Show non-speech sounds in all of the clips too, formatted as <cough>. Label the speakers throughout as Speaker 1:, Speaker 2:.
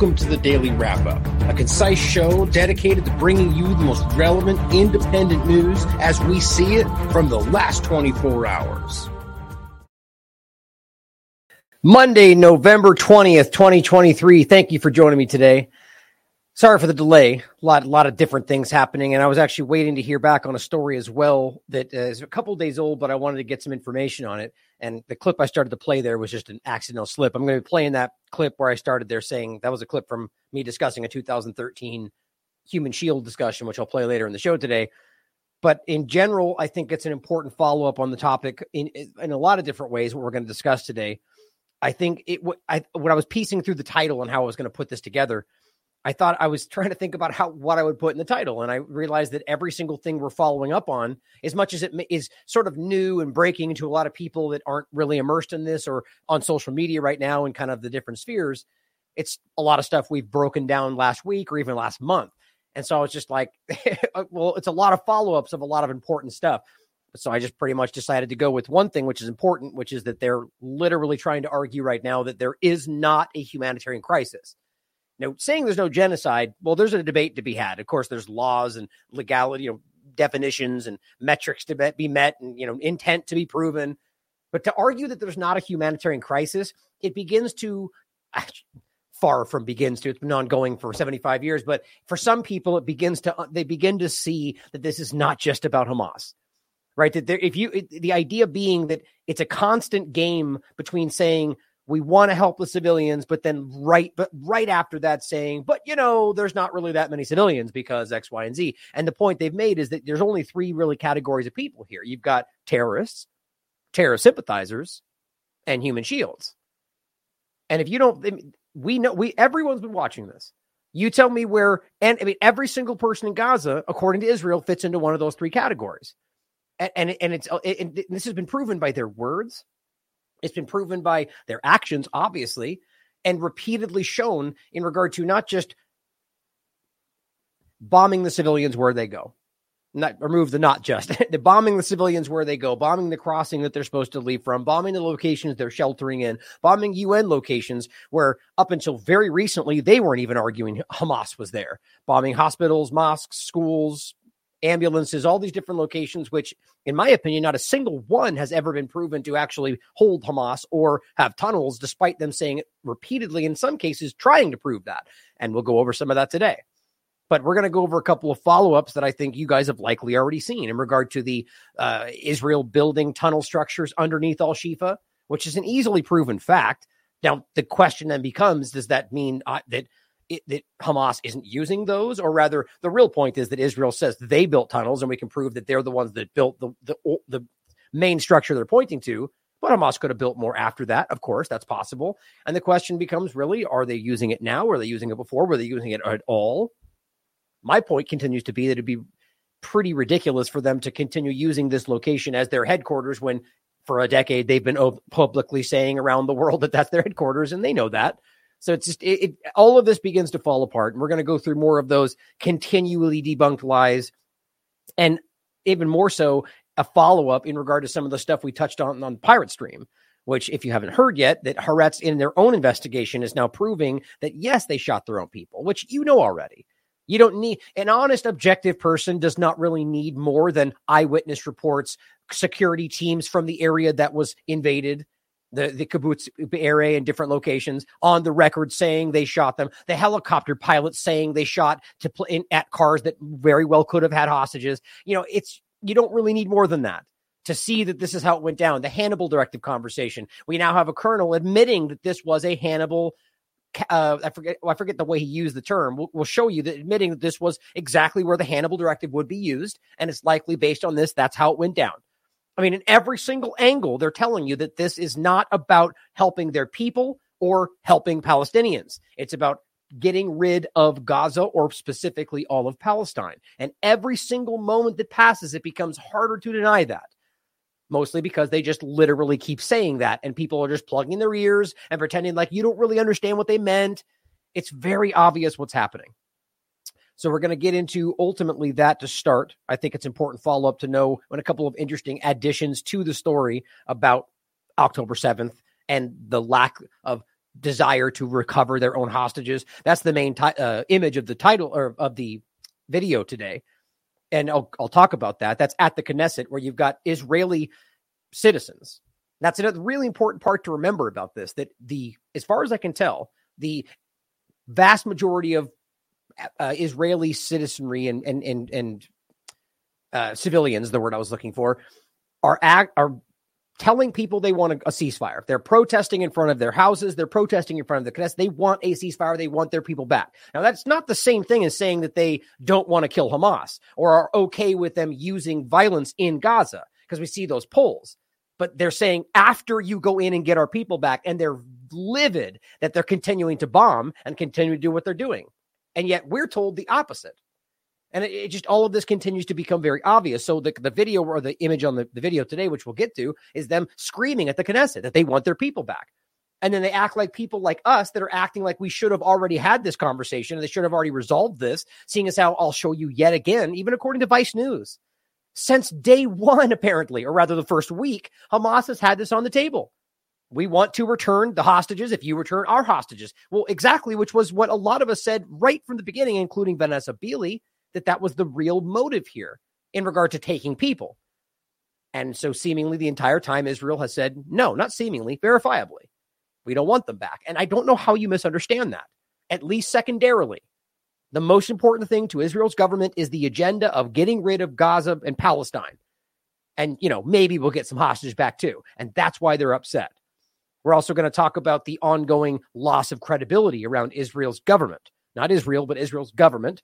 Speaker 1: Welcome to the Daily Wrap Up, a concise show dedicated to bringing you the most relevant independent news as we see it from the last 24 hours. Monday, November 20th, 2023. Thank you for joining me today. Sorry for the delay. A lot, a lot of different things happening, and I was actually waiting to hear back on a story as well that uh, is a couple days old, but I wanted to get some information on it. And the clip I started to play there was just an accidental slip. I'm going to be playing that clip where I started there saying that was a clip from me discussing a 2013 human shield discussion, which I'll play later in the show today. But in general, I think it's an important follow up on the topic in in a lot of different ways. What we're going to discuss today, I think it. I when I was piecing through the title and how I was going to put this together, I thought I was <laughs> trying to think about how what I would put in the title, and I realized that every single thing we're following up on, as much as it is sort of new and breaking to a lot of people that aren't really immersed in this or on social media right now and kind of the different spheres, it's a lot of stuff we've broken down last week or even last month. And so I was just like, <laughs> uh, well, it's a lot of follow ups of a lot of important stuff. So I just pretty much decided to go with one thing, which is important, which is that they're literally trying to argue right now that there is not a humanitarian crisis now, saying there's no genocide, well, there's a debate to be had. Of course, there's laws and legality, you know, definitions and metrics to be met and, you know, intent to be proven. But to argue that there's not a humanitarian crisis, it begins to far from begins to it's been ongoing for 75 years but for some people it begins to uh, they begin to see that this is not just about hamas right that there, if you it, the idea being that it's a constant game between saying we want to help the civilians, but then right, but right after that saying, but you know, there's not really that many civilians because X, Y, and Z. And the point they've made is that there's only three really categories of people here. You've got terrorists, terror sympathizers, and human shields. And if you don't, we know we everyone's been watching this. You tell me where, and I mean, every single person in Gaza, according to Israel, fits into one of those three categories. And and, and it's and this has been proven by their words it's been proven by their actions, obviously, and repeatedly shown in regard to not just bombing the civilians where they go. Not remove the not just <laughs> the bombing the civilians where they go, bombing the crossing that they're supposed to leave from, bombing the locations they're sheltering in, bombing UN locations where up until very recently they weren't even arguing Hamas was there, bombing hospitals, mosques, schools, ambulances, all these different locations, which, in my opinion, not a single one has ever been proven to actually hold Hamas or have tunnels, despite them saying repeatedly, in some cases, trying to prove that. And we'll go over some of that today. But we're going to go over a couple of follow ups that I think you guys have likely already seen in regard to the uh, Israel building tunnel structures underneath Al Shifa, which is an easily proven fact. Now, the question then becomes does that mean uh, that it, that Hamas isn't using those, or rather, the real point is that Israel says they built tunnels, and we can prove that they're the ones that built the the, the main structure they're pointing to. But Hamas could have built more after that. Of course, that's possible. And the question becomes really, are they using it now? Were they using it before? Were they using it at all? My point continues to be that it'd be pretty ridiculous for them to continue using this location as their headquarters when for a decade they've been publicly saying around the world that that's their headquarters and they know that so it's just it, it, all of this begins to fall apart, and we're going to go through more of those continually debunked lies, and even more so a follow up in regard to some of the stuff we touched on on Pirate Stream. Which, if you haven't heard yet, that Haaretz in their own investigation is now proving that yes, they shot their own people, which you know already. You don't need an honest, objective person does not really need more than eyewitness reports, security teams from the area that was invaded, the, the kibbutz area in different locations on the record saying they shot them. The helicopter pilots saying they shot to pl- in, at cars that very well could have had hostages. You know, it's you don't really need more than that to see that this is how it went down. The Hannibal directive conversation. We now have a colonel admitting that this was a Hannibal. Uh, I forget. I forget the way he used the term. We'll, we'll show you that admitting that this was exactly where the Hannibal directive would be used, and it's likely based on this. That's how it went down. I mean, in every single angle, they're telling you that this is not about helping their people or helping Palestinians. It's about getting rid of Gaza or specifically all of Palestine. And every single moment that passes, it becomes harder to deny that. Mostly because they just literally keep saying that, and people are just plugging their ears and pretending like you don't really understand what they meant. It's very obvious what's happening. So we're going to get into ultimately that to start. I think it's important follow up to know when a couple of interesting additions to the story about October 7th and the lack of desire to recover their own hostages. That's the main ti- uh, image of the title or of the video today. And I'll, I'll talk about that. That's at the Knesset, where you've got Israeli citizens. That's another really important part to remember about this. That the, as far as I can tell, the vast majority of uh, Israeli citizenry and and and and uh, civilians, the word I was looking for, are are telling people they want a, a, ceasefire. They're protesting in front of their houses. They're protesting in front of the Knesset. They want a ceasefire. They want their people back. Now, that's not the same thing as saying that they don't want to kill Hamas or are okay with them using violence in Gaza because we see those polls. But they're saying after you go in and get our people back, and they're livid that they're continuing to bomb and continue to do what they're doing. And yet we're told the opposite. And it, it, just all of this continues to become very obvious. So the, the video or the image on the, the video today, which we'll get to, is them screaming at the Knesset that they want their people back. And then they act like people like us that are acting like we should have already had this conversation and they should have already resolved this, seeing as how I'll show you yet again, even according to Vice News. Since day one, apparently, or rather the first week, Hamas has had this on the table. We want to return the hostages if you return our hostages. Well, exactly, which was what a lot of us said right from the beginning, including Vanessa Beeley that that was the real motive here in regard to taking people. And so, seemingly, the entire time, Israel has said, no, not seemingly, verifiably, we don't want them back. And I don't know how you misunderstand that, at least secondarily. The most important thing to Israel's government is the agenda of getting rid of Gaza and Palestine. And, you know, maybe we'll get some hostages back too. And that's why they're upset. We're also going to talk about the ongoing loss of credibility around Israel's government, not Israel, but Israel's government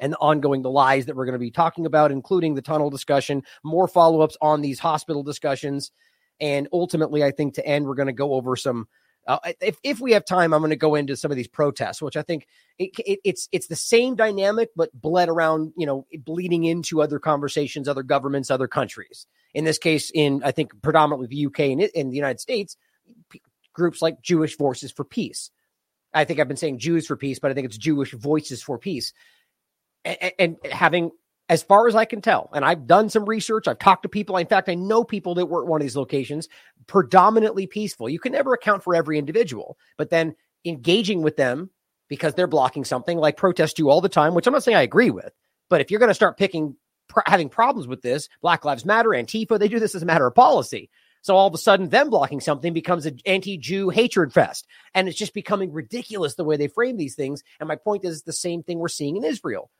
Speaker 1: and the ongoing the lies that we're going to be talking about, including the tunnel discussion, more follow ups on these hospital discussions. And ultimately, I think to end, we're going to go over some. Uh, if if we have time, I'm going to go into some of these protests, which I think it, it, it's it's the same dynamic, but bled around, you know, bleeding into other conversations, other governments, other countries. In this case, in I think predominantly the UK and in the United States, p- groups like Jewish Voices for Peace. I think I've been saying Jews for Peace, but I think it's Jewish Voices for Peace and, and having as far as I can tell, and I've done some research, I've talked to people. In fact, I know people that were at one of these locations, predominantly peaceful. You can never account for every individual, but then engaging with them because they're blocking something like protests do all the time, which I'm not saying I agree with. But if you're going to start picking, having problems with this, Black Lives Matter, Antifa, they do this as a matter of policy. So all of a sudden, them blocking something becomes an anti-Jew hatred fest, and it's just becoming ridiculous the way they frame these things. And my point is the same thing we're seeing in Israel.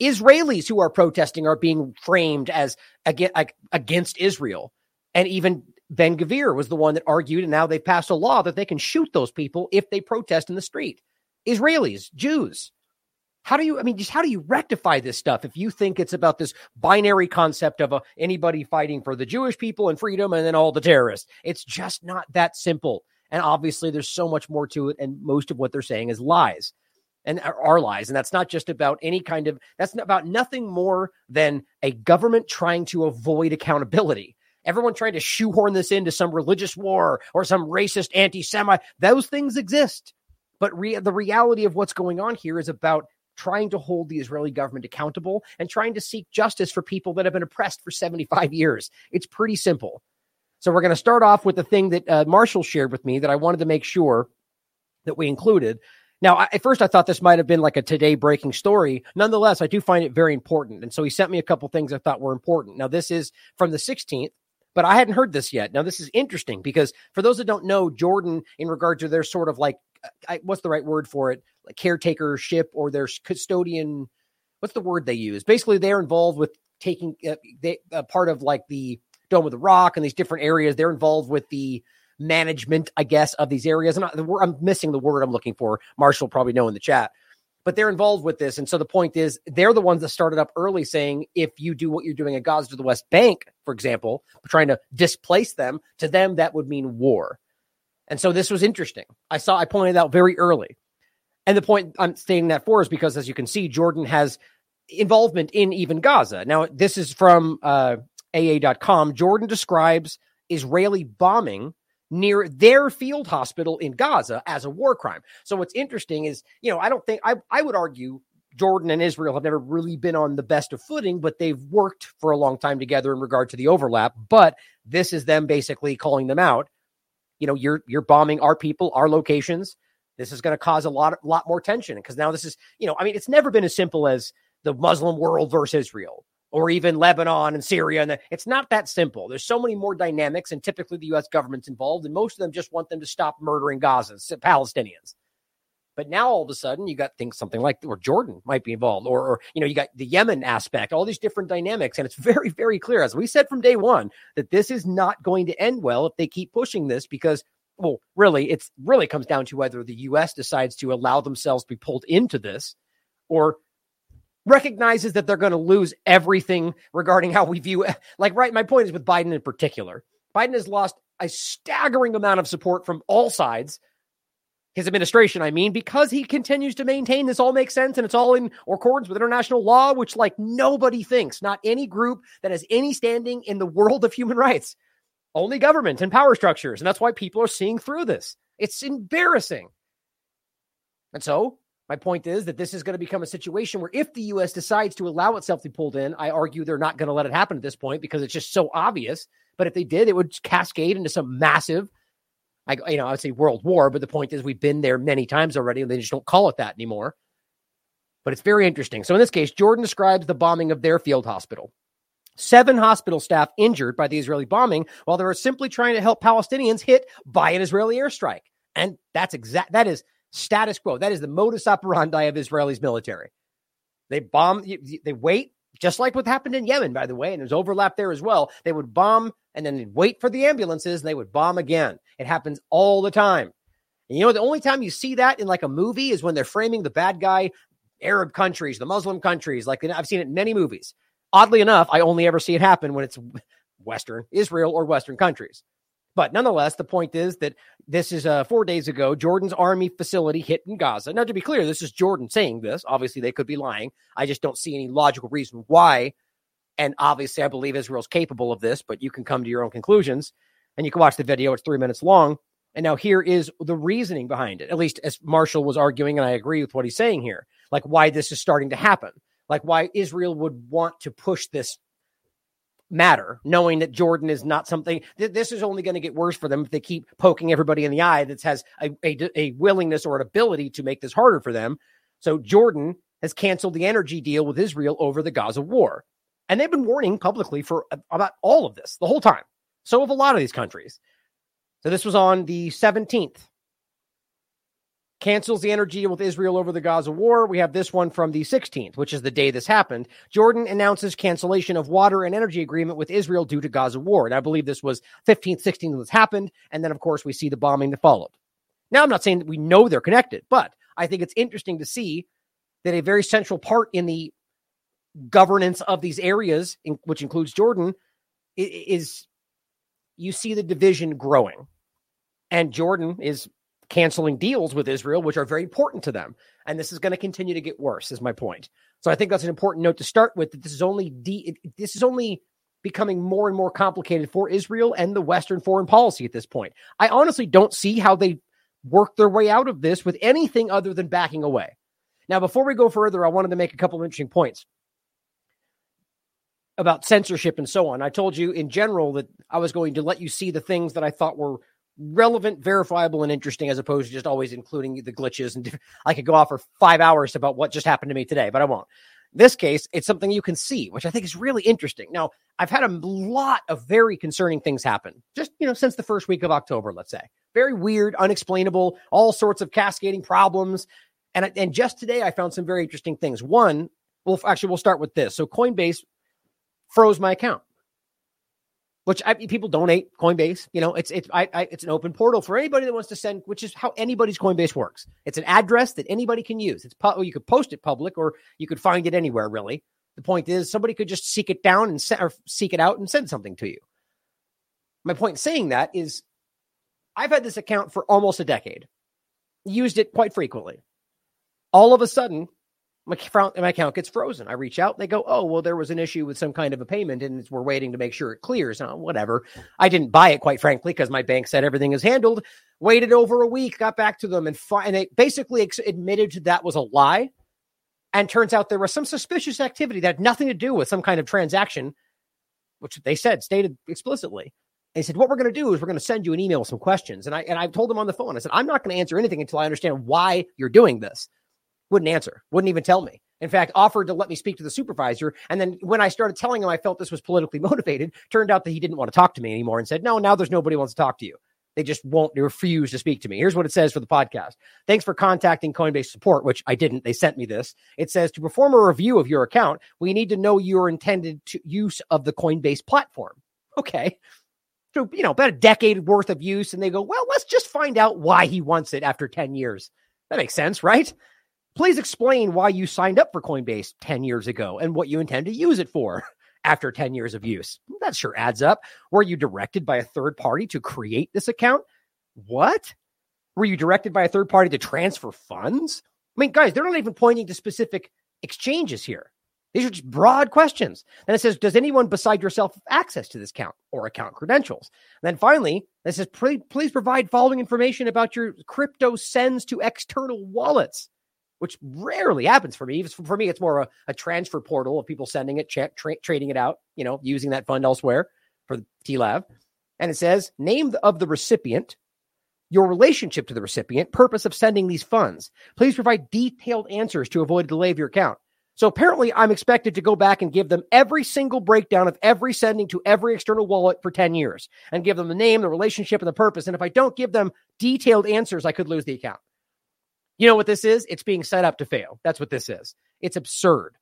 Speaker 1: Israelis who are protesting are being framed as against Israel. And even Ben Gvir was the one that argued, and now they've passed a law that they can shoot those people if they protest in the street. Israelis, Jews. How do you, I mean, just how do you rectify this stuff if you think it's about this binary concept of a, anybody fighting for the Jewish people and freedom and then all the terrorists? It's just not that simple. And obviously, there's so much more to it. And most of what they're saying is lies and are lies. And that's not just about any kind of, that's about nothing more than a government trying to avoid accountability. Everyone trying to shoehorn this into some religious war or some racist anti Semite. Those things exist. But re- the reality of what's going on here is about trying to hold the Israeli government accountable and trying to seek justice for people that have been oppressed for 75 years. It's pretty simple. So we're going to start off with the thing that uh, Marshall shared with me that I wanted to make sure that we included. Now, I, at first, I thought this might have been like a today breaking story. Nonetheless, I do find it very important. And so he sent me a couple things I thought were important. Now, this is from the 16th, but I hadn't heard this yet. Now, this is interesting because for those that don't know, Jordan, in regard to their sort of like, I, what's the right word for it? Like caretakership or their custodian. What's the word they use? Basically, they're involved with taking uh, they uh, part of like the Dome of the Rock and these different areas. They're involved with the management, I guess, of these areas. Not, I'm missing the word I'm looking for. Marshall probably know in the chat, but they're involved with this. And so the point is, they're the ones that started up early saying, if you do what you're doing at Gaza to the West Bank, for example, trying to displace them, to them, that would mean war. And so this was interesting. I saw, I pointed out very early. And the point I'm stating that for is because, as you can see, Jordan has involvement in even Gaza. Now, this is from uh, AA.com. Jordan describes Israeli bombing near their field hospital in Gaza as a war crime. So what's interesting is, you know, I don't think I I would argue Jordan and Israel have never really been on the best of footing, but they've worked for a long time together in regard to the overlap. But this is them basically calling them out you know, you're you're bombing our people, our locations. This is going to cause a lot lot more tension because now this is, you know, I mean, it's never been as simple as the Muslim world versus Israel or even Lebanon and Syria. And the, it's not that simple. There's so many more dynamics, and typically the U.S. government's involved, and most of them just want them to stop murdering Gazans, uh, Palestinians. But now all of a sudden you got things something like or Jordan might be involved, or, or you know you got the Yemen aspect, all these different dynamics, and it's very very clear as we said from day one that this is not going to end well if they keep pushing this because well really it's really comes down to whether the U.S. decides to allow themselves to be pulled into this or recognizes that they're going to lose everything regarding how we view <laughs> like right my point is with Biden in particular Biden has lost a staggering amount of support from all sides his administration, I mean, because he continues to maintain this all makes sense and it's all in accordance with international law, which like nobody thinks, not any group that has any standing in the world of human rights, only government and power structures. And that's why people are seeing through this. It's embarrassing. And so my point is that this is going to become a situation where if the U.S. decides to allow itself to be pulled in, I argue they're not going to let it happen at this point because it's just so obvious. But if they did, it would cascade into some massive I, you know, I would say world war, but the point is we've been there many times already and they just don't call it that anymore. But it's very interesting. So in this case, Jordan describes the bombing of their field hospital. Seven hospital staff injured by the Israeli bombing while they were simply trying to help Palestinians hit by an Israeli airstrike. And that's exact that is status quo. That is the modus operandi of Israelis military. They bomb, they wait, just like what happened in Yemen, by the way, and there's overlap there as well. They would bomb and then they'd wait for the ambulances and they would bomb again. It happens all the time. And you know, the only time you see that in like a movie is when they're framing the bad guy, Arab countries, the Muslim countries. Like I've seen it in many movies. Oddly enough, I only ever see it happen when it's Western Israel or Western countries. But nonetheless, the point is that this is uh, four days ago, Jordan's army facility hit in Gaza. Now, to be clear, this is Jordan saying this. Obviously, they could be lying. I just don't see any logical reason why and obviously, I believe Israel's capable of this, but you can come to your own conclusions and you can watch the video. It's three minutes long. And now here is the reasoning behind it, at least as Marshall was arguing. And I agree with what he's saying here, like why this is starting to happen, like why Israel would want to push this matter, knowing that Jordan is not something th- this is only going to get worse for them if they keep poking everybody in the eye that has a, a, a willingness or an ability to make this harder for them. So Jordan has canceled the energy deal with Israel over the Gaza war. And they've been warning publicly for about all of this the whole time. So have a lot of these countries. So this was on the 17th. Cancels the energy with Israel over the Gaza war. We have this one from the 16th, which is the day this happened. Jordan announces cancellation of water and energy agreement with Israel due to Gaza war. And I believe this was 15th, 16th this happened. And then, of course, we see the bombing that followed. Now, I'm not saying that we know they're connected, but I think it's interesting to see that a very central part in the governance of these areas, which includes Jordan, is you see the division growing. And Jordan is canceling deals with Israel, which are very important to them. And this is going to continue to get worse, is my point. So I think that's an important note to start with. That this is only de- this is only becoming more and more complicated for Israel and the Western foreign policy at this point. I honestly don't see how they work their way out of this with anything other than backing away. Now, before we go further, I wanted to make a couple of interesting points about censorship and so on. I told you in general that I was going to let you see the things that I thought were relevant, verifiable, and interesting, as opposed to just always including the glitches. And I could go off for five hours about what just happened to me today, but I won't. This case, it's something you can see, which I think is really interesting. Now, I've had a lot of very concerning things happen just, you know, since the first week of October, let's say. Very weird, unexplainable, all sorts of cascading problems. And, and just today, I found some very interesting things. One, well, actually, we'll start with this. So, Coinbase froze my account. Which I, people donate Coinbase. You know, it's it's I, I, it's an open portal for anybody that wants to send, which is how anybody's Coinbase works. It's an address that anybody can use. It's pu- you could post it public, or you could find it anywhere. Really, the point is somebody could just seek it down and se- or seek it out and send something to you. My point in saying that is, I've had this account for almost a decade, used it quite frequently. All of a sudden, my, my account gets frozen. I reach out, they go, "Oh, well, there was an issue with some kind of a payment, and we're waiting to make sure it clears." Oh, whatever. I didn't buy it, quite frankly, because my bank said everything is handled. Waited over a week, got back to them, and, fi- and they basically ex- admitted that was a lie. And turns out there was some suspicious activity that had nothing to do with some kind of transaction, which they said stated explicitly. They said, What we're going to do is we're going to send you an email with some questions. And I and I told them on the phone, I said, I'm not going to answer anything until I understand why you're doing this. Wouldn't answer, wouldn't even tell me. In fact, offered to let me speak to the supervisor. And then when I started telling him I felt this was politically <laughs> motivated, turned out that he didn't want to talk to me anymore and said, No, now there's nobody wants to talk to you. They just won't, they refuse to speak to me. Here's what it says for the podcast. Thanks for contacting Coinbase support, which I didn't. They sent me this. It says to perform a review of your account, we need to know your intended use of the Coinbase platform. Okay. So, you know, about a decade worth of use. And they go, well, let's just find out why he wants it after 10 years. That makes sense, right? Please explain why you signed up for Coinbase 10 years ago and what you intend to use it for <laughs> after 10 years of use. That sure adds up. Were you directed by a third party to create this account? What? Were you directed by a third party to transfer funds? I mean, guys, they're not even pointing to specific exchanges here. These are just broad questions. Then it says, Does anyone beside yourself have access to this account or account credentials? And then finally, it says, Please provide following information about your crypto sends to external wallets which rarely happens for me. For me, it's more a, a transfer portal of people sending it, tra- trading it out, you know, using that fund elsewhere for TLAV. And it says name of the recipient, your relationship to the recipient, purpose of sending these funds. Please provide detailed answers to avoid delay of your account. So apparently, I'm expected to go back and give them every single breakdown of every sending to every external wallet for 10 years and give them the name, the relationship, and the purpose. And if I don't give them detailed answers, I could lose the account. You know what this is? It's being set up to fail. That's what this is. It's absurd.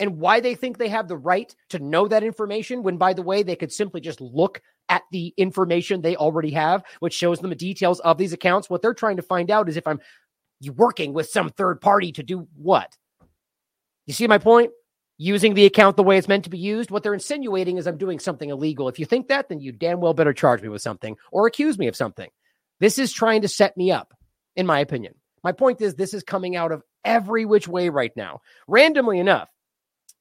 Speaker 1: And why they think they have the right to know that information when, by the way, they could simply just look at the information they already have, which shows them the details of these accounts. What they're trying to find out is if I'm working with some third party to do what? You see my point? Using the account the way it's meant to be used. What they're insinuating is I'm doing something illegal. If you think that, then you damn well better charge me with something or accuse me of something. This is trying to set me up, in my opinion. My point is, this is coming out of every which way right now. Randomly enough,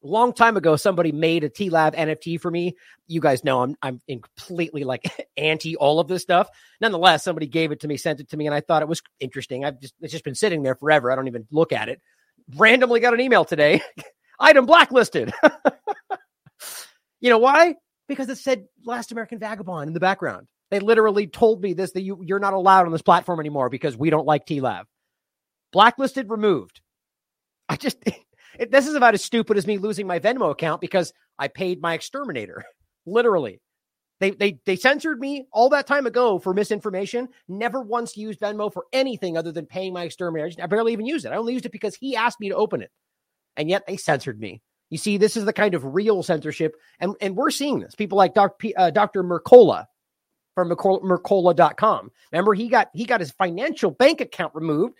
Speaker 1: a long time ago, somebody made a TLAV NFT for me. You guys know I'm I'm completely like <laughs> anti all of this stuff. Nonetheless, somebody gave it to me, sent it to me, and I thought it was interesting. I've just it's just been sitting there forever. I don't even look at it. Randomly got an email today. <laughs> Item blacklisted. <laughs> you know why? Because it said Last American Vagabond in the background. They literally told me this that you, you're not allowed on this platform anymore because we don't like TLAV blacklisted, removed. I just, <laughs> it, this is about as stupid as me losing my Venmo account because I paid my exterminator. <laughs> Literally. They, they, they censored me all that time ago for misinformation. Never once used Venmo for anything other than paying my exterminator. I, barely even used it. I only used it because he asked me to open it. And yet they censored me. You see, this is the kind of real censorship. And, and we're seeing this. People like. P, uh, Dr. Mercola from Mercola.com. Remember, he got he got his financial bank account removed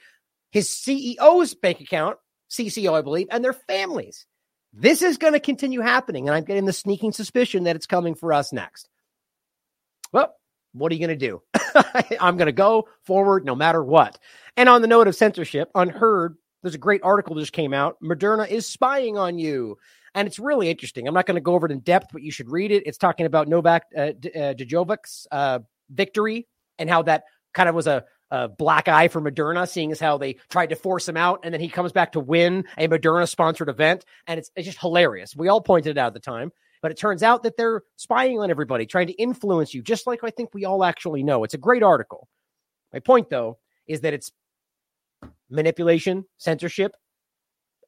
Speaker 1: his CEO's bank account, CCO, I believe, and their families. This is going to continue happening, and I'm getting the sneaking suspicion that it's coming for us next. Well, what are you going to do? <laughs> I'm going to go forward no matter what. And on the note of censorship, UnHerd, there's a great article that just came out. Moderna is spying on you. And it's really interesting. I'm not going to go over it in depth, but you should read it. It's talking about Novak uh, uh, Djokovic's uh, victory and how that kind of was a a black eye for Moderna, seeing as how they tried to force him out, and then he comes back to win a Moderna sponsored event, and it's, it's just hilarious. We all pointed it out at the time, but it turns out that they're spying on everybody, trying to influence you, just like I think we all actually know. It's a great article. My point, though, is that it's manipulation, censorship,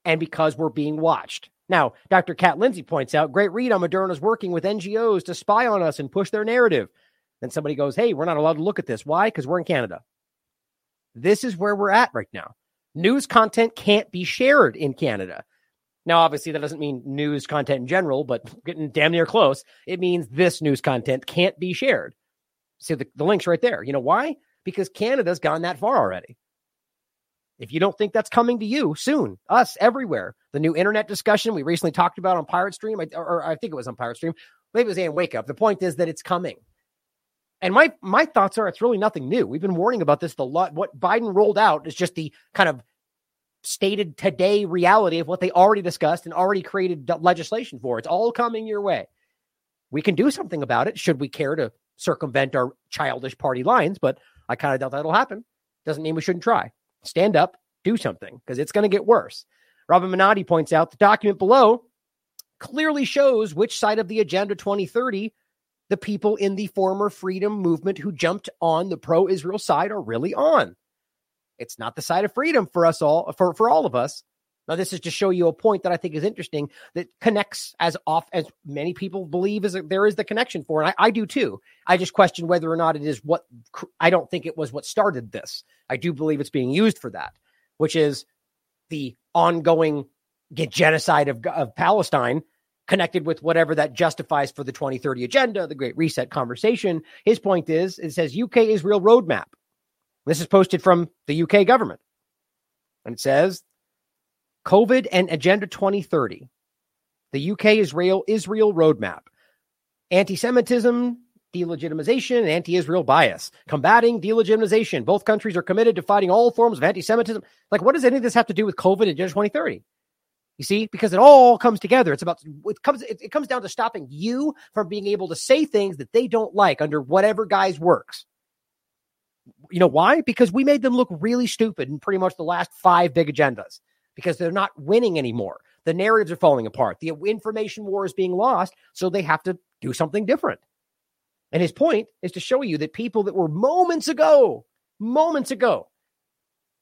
Speaker 1: and because we're being watched. Now, Dr. Kat Lindley points out, great read on Moderna's working with NGOs to spy on us and push their narrative. Then somebody goes, hey, we're not allowed to look at this. Why? Because we're in Canada. This is where we're at right now. News content can't be shared in Canada. Now, obviously, that doesn't mean news content in general, but getting damn near close. It means this news content can't be shared. See the, the link's right there. You know why? Because Canada's gone that far already. If you don't think that's coming to you soon, us everywhere, the new internet discussion we recently talked about on Pirate Stream, or, or I think it was on Pirate Stream, maybe it was in Wake Up. The point is that it's coming. And my my thoughts are it's really nothing new. We've been warning about this the lot. What Biden rolled out is just the kind of stated today reality of what they already discussed and already created legislation for. It's all coming your way. We can do something about it should we care to circumvent our childish party lines, but I kind of doubt that'll happen. Doesn't mean we shouldn't try. Stand up, do something because it's going to get worse. Robin Monotti points out the document below clearly shows which side of the Agenda 2030 the people in the former freedom movement who jumped on the pro Israel side are really on. It's not the side of freedom for us all, for, for all of us. Now, this is to show you a point that I think is interesting that connects as off as many people believe is there is the connection for, and I, I do too. I just question whether or not it is what I don't think it was what started this. I do believe it's being used for that, which is the ongoing genocide of, of Palestine connected with whatever that justifies for the 2030 agenda, the Great Reset conversation. His point is it says UK Israel roadmap. This is posted from the UK government. And it says COVID and Agenda 2030, the UK Israel Israel roadmap, anti Semitism, delegitimization, and anti Israel bias, combating delegitimization. Both countries are committed to fighting all forms of anti Semitism. Like, what does any of this have to do with COVID and Agenda 2030? You see, because it all comes together. It's about it comes it, it comes down to stopping you from being able to say things that they don't like under whatever guise works. You know why? Because we made them look really stupid in pretty much the last five big agendas because they're not winning anymore. The narratives are falling apart. The information war is being lost, so they have to do something different. And his point is to show you that people that were moments ago, moments ago,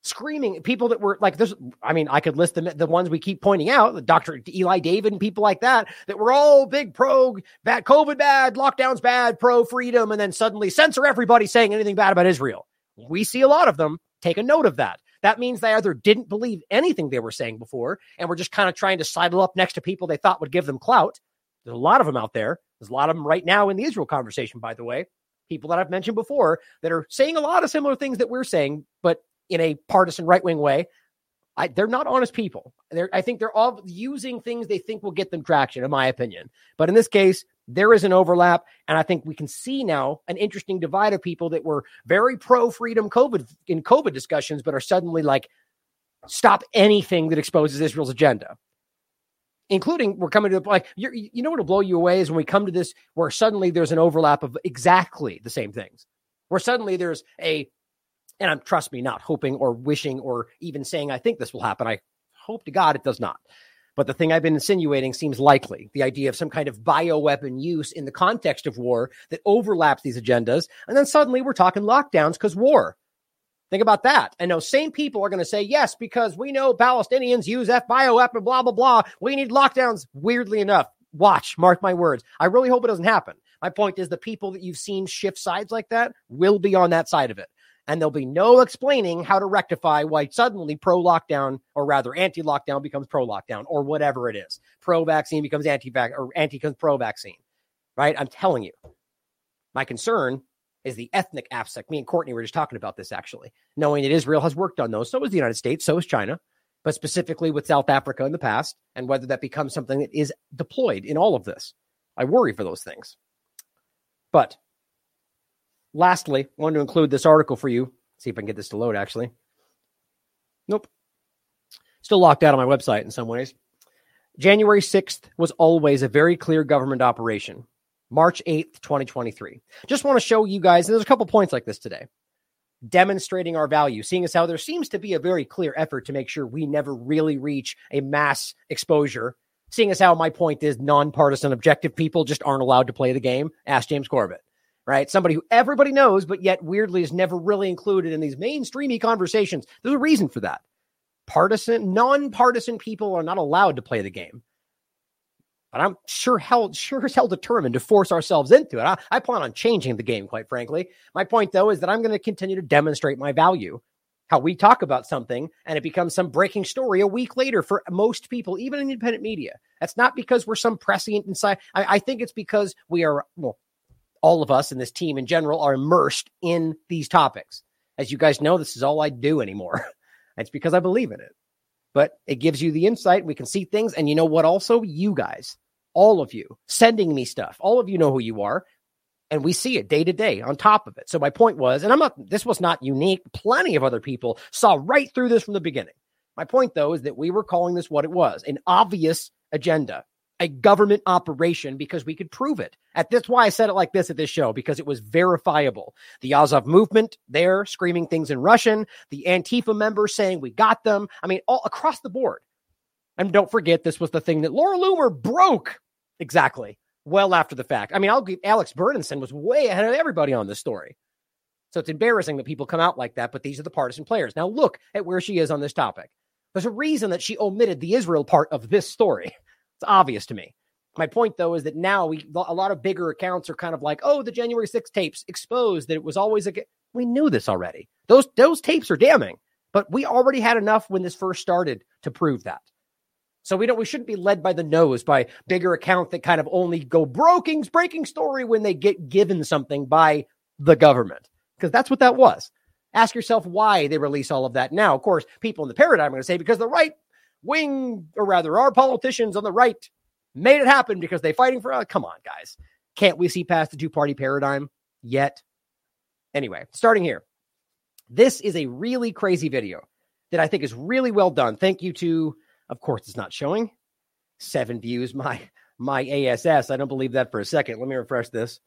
Speaker 1: screaming, people that were like, this I mean, I could list the, the ones we keep pointing out, Dr. Eli David and people like that, that were all big pro, bad, COVID bad, lockdowns bad, pro freedom, and then suddenly censor everybody saying anything bad about Israel. We see a lot of them. Take a note of that. That means they either didn't believe anything they were saying before and were just kind of trying to sidle up next to people they thought would give them clout. There's a lot of them out there. There's a lot of them right now in the Israel conversation, by the way. People that I've mentioned before that are saying a lot of similar things that we're saying, but in a partisan right wing way. I, they're not honest people. They're, I think they're all using things they think will get them traction, in my opinion. But in this case, there is an overlap. And I think we can see now an interesting divide of people that were very pro freedom COVID in COVID discussions, but are suddenly like, stop anything that exposes Israel's agenda. Including, we're coming to the like, you know, what'll blow you away is when we come to this, where suddenly there's an overlap of exactly the same things, where suddenly there's a, and I'm, trust me, not hoping or wishing or even saying I think this will happen. I hope to God it does not. But the thing I've been insinuating seems likely the idea of some kind of bioweapon use in the context of war that overlaps these agendas. And then suddenly we're talking lockdowns because war. Think about that. And those same people are going to say, yes, because we know Palestinians use F bioweapon, blah, blah, blah. We need lockdowns. Weirdly enough, watch, mark my words. I really hope it doesn't happen. My point is the people that you've seen shift sides like that will be on that side of it and there'll be no explaining how to rectify why suddenly pro lockdown or rather anti lockdown becomes pro lockdown or whatever it is. Pro vaccine becomes anti vac or anti pro vaccine. Right? I'm telling you. My concern is the ethnic aspect. Me and Courtney were just talking about this actually, knowing that Israel has worked on those. So has the United States, so has China, but specifically with South Africa in the past, and whether that becomes something that is deployed in all of this. I worry for those things. But lastly, I wanted to include this article for you. See if I can get this to load actually. Nope. Still locked out on my website in some ways. January 6th was always a very clear government operation. March 8th, 2023. Just want to show you guys, and there's a couple points like this today, demonstrating our value, seeing as how there seems to be a very clear effort to make sure we never really reach a mass exposure. Seeing as how my point is nonpartisan, objective people just aren't allowed to play the game. Ask James Corbett right? Somebody who everybody knows, but yet weirdly is never really included in these mainstreamy conversations. There's a reason for that. Partisan, non-partisan people are not allowed to play the game. But I'm sure hell, sure as hell determined to force ourselves into it. I, I plan on changing the game, quite frankly. My point, though, is that I'm going to continue to demonstrate my value. How we talk about something and it becomes some breaking story a week later for most people, even in independent media. That's not because we're some prescient inside. I, I think it's because we are, well, all of us and this team in general are immersed in these topics. As you guys know, this is all I do anymore. <laughs> it's because I believe in it. But it gives you the insight. We can see things. And you know what? Also, you guys, all of you sending me stuff, all of you know who you are. And we see it day to day on top of it. So my point was, and I'm not, this was not unique. Plenty of other people saw right through this from the beginning. My point, though, is that we were calling this what it was an obvious agenda a government operation because we could prove it. At this why I said it like this at this show because it was verifiable. The Azov movement there screaming things in Russian, the Antifa members saying we got them. I mean, all across the board. And don't forget, this was the thing that Laura Loomer broke. Exactly. well after the fact. I mean, I'll give Alex Berenson was way ahead of everybody on this story. So it's embarrassing that people come out like that, but these are the partisan players. Now look at where she is on this topic. There's a reason that she omitted the Israel part of this story. <laughs> It's obvious to me. My point, though, is that now we a lot of bigger accounts are kind of like, oh, the January 6 tapes exposed that it was always a. We knew this already. Those those tapes are damning, but we already had enough when this first started to prove that. So we don't we shouldn't be led by the nose by bigger account that kind of only go breaking breaking story when they get given something by the government because that's what that was. Ask yourself why they release all of that now. Of course, people in the paradigm are going to say because the right wing, or rather, our politicians on the right made it happen because they fighting for. Uh, come on, guys, can't we see past the two party paradigm yet? Anyway, starting here, this is a really crazy video that I think is really well done. Thank you to, of course, it's not showing seven views. <laughs> My my ASS. I don't believe that for a second. Let me refresh this.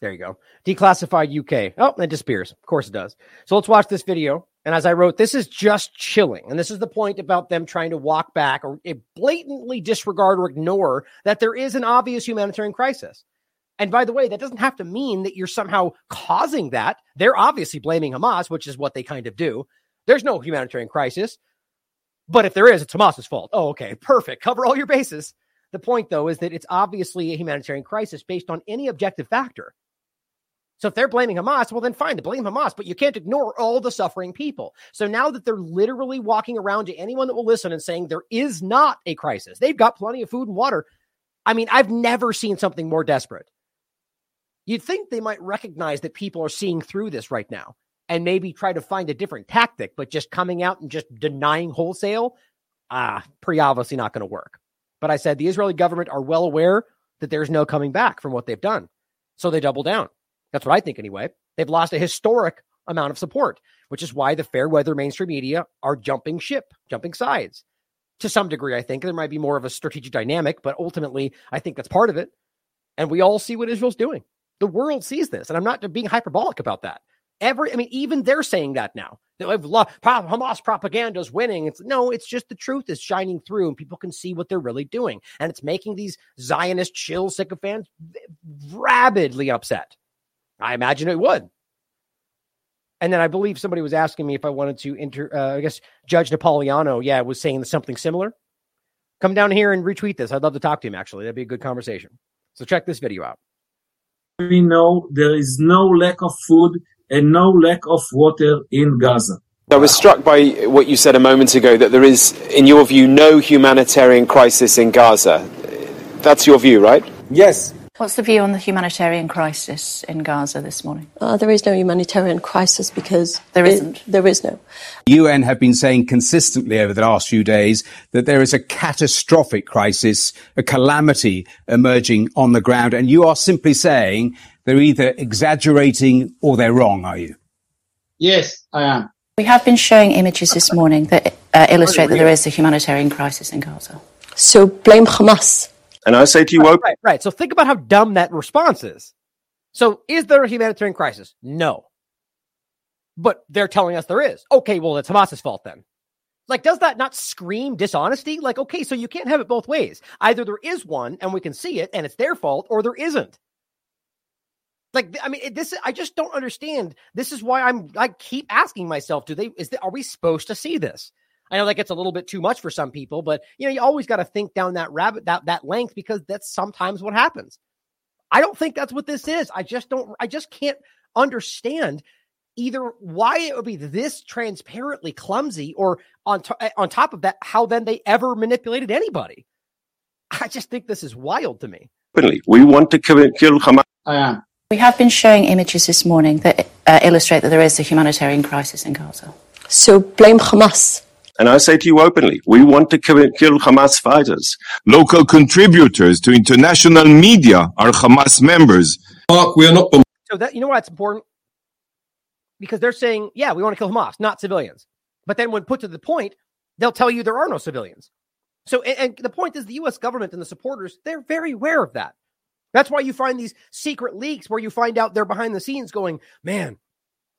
Speaker 1: There you go. Declassified UK. Oh, it disappears. Of course it does. So let's watch this video. And as I wrote, this is just chilling. And this is the point about them trying to walk back or blatantly disregard or ignore that there is an obvious humanitarian crisis. And by the way, that doesn't have to mean that you're somehow causing that. They're obviously blaming Hamas, which is what they kind of do. There's no humanitarian crisis. But if there is, it's Hamas's fault. Oh, okay. Perfect. Cover all your bases. The point, though, is that it's obviously a humanitarian crisis based on any objective factor. So if they're blaming Hamas, well, then fine to blame Hamas, but you can't ignore all the suffering people. So now that they're literally walking around to anyone that will listen and saying there is not a crisis, they've got plenty of food and water. I mean, I've never seen something more desperate. You'd think they might recognize that people are seeing through this right now and maybe try to find a different tactic, but just coming out and just denying wholesale, ah, pretty obviously not going to work. But I said the Israeli government are well aware that there's no coming back from what they've done. So they double down. That's what I think anyway. They've lost a historic amount of support, which is why the fair weather mainstream media are jumping ship, jumping sides. To some degree, I think there might be more of a strategic dynamic, but ultimately, I think that's part of it. And we all see what Israel's doing. The world sees this, and I'm not being hyperbolic about that. Every, I mean, even they're saying that now. That Hamas propaganda is winning. It's no, it's just the truth is shining through, and people can see what they're really doing, and it's making these Zionist chill sycophants rabidly upset. I imagine it would. And then I believe somebody was asking me if I wanted to enter. Uh, I guess Judge Napolitano, yeah, was saying something similar. Come down here and retweet this. I'd love to talk to him. Actually, that'd be a good conversation. So check this video out.
Speaker 2: We know there is no lack of food and no lack of water in Gaza.
Speaker 3: I was struck by what you said a moment ago that there is, in your view, no humanitarian crisis in Gaza. That's your view, right?
Speaker 2: Yes.
Speaker 4: What's the view on the humanitarian crisis in Gaza this morning?
Speaker 5: Uh, there is no humanitarian crisis because
Speaker 4: there isn't.
Speaker 5: It, there is no.
Speaker 6: The UN have been saying consistently over the last few days that there is a catastrophic crisis, a calamity emerging on the ground, and you are simply saying they're either exaggerating or they're wrong, are you?
Speaker 2: Yes, I am.
Speaker 4: We have been showing images this morning that uh, illustrate that there is a humanitarian crisis in Gaza.
Speaker 5: So blame Hamas.
Speaker 3: And I say to you,
Speaker 1: right, right, right. So think about how dumb that response is. So is there a humanitarian crisis? No. But they're telling us there is. Okay, well, it's Hamas's fault then. Like, does that not scream dishonesty? Like, okay, so you can't have it both ways. Either there is one and we can see it and it's their fault, or there isn't. Like, I mean, this I just don't understand. This is why I'm I keep asking myself, do they is the, are we supposed to see this? I know that gets a little bit too much for some people, but you know, you always got to think down that rabbit that that length because that's sometimes what happens. I don't think that's what this is. I just don't I just can't understand either why it would be this transparently clumsy or on to, on top of that how then they ever manipulated anybody. I just think this is wild to me.
Speaker 3: We want to kill Hamas.
Speaker 2: I am.
Speaker 4: We have been showing images this morning that uh, illustrate that there is a humanitarian crisis in Gaza.
Speaker 5: So blame Hamas.
Speaker 3: And I say to you openly, we want to kill Hamas fighters.
Speaker 7: Local contributors to international media are Hamas members.
Speaker 2: Mark, we are not.
Speaker 1: So that you know why it's important because they're saying, yeah, we want to kill Hamas, not civilians. But then when put to the point, they'll tell you there are no civilians. So, and, and the point is, the U.S. government and the supporters they're very aware of that. That's why you find these secret leaks where you find out they're behind the scenes going, man,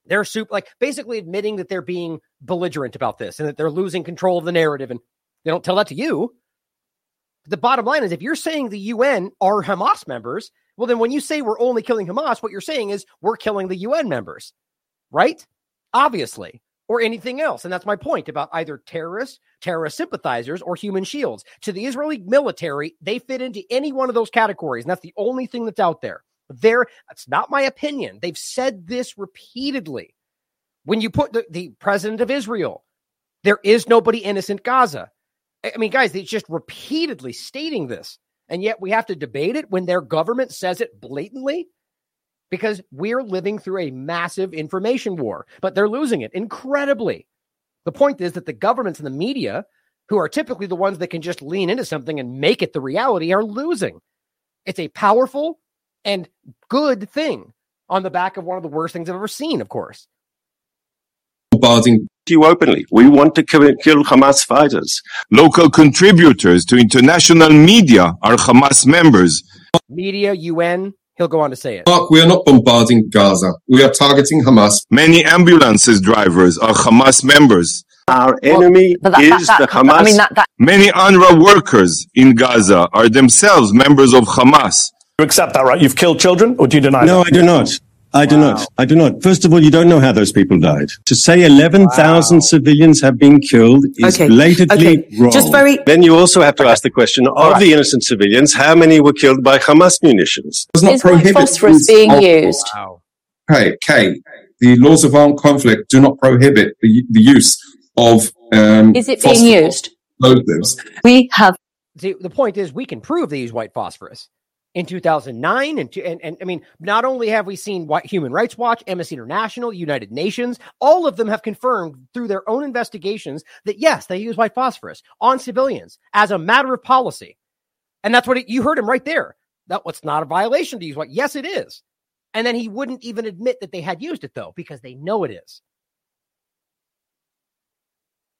Speaker 1: they're super like basically admitting that they're being belligerent about this and that they're losing control of the narrative and they don't tell that to you. The bottom line is if you're saying the UN are Hamas members, well, then when you say we're only killing Hamas, what you're saying is we're killing the UN members, right? Obviously, or anything else. And that's my point about either terrorists, terrorist sympathizers, or human shields. To the Israeli military, they fit into any one of those categories. And that's the only thing that's out there. There, that's not my opinion. They've said this repeatedly. When you put the, the president of Israel, there is nobody innocent Gaza. I mean, guys, they're just repeatedly stating this. And yet we have to debate it when their government says it blatantly because we're living through a massive information war, but they're losing it incredibly. The point is that the governments and the media, who are typically the ones that can just lean into something and make it the reality, are losing. It's a powerful and good thing on the back of one of the worst things I've ever seen, of course.
Speaker 8: bombarding you openly. We want to kill, kill Hamas fighters.
Speaker 7: Local contributors to international media are Hamas members.
Speaker 1: Media, UN, he'll go on to say it.
Speaker 8: Mark, we are not bombarding Gaza. We are targeting Hamas.
Speaker 7: Many ambulances drivers are Hamas members.
Speaker 8: Our enemy
Speaker 9: But that,
Speaker 8: is
Speaker 9: that,
Speaker 8: the Hamas.
Speaker 9: I mean, that, that,
Speaker 7: Many UNRWA workers in Gaza are themselves members of Hamas.
Speaker 10: You accept that, right? You've killed children, or do you deny
Speaker 11: No,
Speaker 10: that?
Speaker 11: I do not. I do not. I do not. First of all, you don't know how those people died. To say 11,000
Speaker 1: Wow.
Speaker 11: civilians have been killed is
Speaker 5: Okay,
Speaker 11: blatantly
Speaker 5: okay.
Speaker 11: wrong.
Speaker 5: Just very
Speaker 8: then you also have to ask the question of
Speaker 10: right.
Speaker 8: the innocent civilians, how many were killed by Hamas munitions?
Speaker 9: is white phosphorus being used?
Speaker 1: Wow.
Speaker 8: Kay, Kay, the laws of armed conflict do not prohibit the, the use of um,
Speaker 9: Is it being used?
Speaker 8: explosives.
Speaker 5: we have
Speaker 1: See, the point is, we can prove they use white phosphorus. In 2009, and, and and I mean, not only have we seen White Human Rights Watch, Amnesty International, United Nations, all of them have confirmed through their own investigations that yes, they use white phosphorus on civilians as a matter of policy, and that's what it, you heard him right there. That what's not a violation to use white. Yes, it is, and then he wouldn't even admit that they had used it though because they know it is.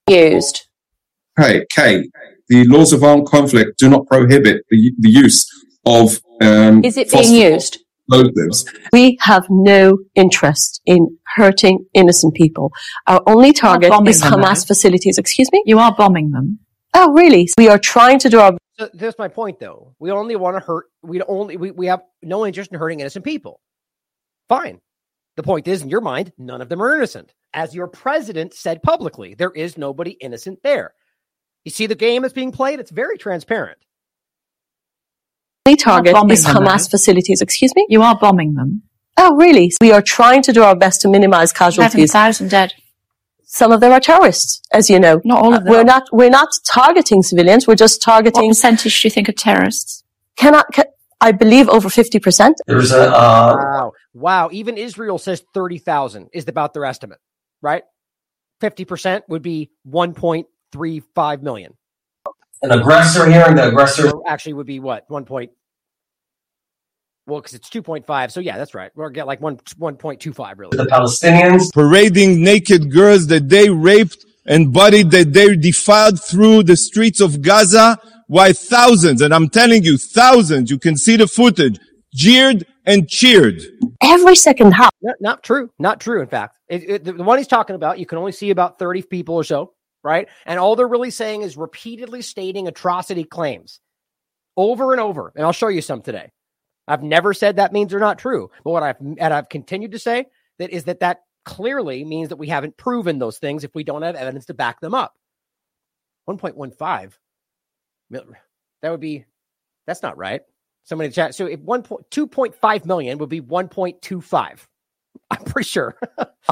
Speaker 9: Used.
Speaker 8: Kay, Kay, the laws of armed conflict do not prohibit the, the use of um,
Speaker 9: Is it being used?
Speaker 8: explosives.
Speaker 5: we have no interest in hurting innocent people. Our only target is Hamas
Speaker 4: though.
Speaker 5: facilities. Excuse me?
Speaker 4: You are bombing them.
Speaker 5: Oh, really? We are trying to do our
Speaker 1: So that's my point, though. We only want to hurt. We only we, we have no interest in hurting innocent people. Fine. The point is, in your mind, none of them are innocent. As your president said publicly, there is nobody innocent there. You see the game that's being played? It's very transparent.
Speaker 5: Only target is Hamas
Speaker 4: though.
Speaker 5: facilities. Excuse me?
Speaker 4: You are bombing them.
Speaker 5: Oh, really? We are trying to do our best to minimize casualties.
Speaker 4: 11,000 dead.
Speaker 5: Some of them are terrorists, as you know.
Speaker 4: Not all of them.
Speaker 5: We're not, we're not targeting civilians. We're just targeting.
Speaker 4: What
Speaker 5: targeting,
Speaker 4: percentage do you think are terrorists?
Speaker 5: cannot, can, I believe over 50%.
Speaker 8: There's a, uh,
Speaker 1: Wow. Wow. Even Israel says 30,000 is about their estimate, right? 50% would be 1.35 million.
Speaker 8: An aggressor here, and the aggressor
Speaker 1: actually would be what? 1. Point, well, because it's 2.5. So yeah, that's right. We'll get like 1, 1.25 really.
Speaker 8: the Palestinians.
Speaker 7: Parading naked girls that they raped and bodied that they defiled through the streets of Gaza. Why thousands, and I'm telling you, thousands, you can see the footage, jeered and cheered.
Speaker 5: Every second house.
Speaker 1: No, not true. Not true. In fact, it, it, the, the one he's talking about, you can only see about 30 people or so, right? And all they're really saying is repeatedly stating atrocity claims over and over. And I'll show you some today. I've never said that means they're not true. But what I've, and I've continued to say that is that that clearly means that we haven't proven those things if we don't have evidence to back them up. 1.15 that would be that's not right somebody in the chat so if 1 point, 2.5 million would be 1.25 <laughs> i'm pretty sure <laughs>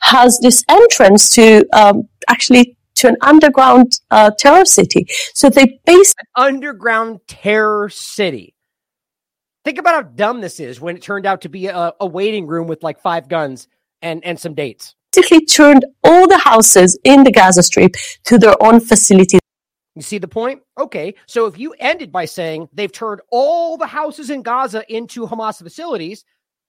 Speaker 5: has this entrance to um, actually to an underground uh, terror city. So they base
Speaker 1: underground terror city think about how dumb this is when it turned out to be a, a waiting room with like five guns and and some dates
Speaker 5: basically turned all the houses in the Gaza Strip to their own facilities.
Speaker 1: You see the point? Okay. So if you ended by saying they've turned all the houses in Gaza into Hamas facilities,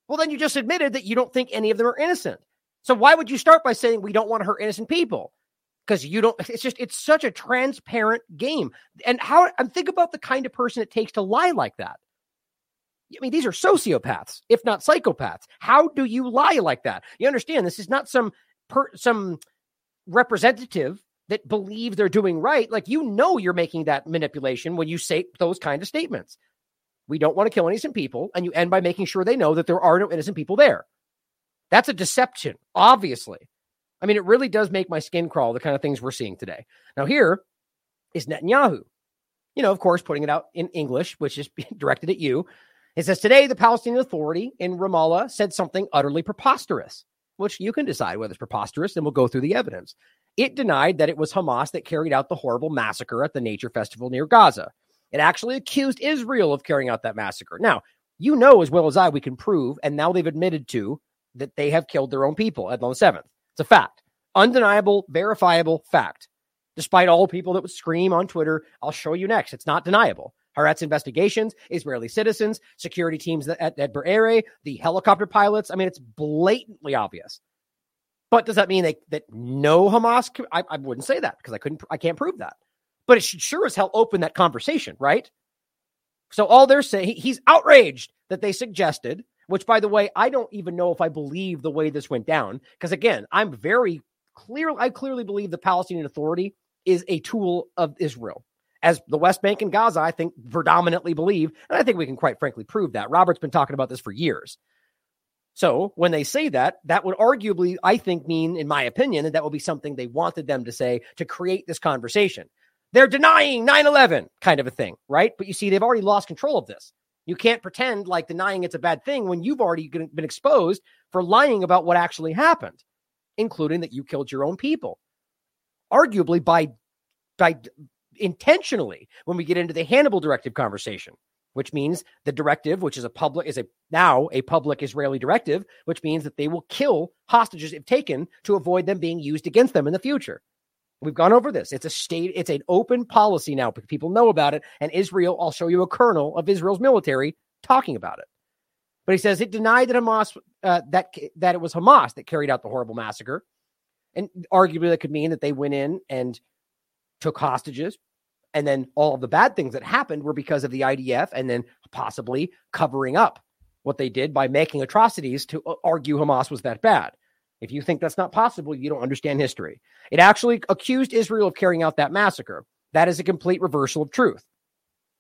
Speaker 1: well, then you just admitted that you don't think any of them are innocent. So why would you start by saying we don't want to hurt innocent people? Because you don't, it's just, it's such a transparent game. And how, and think about the kind of person it takes to lie like that. I mean, these are sociopaths, if not psychopaths. How do you lie like that? You understand this is not some per, some representative that believe they're doing right, like you know you're making that manipulation when you say those kind of statements. We don't want to kill innocent people, and you end by making sure they know that there are no innocent people there. That's a deception, obviously. I mean, it really does make my skin crawl, the kind of things we're seeing today. Now, here is Netanyahu. You know, of course, putting it out in English, which is <laughs> directed at you. It says today the Palestinian Authority in Ramallah said something utterly preposterous, which you can decide whether it's preposterous, and we'll go through the evidence. It denied that it was Hamas that carried out the horrible massacre at the Nature Festival near Gaza. It actually accused Israel of carrying out that massacre. Now, you know as well as I, we can prove, and now they've admitted to, that they have killed their own people at the 7th. It's a fact. Undeniable, verifiable fact. Despite all people that would scream on Twitter, I'll show you next. It's not deniable. Haaretz investigations, Israeli citizens, security teams at, at Be'eri, the helicopter pilots. I mean, it's blatantly obvious. But does that mean they, that no Hamas? I, I wouldn't say that because I couldn't, I can't prove that. But it should sure as hell open that conversation, right? So all they're saying, he's outraged that they suggested, which by the way, I don't even know if I believe the way this went down. Because again, I'm very clear. I clearly believe the Palestinian Authority is a tool of Israel. As the West Bank and Gaza, I think predominantly believe, and I think we can quite frankly prove that. Robert's been talking about this for years. So when they say that, that would arguably, I think, mean, in my opinion, that that would be something they wanted them to say to create this conversation. They're denying 9 11 kind of a thing, right? But you see, they've already lost control of this. You can't pretend like denying it's a bad thing when you've already been exposed for lying about what actually happened, including that you killed your own people, arguably by by intentionally. When we get into the Hannibal directive conversation, which means the directive, which is a public, is a now a public Israeli directive, which means that they will kill hostages if taken to avoid them being used against them in the future. We've gone over this. It's a state, it's an open policy now. People know about it. And Israel, I'll show you a colonel of Israel's military talking about it. But he says it denied that Hamas uh, that that it was Hamas that carried out the horrible massacre, and arguably that could mean that they went in and took hostages, and then all of the bad things that happened were because of the IDF, and then possibly covering up what they did by making atrocities to uh, argue Hamas was that bad. If you think that's not possible, you don't understand history. It actually accused Israel of carrying out that massacre. That is a complete reversal of truth.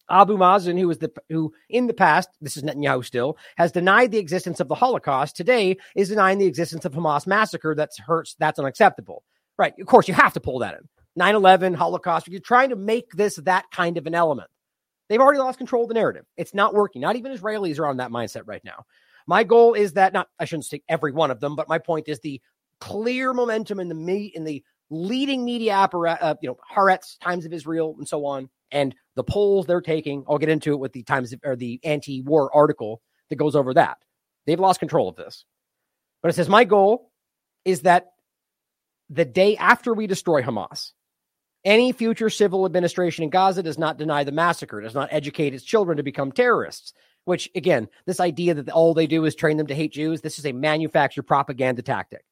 Speaker 1: Abu Mazen, who is the who in the past, this is Netanyahu still, has denied the existence of the Holocaust, today is denying the existence of Hamas massacre. That's hurts. That's unacceptable. Right. Of course, you have to pull that in. 9-11, Holocaust. You're trying to make this that kind of an element. They've already lost control of the narrative. It's not working. Not even Israelis are on that mindset right now. My goal is that not I shouldn't say every one of them, but my point is the clear momentum in the in the leading media apparatus, uh, you know, Haaretz, Times of Israel, and so on, and the polls they're taking. I'll get into it with the Times of, or the anti-war article that goes over that. They've lost control of this, but it says my goal is that the day after we destroy Hamas, any future civil administration in Gaza does not deny the massacre, does not educate its children to become terrorists, which again, this idea that all they do is train them to hate Jews, this is a manufactured propaganda tactic.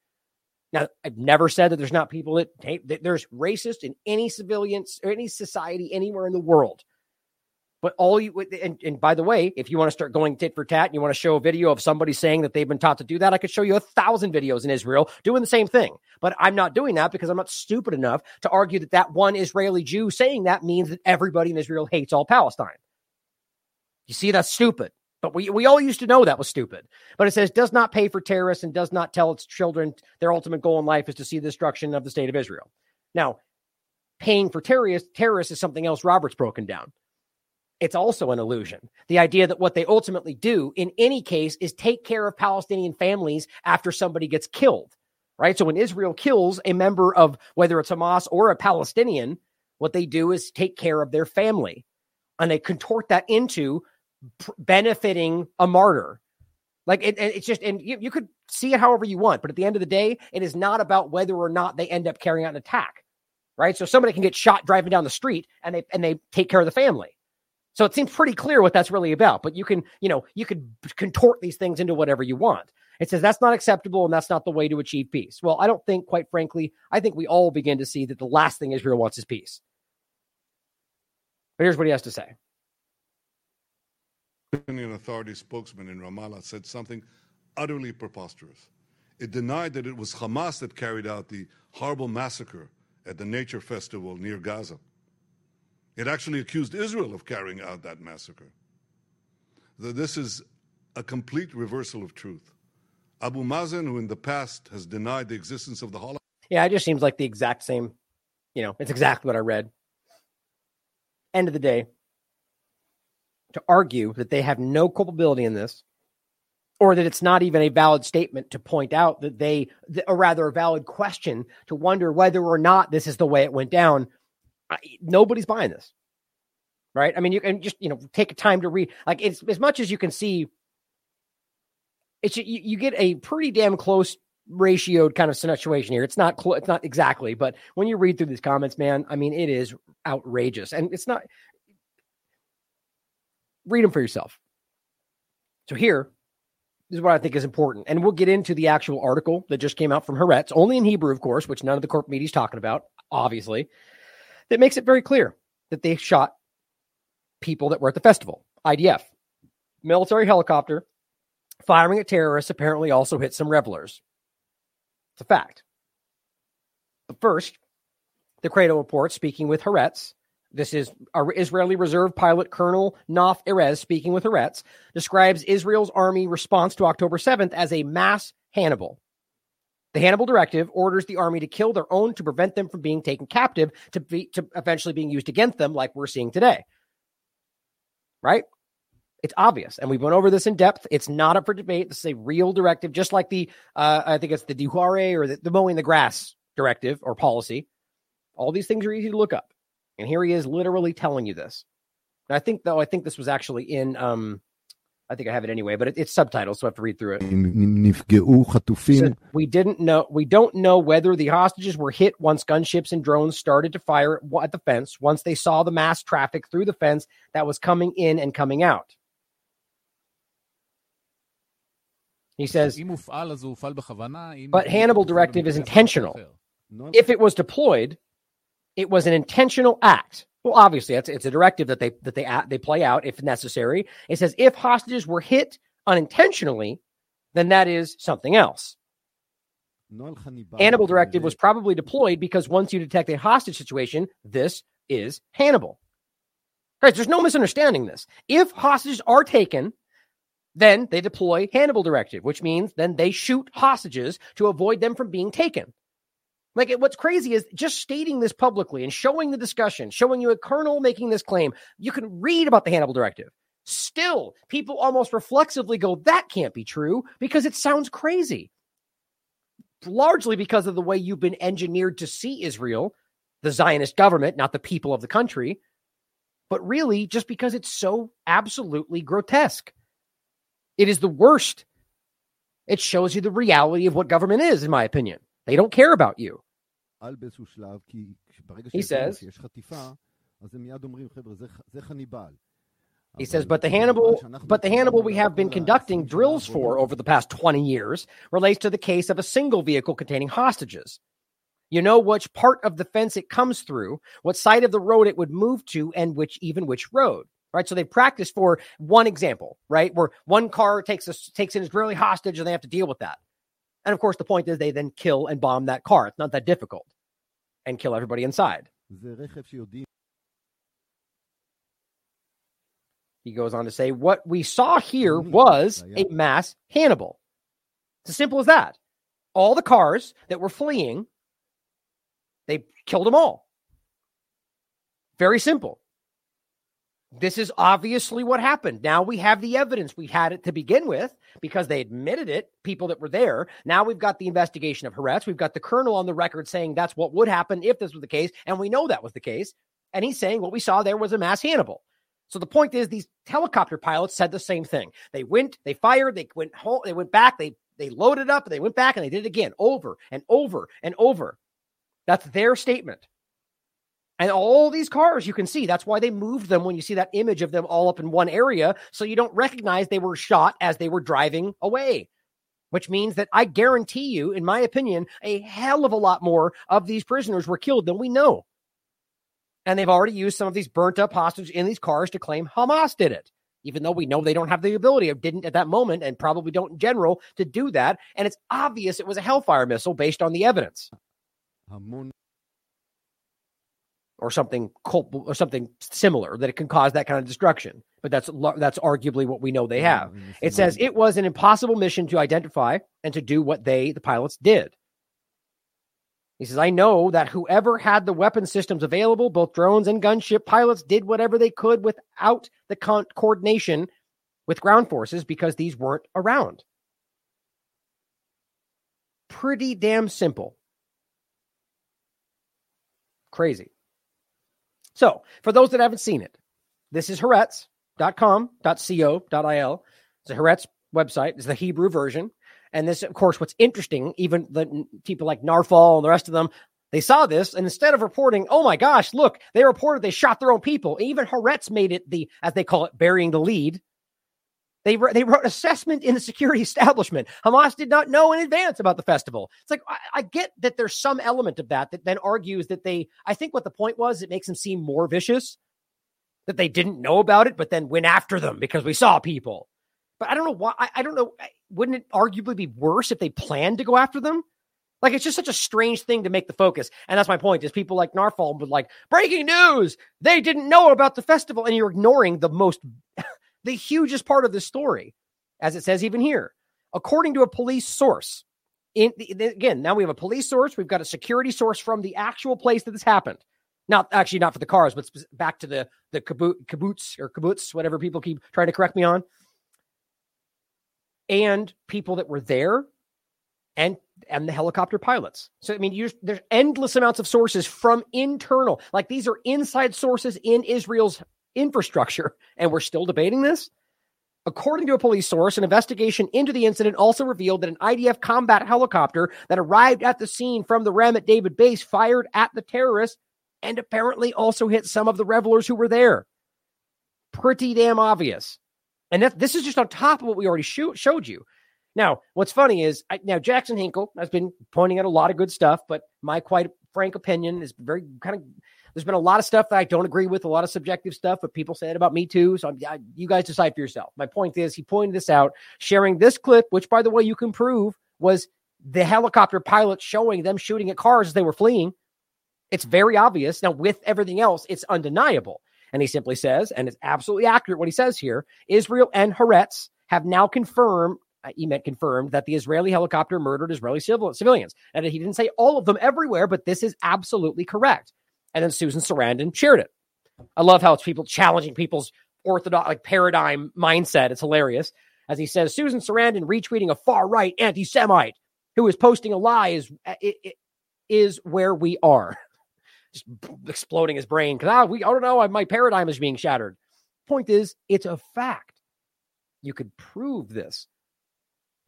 Speaker 1: Now, I've never said that there's not people that hate, that there's racist in any civilians or any society anywhere in the world. But all you, and, and by the way, if you want to start going tit for tat and you want to show a video of somebody saying that they've been taught to do that, I could show you a thousand videos in Israel doing the same thing. But I'm not doing that because I'm not stupid enough to argue that that one Israeli Jew saying that means that everybody in Israel hates all Palestine. You see, that's stupid. But we, we all used to know that was stupid. But it says does not pay for terrorists and does not tell its children their ultimate goal in life is to see the destruction of the state of Israel. Now, paying for terrorists, terrorists is something else Robert's broken down. It's also an illusion. The idea that what they ultimately do in any case is take care of Palestinian families after somebody gets killed, right? So when Israel kills a member of whether it's Hamas or a Palestinian, what they do is take care of their family and they contort that into benefiting a martyr. Like it, it's just, and you, you could see it however you want, but at the end of the day, it is not about whether or not they end up carrying out an attack, right? So somebody can get shot driving down the street, and they and they take care of the family. So it seems pretty clear what that's really about. But you can, you know, you could contort these things into whatever you want. It says that's not acceptable and that's not the way to achieve peace. Well, I don't think, quite frankly, I think we all begin to see that the last thing Israel wants is peace. But here's what he has to say.
Speaker 12: Palestinian Authority spokesman in Ramallah said something utterly preposterous. It denied that it was Hamas that carried out the horrible massacre at the Nature Festival near Gaza. It actually accused Israel of carrying out that massacre. This is a complete reversal of truth. Abu Mazen, who in the past has denied the existence of the Holocaust.
Speaker 1: Yeah, it just seems like the exact same. You know, it's exactly what I read. End of the day, to argue that they have no culpability in this, or that it's not even a valid statement to point out that they, or rather, a valid question to wonder whether or not this is the way it went down. Nobody's buying this, right? I mean, you can just you know take time to read. Like it's as much as you can see. It's you, you get a pretty damn close ratioed kind of situation here. It's not cl- it's not exactly, but when you read through these comments, man, I mean, it is outrageous, and it's not. Read them for yourself. So here is what I think is important, and we'll get into the actual article that just came out from Haaretz, only in Hebrew, of course, which none of the corp media is talking about, obviously. That makes it very clear that they shot people that were at the festival. IDF, military helicopter, firing at terrorists apparently also hit some revelers. It's a fact. But first, the Cradle report speaking with Haaretz. This is our Israeli Reserve pilot Colonel Nof Erez speaking with Haaretz, describes Israel's army response to October 7th as a mass Hannibal. The Hannibal Directive orders the army to kill their own to prevent them from being taken captive to be to eventually being used against them, like we're seeing today. Right? It's obvious, and we've went over this in depth. It's not up for debate. This is a real directive, just like the uh, I think it's the Dahiya or the, the mowing the grass directive or policy. All these things are easy to look up, and here he is literally telling you this. And I think though I think this was actually in um, I think I have it anyway, but it, it's subtitles, so I have to read through it. So we didn't know. We don't know whether the hostages were hit once gunships and drones started to fire at the fence. Once they saw the mass traffic through the fence that was coming in and coming out. He says, but Hannibal directive is intentional. If it was deployed, it was an intentional act. Well, obviously, it's, it's a directive that they that they they play out if necessary. It says if hostages were hit unintentionally, then that is something else. Hannibal directive was probably deployed because once you detect a hostage situation, this is Hannibal. Guys, there's no misunderstanding this. If hostages are taken, then they deploy Hannibal directive, which means then they shoot hostages to avoid them from being taken. Like what's crazy is just stating this publicly and showing the discussion, showing you a colonel making this claim. You can read about the Hannibal directive. Still, people almost reflexively go, that can't be true because it sounds crazy. Largely because of the way you've been engineered to see Israel, the Zionist government, not the people of the country, but really just because it's so absolutely grotesque. It is the worst. It shows you the reality of what government is, in my opinion. They don't care about you. He says, he says, but the Hannibal, but the Hannibal we have been conducting drills for over the past 20 years relates to the case of a single vehicle containing hostages. You know which part of the fence it comes through, what side of the road it would move to, and which even which road right? So they practice for one example, right? Where one car takes a, takes an Israeli hostage and they have to deal with that. And of course, the point is they then kill and bomb that car. It's not that difficult and kill everybody inside. He goes on to say, what we saw here mm-hmm. was a mass Hannibal. It's as simple as that. All the cars that were fleeing, they killed them all. Very simple. This is obviously what happened. Now we have the evidence. We had it to begin with because they admitted it, people that were there. Now we've got the investigation of Haaretz. We've got the colonel on the record saying that's what would happen if this was the case. And we know that was the case. And he's saying what we saw there was a mass Hannibal. So the point is, these helicopter pilots said the same thing. They went, they fired, they went home, they went back, they they loaded up, they went back, and they did it again, over and over and over. That's their statement. And all these cars you can see, that's why they moved them when you see that image of them all up in one area. So you don't recognize they were shot as they were driving away, which means that I guarantee you, in my opinion, a hell of a lot more of these prisoners were killed than we know. And they've already used some of these burnt up hostages in these cars to claim Hamas did it, even though we know they don't have the ability or didn't at that moment and probably don't in general to do that. And it's obvious it was a Hellfire missile based on the evidence. Or something or something similar that it can cause that kind of destruction. But that's that's arguably what we know they have. It says it was an impossible mission to identify and to do what they, the pilots, did. He says, I know that whoever had the weapon systems available, both drones and gunship pilots, did whatever they could without the con- coordination with ground forces because these weren't around. Pretty damn simple. Crazy. So, for those that haven't seen it, this is Haaretz.com.co.il. It's a Haaretz website. It's the Hebrew version. And this, of course, what's interesting, even the people like Narfall and the rest of them, they saw this, and instead of reporting, oh my gosh, look, they reported they shot their own people. Even Haaretz made it the, as they call it, burying the lead. They, they wrote assessment in the security <laughs> establishment. Hamas did not know in advance about the festival. It's like, I, I, get that there's some element of that that then argues that they, I think what the point was, it makes them seem more vicious, that they didn't know about it, but then went after them because we saw people. But I don't know why. I, I don't know. Wouldn't it arguably be worse if they planned to go after them? Like it's just such a strange thing to make the focus. And that's my point is people like Narfall would like breaking news. They didn't know about the festival. And you're ignoring the most, the hugest part of the story, as it says even here. According to a police source, in the, again, now we have a police source. We've got a security source from the actual place that this happened. Not actually not for the cars, but back to the the kibbutz or kibbutz, whatever people keep trying to correct me on and people that were there and and the helicopter pilots. So I mean, you, there's endless amounts of sources from internal, like these are inside sources in Israel's infrastructure, and we're still debating this. According to a police source, an investigation into the incident also revealed that an IDF combat helicopter that arrived at the scene from the Ramat David base fired at the terrorists and apparently also hit some of the revelers who were there. Pretty damn obvious. And that, this is just on top of what we already show, showed you. Now, what's funny is I, now Jackson Hinkle has been pointing out a lot of good stuff, but my quite frank opinion is very kind of. There's been a lot of stuff that I don't agree with, a lot of subjective stuff, but people say it about me too. So I, you guys decide for yourself. My point is, he pointed this out, sharing this clip, which by the way you can prove was the helicopter pilot showing them shooting at cars as they were fleeing. It's very obvious. Now, with everything else, it's undeniable. And he simply says, and it's absolutely accurate what he says here Israel and Haaretz have now confirmed, uh, he meant confirmed, that the Israeli helicopter murdered Israeli civil, civilians. And he didn't say all of them everywhere, but this is absolutely correct. And then Susan Sarandon shared it. I love how it's people challenging people's orthodox like paradigm mindset. It's hilarious. As he says, Susan Sarandon retweeting a far right anti Semite who is posting a lie is, uh, is where we are <laughs> just exploding his brain because ah, we I don't know, my paradigm is being shattered. Point is, it's a fact. You could prove this.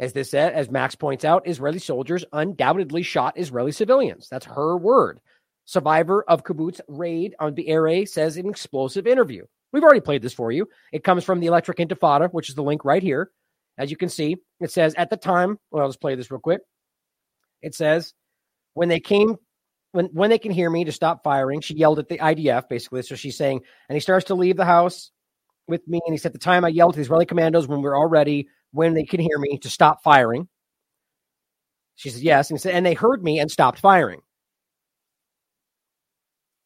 Speaker 1: As this said, as Max points out, Israeli soldiers undoubtedly shot Israeli civilians. That's her word. Survivor of kibbutz raid on the Be'eri says in explosive interview. We've already played this for you. It comes from the Electric Intifada, which is the link right here. As you can see, it says at the time, well, I'll just play this real quick. It says, when they came when when they can hear me to stop firing. She yelled at the IDF basically. So she's saying, and he starts to leave the house with me. And he said, the time I yelled to the Israeli commandos when we are all ready, when they can hear me to stop firing. She says, yes. And he said, and they heard me and stopped firing.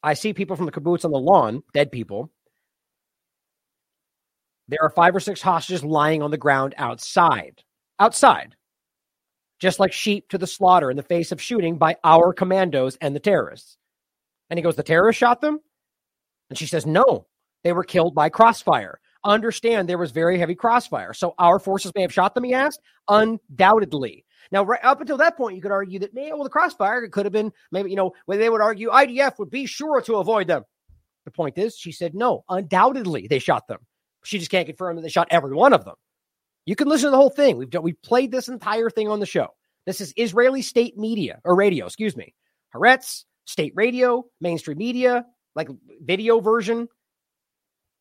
Speaker 1: I see people from the kibbutz on the lawn, dead people. There are five or six hostages lying on the ground outside. Outside just like sheep to the slaughter in the face of shooting by our commandos and the terrorists. And he goes, The terrorists shot them? And she says, No, they were killed by crossfire. Understand there was very heavy crossfire. So our forces may have shot them, he asked? Undoubtedly. Now, right up until that point, you could argue that, well, the crossfire could have been maybe, you know, where they would argue IDF would be sure to avoid them. The point is, she said, no, undoubtedly they shot them. She just can't confirm that they shot every one of them. You can listen to the whole thing. We've done, we've played this entire thing on the show. This is Israeli state media or radio, excuse me. Haaretz, state radio, mainstream media, like video version,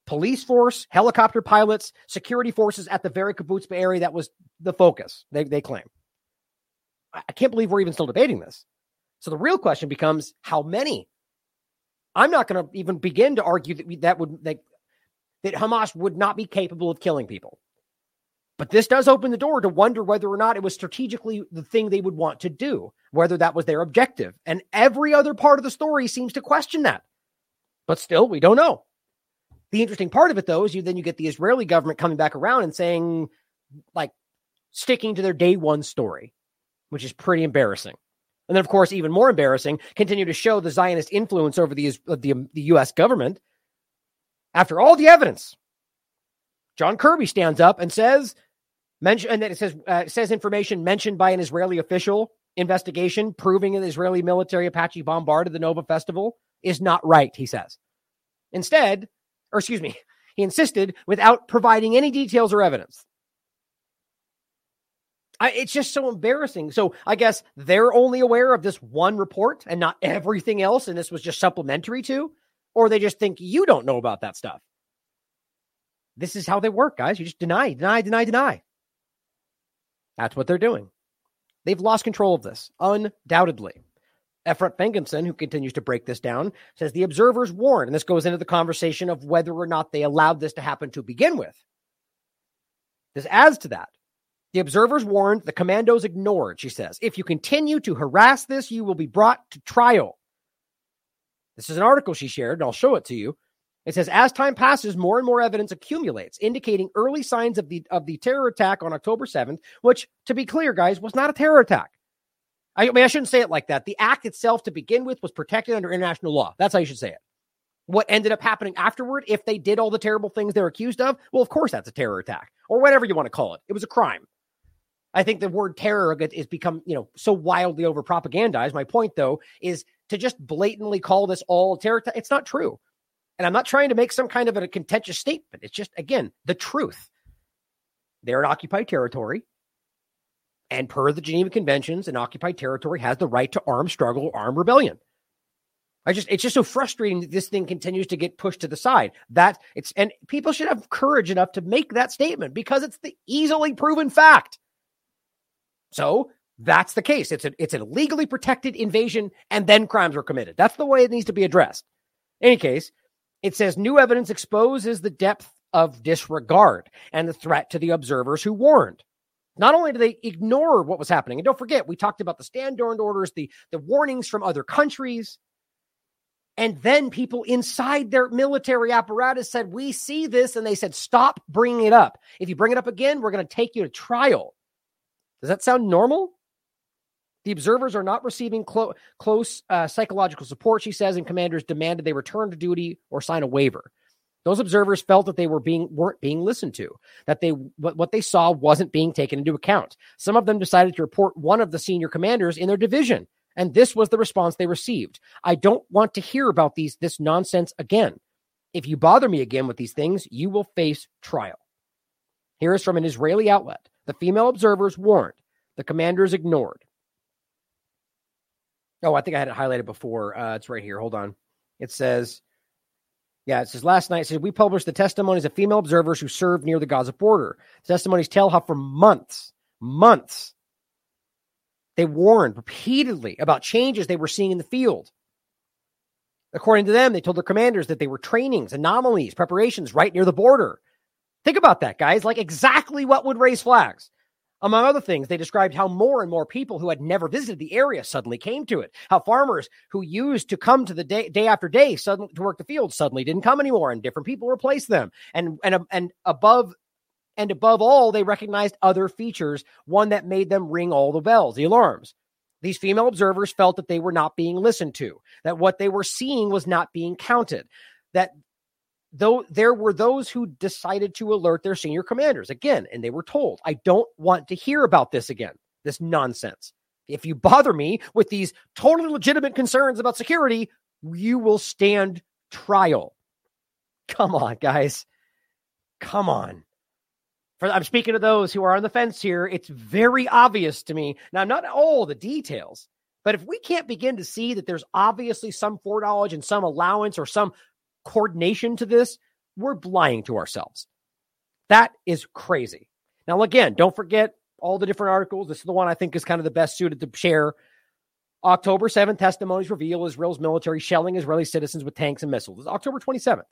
Speaker 1: police force, helicopter pilots, security forces at the very kibbutz area. That was the focus, they, they claim. I can't believe we're even still debating this. So the real question becomes how many? I'm not going to even begin to argue that we, that would that, that Hamas would not be capable of killing people. But this does open the door to wonder whether or not it was strategically the thing they would want to do, whether that was their objective. And every other part of the story seems to question that. But still, we don't know. The interesting part of it, though, is you then you get the Israeli government coming back around and saying, like, sticking to their day one story, which is pretty embarrassing. And then, of course, even more embarrassing, continue to show the Zionist influence over the, the, the U.S. government. After all the evidence, John Kirby stands up and says, mention, and then it says, uh, says information mentioned by an Israeli official investigation proving an Israeli military Apache bombarded the Nova Festival is not right, he says. Instead, or excuse me, he insisted without providing any details or evidence. I, it's just so embarrassing. So I guess they're only aware of this one report and not everything else, and this was just supplementary to, or they just think you don't know about that stuff. This is how they work, guys. You just deny, deny, deny, deny. That's what they're doing. They've lost control of this, undoubtedly. Efrat Fenigson, who continues to break this down, says the observers warned, and this goes into the conversation of whether or not they allowed this to happen to begin with. This adds to that. The observers warned, the commandos ignored, she says. If you continue to harass this, you will be brought to trial. This is an article she shared, and I'll show it to you. It says, as time passes, more and more evidence accumulates, indicating early signs of the of the terror attack on October 7th, which, to be clear, guys, was not a terror attack. I mean, I shouldn't say it like that. The act itself, to begin with, was protected under international law. That's how you should say it. What ended up happening afterward, if they did all the terrible things they're accused of, well, of course, that's a terror attack or whatever you want to call it. It was a crime. I think the word terror is become, you know, so wildly over propagandized. My point, though, is to just blatantly call this all terror. It's not true. And I'm not trying to make some kind of a contentious statement. It's just, again, the truth. They're an occupied territory. And per the Geneva Conventions, an occupied territory has the right to armed struggle or arm rebellion. I just it's just so frustrating that this thing continues to get pushed to the side. That it's and people should have courage enough to make that statement because it's the easily proven fact. So that's the case. It's a it's a legally protected invasion, and then crimes were committed. That's the way it needs to be addressed. In any case, it says new evidence exposes the depth of disregard and the threat to the observers who warned. Not only do they ignore what was happening, and don't forget, we talked about the stand orders, the, the warnings from other countries. And then people inside their military apparatus said, We see this. And they said, Stop bringing it up. If you bring it up again, we're going to take you to trial. Does that sound normal? The observers are not receiving clo- close uh, psychological support, she says, and commanders demanded they return to duty or sign a waiver. Those observers felt that they were being weren't being listened to, that they what, what they saw wasn't being taken into account. Some of them decided to report one of the senior commanders in their division, and this was the response they received. I don't want to hear about these this nonsense again. If you bother me again with these things, you will face trial. Here is from an Israeli outlet. The female observers warned. The commanders ignored. Oh, I think I had it highlighted before. Uh, it's right here. Hold on. It says, yeah, it says last night, it says we published the testimonies of female observers who served near the Gaza border. The testimonies tell how for months, months, they warned repeatedly about changes they were seeing in the field. According to them, they told their commanders that they were trainings, anomalies, preparations right near the border. Think about that, guys. Like exactly what would raise flags. Among other things, they described how more and more people who had never visited the area suddenly came to it. How farmers who used to come to the day, day after day suddenly to work the fields suddenly didn't come anymore, and different people replaced them. And and and above and above all, they recognized other features. One that made them ring all the bells, the alarms. These female observers felt that they were not being listened to, that what they were seeing was not being counted, that though there were those who decided to alert their senior commanders again, and they were told, I don't want to hear about this again, this nonsense. If you bother me with these totally legitimate concerns about security, you will stand trial. Come on, guys. Come on. For, I'm speaking to those who are on the fence here. It's very obvious to me. Now, not all the details, but if we can't begin to see that there's obviously some foreknowledge and some allowance or some coordination to this, we're lying to ourselves. That is crazy. Now, again, don't forget all the different articles. This is the one I think is kind of the best suited to share. October 7th, testimonies reveal Israel's military shelling Israeli citizens with tanks and missiles. It's October 27th.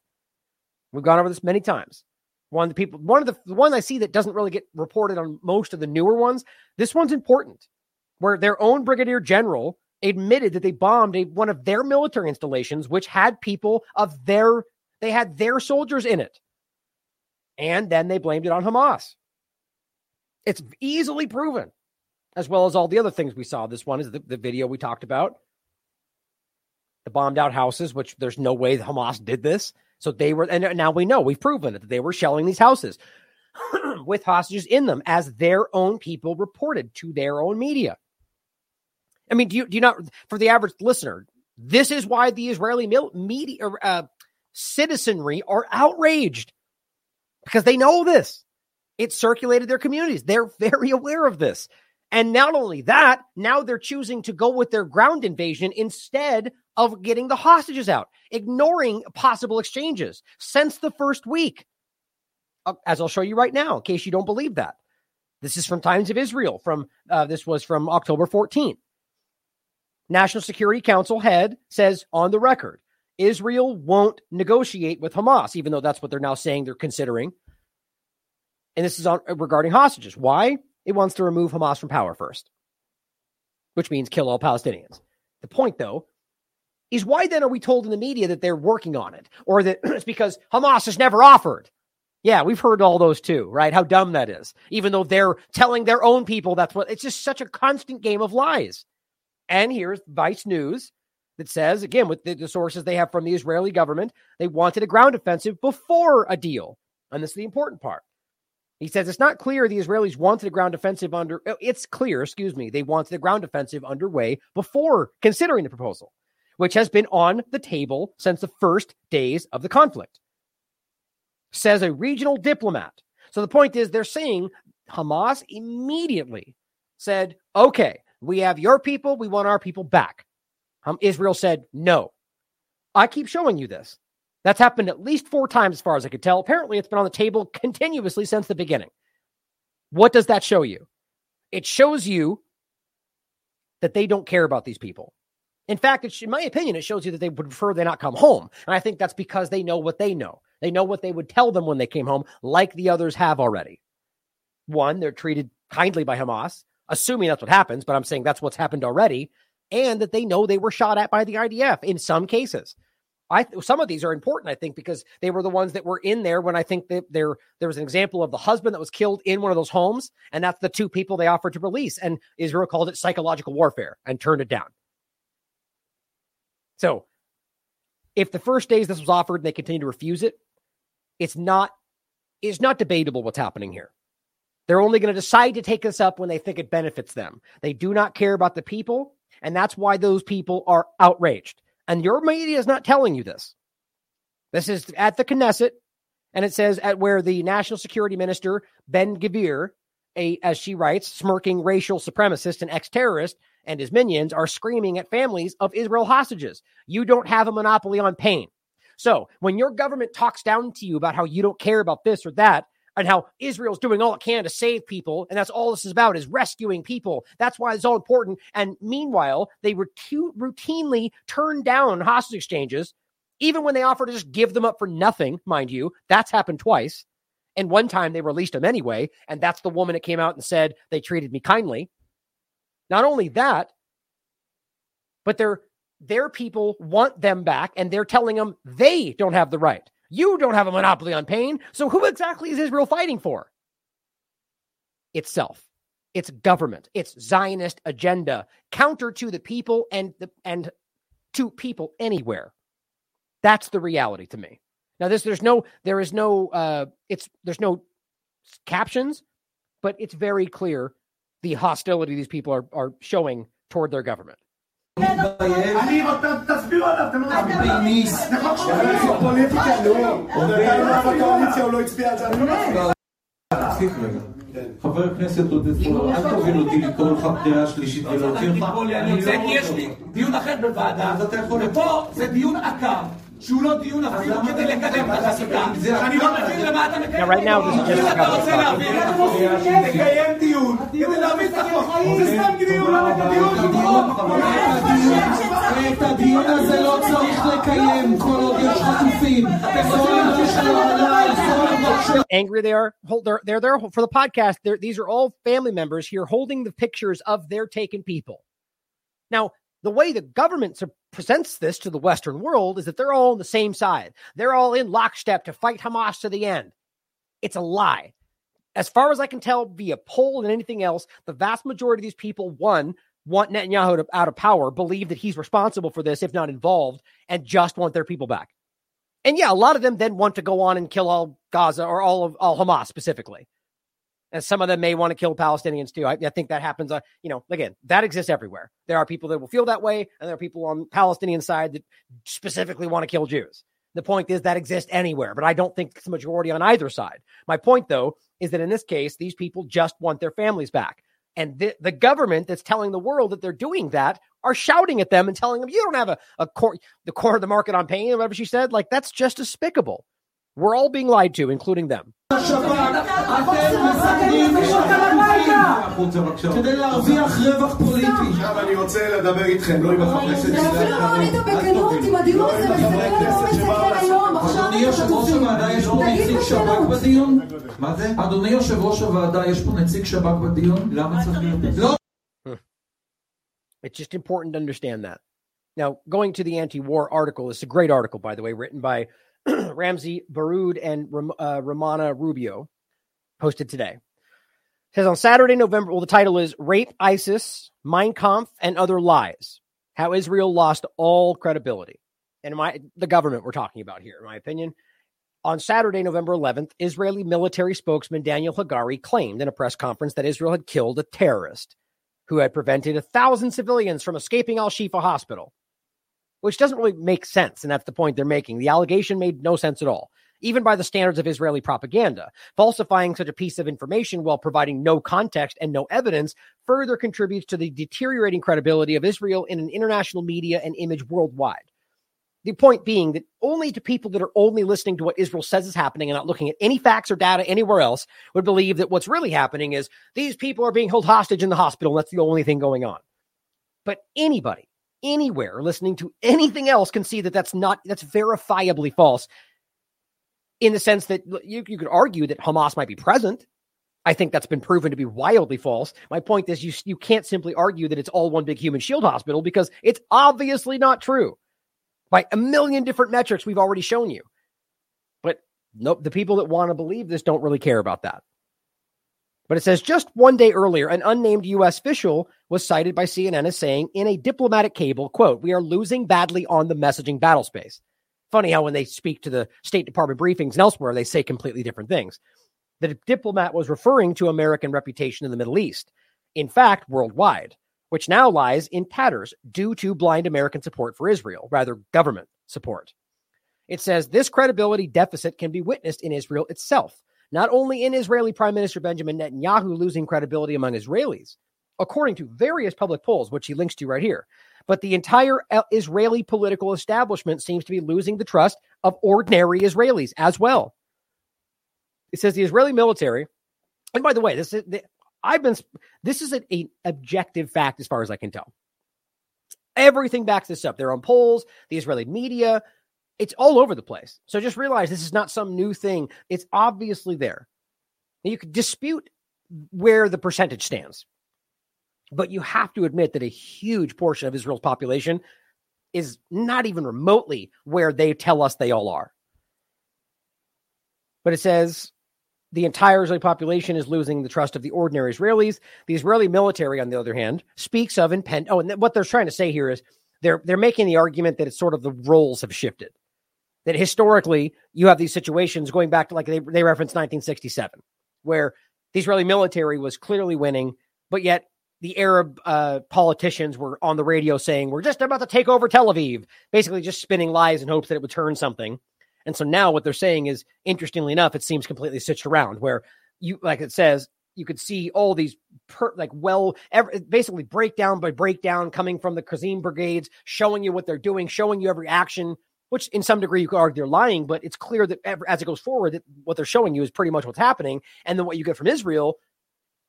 Speaker 1: We've gone over this many times. One of the people, one of the, the one I see that doesn't really get reported on most of the newer ones. This one's important, where their own brigadier general admitted that they bombed a, one of their military installations, which had people of their, they had their soldiers in it. And then they blamed it on Hamas. It's easily proven, as well as all the other things we saw. This one is the, the video we talked about. The bombed out houses, which there's no way Hamas did this. So they were, and now we know we've proven it that they were shelling these houses <clears throat> with hostages in them, as their own people reported to their own media. I mean, do you do you not for the average listener? This is why the Israeli media uh, citizenry are outraged because they know this. It circulated their communities. They're <laughs> very aware of this. And not only that, now they're choosing to go with their ground invasion instead of getting the hostages out, ignoring possible exchanges since the first week. Uh, as I'll show you right now, in case you don't believe that. This is from Times of Israel. From uh, this was from October 14th. National Security Council head says on the record, Israel won't negotiate with Hamas, even though that's what they're now saying they're considering. And this is on, regarding hostages. Why? It wants to remove Hamas from power first, which means kill all Palestinians. The point, though, is why then are we told in the media that they're working on it or that <clears throat> it's because Hamas has never offered? Yeah, we've heard all those too, right? How dumb that is. Even though they're telling their own people that's what it's just such a constant game of lies. And here's Vice News that says, again, with the, the sources they have from the Israeli government, they wanted a ground offensive before a deal. And this is the important part. He says it's not clear the Israelis wanted a ground offensive under. oh, It's clear, excuse me, they wanted a ground offensive underway before considering the proposal, which has been on the table since the first days of the conflict. Says a regional diplomat. So the point is, they're saying Hamas immediately said, "Okay, we have your people. We want our people back." Um, Israel said, "No." I keep showing you this. That's happened at least four times, as far as I could tell. Apparently, it's been on the table continuously since the beginning. What does that show you? It shows you that they don't care about these people. In fact, in my opinion, it shows you that they would prefer they not come home. And I think that's because they know what they know. They know what they would tell them when they came home, like the others have already. One, they're treated kindly by Hamas, assuming that's what happens, but I'm saying that's what's happened already, and that they know they were shot at by the IDF in some cases. I some of these are important, I think, because they were the ones that were in there when I think that there there was an example of the husband that was killed in one of those homes, and that's the two people they offered to release. And Israel called it psychological warfare and turned it down. So if the first days this was offered and they continue to refuse it, it's not it's not debatable what's happening here. They're only going to decide to take this up when they think it benefits them. They do not care about the people, and that's why those people are outraged. And your media is not telling you this. This is at the Knesset, and it says at where the National Security Minister Ben Gvir, a as she writes, smirking racial supremacist and ex-terrorist, and his minions are screaming at families of Israel hostages. You don't have a monopoly on pain. So when your government talks down to you about how you don't care about this or that, and how Israel's doing all it can to save people, and that's all this is about is rescuing people. That's why it's all important. And meanwhile, they routu- routinely turn down hostage exchanges, even when they offer to just give them up for nothing, mind you. That's happened twice. And one time they released them anyway, and that's the woman that came out and said they treated me kindly. Not only that, but their their people want them back, and they're telling them they don't have the right. You don't have a monopoly on pain. So who exactly is Israel fighting for? Itself. Its government, its Zionist agenda, counter to the people and the and to people anywhere. That's the reality to me. Now, this there's no there is no uh it's there's no captions, but it's very clear the hostility these people are are showing toward their government.
Speaker 13: אני רוצה, תסבירו עליו, אתם לא מסבירים. נכון שהוא פוליטיקה, נו. עדיין לא בקואליציה, הוא לא הצביע על זה. אני לא מצביע.
Speaker 14: תפסיק רגע. חבר הכנסת עודד פורר, אל תוביל אותי לקרוא לך קריאה שלישית ולהוציא אותך.
Speaker 13: אני יוצא כי יש לי דיון אחר בוועדה, ופה זה דיון עקר. שהוא לא דיון אפילו כדי לקדם את החקיקה. אני לא מבין למה אתה מקיים
Speaker 1: Now, right now, this is just
Speaker 13: אם אתה
Speaker 1: a
Speaker 13: רוצה להעביר את הנושאים, תקיים דיון כדי להעביר את החוק. זה סתם דיון,
Speaker 15: את הדיון הזה לא צריך לקיים כל עוד יש חטופים. זו העמדה שלו עליי, זו העמדה שלו.
Speaker 1: angry they are. Hold, they're they're there for the podcast. They're, these are all family members here holding the pictures of their taken people. Now, the way the government presents this to the Western world is that they're all on the same side. They're all in lockstep to fight Hamas to the end. It's a lie. As far as I can tell via poll and anything else, the vast majority of these people, one, want Netanyahu to, out of power, believe that he's responsible for this, if not involved, and just want their people back. And yeah, a lot of them then want to go on and kill all Gaza or all of all Hamas specifically. And some of them may want to kill Palestinians too. I, I think that happens. Uh, you know, again, that exists everywhere. There are people that will feel that way, and there are people on Palestinian side that specifically want to kill Jews. The point is that exists anywhere, but I don't think it's the majority on either side. My point, though, is that in this case, these people just want their families back. And the, the government that's telling the world that they're doing that are shouting at them and telling them, you don't have a, a cor- the core of the market on pain, whatever she said. Like, that's just despicable. We're all being lied to, including them.
Speaker 15: כדי להרוויח רווח פוליטי.
Speaker 13: עכשיו אני רוצה לדבר איתכם, לא עם החברי כנסת.
Speaker 16: אפילו לא ענית בכנות אם הדיון הזה מסתכל או לא מסתכל היום.
Speaker 15: אדוני יושב ראש הוועדה, יש פה נציג שב"כ בדיון? מה זה? אדוני יושב ראש הוועדה, יש פה נציג שב"כ בדיון? למה צריך להיות? לא.
Speaker 1: It's just important to understand that. Now, going to the anti war article, it's a great article, by the way, written by <clears throat> Ramzy Baroud and uh, Romana Rubio, posted today. It says on Saturday, November, well, the title is Rape ISIS, Mein Kampf, and Other Lies How Israel Lost All Credibility. And my, the government we're talking about here, in my opinion. On Saturday, November 11th, Israeli military spokesman Daniel Hagari claimed in a press conference that Israel had killed a terrorist who had prevented a thousand civilians from escaping Al Shifa Hospital which doesn't really make sense. And that's the point they're making. The allegation made no sense at all, even by the standards of Israeli propaganda. Falsifying such a piece of information while providing no context and no evidence further contributes to the deteriorating credibility of Israel in an international media and image worldwide. The point being that only to people that are only listening to what Israel says is happening and not looking at any facts or data anywhere else would believe that what's really happening is these people are being held hostage in the hospital. And that's the only thing going on. But anybody anywhere listening to anything else can see that that's not that's verifiably false in the sense that you, you could argue that Hamas might be present. I think that's been proven to be wildly false. My point is you you can't simply argue that it's all one big human shield hospital because it's obviously not true. By a million different metrics we've already shown you. But nope, the people that want to believe this don't really care about that. But it says just one day earlier, an unnamed U.S. official was cited by CNN as saying in a diplomatic cable, quote, we are losing badly on the messaging battle space. Funny how when they speak to the State Department briefings and elsewhere, they say completely different things. The diplomat was referring to American reputation in the Middle East, in fact, worldwide, which now lies in tatters due to blind American support for Israel, rather government support. It says this credibility deficit can be witnessed in Israel itself not only in Israeli Prime Minister Benjamin Netanyahu losing credibility among Israelis, according to various public polls, which he links to right here, but the entire uh, Israeli political establishment seems to be losing the trust of ordinary Israelis as well. It says the Israeli military, and by the way, this is the, I've been this is an, objective fact as far as I can tell. Everything backs this up. They're polls, the Israeli media, it's all over the place. So just realize this is not some new thing. It's obviously there. You could dispute where the percentage stands, but you have to admit that a huge portion of Israel's population is not even remotely where they tell us they all are. But it says the entire Israeli population is losing the trust of the ordinary Israelis. The Israeli military, on the other hand, speaks of impend. Oh, and what they're trying to say here is they're they're making the argument that it's sort of the roles have shifted that historically you have these situations going back to like they, they reference 1967, where the Israeli military was clearly winning, but yet the Arab uh, politicians were on the radio saying, We're just about to take over Tel Aviv, basically just spinning lies in hopes that it would turn something. And so now what they're saying is, interestingly enough, it seems completely switched around, where you, like it says, you could see all these per, like well every, basically breakdown by breakdown coming from the Qassam brigades showing you what they're doing showing you every action which in some degree you could argue they're lying, but it's clear that as it goes forward, that what they're showing you is pretty much what's happening. And then what you get from Israel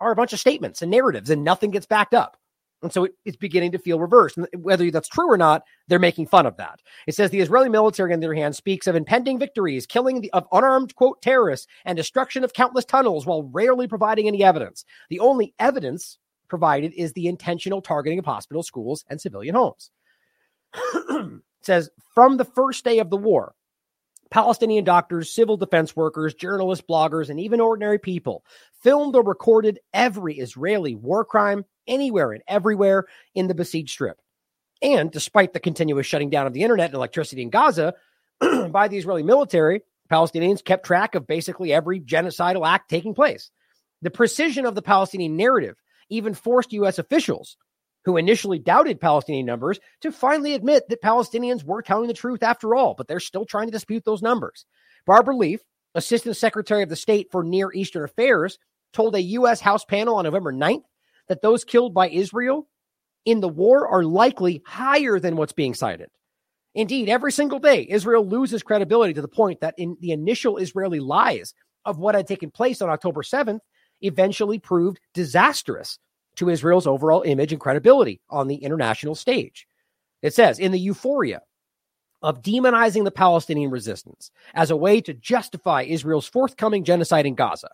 Speaker 1: are a bunch of statements and narratives, and nothing gets backed up. And so it, it's beginning to feel reversed. And whether that's true or not, they're making fun of that. It says the Israeli military, on the other hand, speaks of impending victories, killing the, of unarmed, quote, terrorists, and destruction of countless tunnels while rarely providing any evidence. The only evidence provided is the intentional targeting of hospitals, schools, and civilian homes. <clears throat> says from the first day of the war, Palestinian doctors, civil defense workers, journalists, bloggers, and even ordinary people filmed or recorded every Israeli war crime anywhere and everywhere in the besieged strip. And despite the continuous shutting down of the internet and electricity in Gaza <clears throat> by the Israeli military, Palestinians kept track of basically every genocidal act taking place. The precision of the Palestinian narrative even forced U.S. officials who initially doubted Palestinian numbers to finally admit that Palestinians were telling the truth after all, but they're still trying to dispute those numbers. Barbara Leaf, Assistant Secretary of the State for Near Eastern Affairs, told a U.S. House panel on November 9th that those killed by Israel in the war are likely higher than what's being cited. Indeed, every single day, Israel loses credibility to the point that in the initial Israeli lies of what had taken place on October 7th eventually proved disastrous to Israel's overall image and credibility on the international stage. It says in the euphoria of demonizing the Palestinian resistance as a way to justify Israel's forthcoming genocide in Gaza,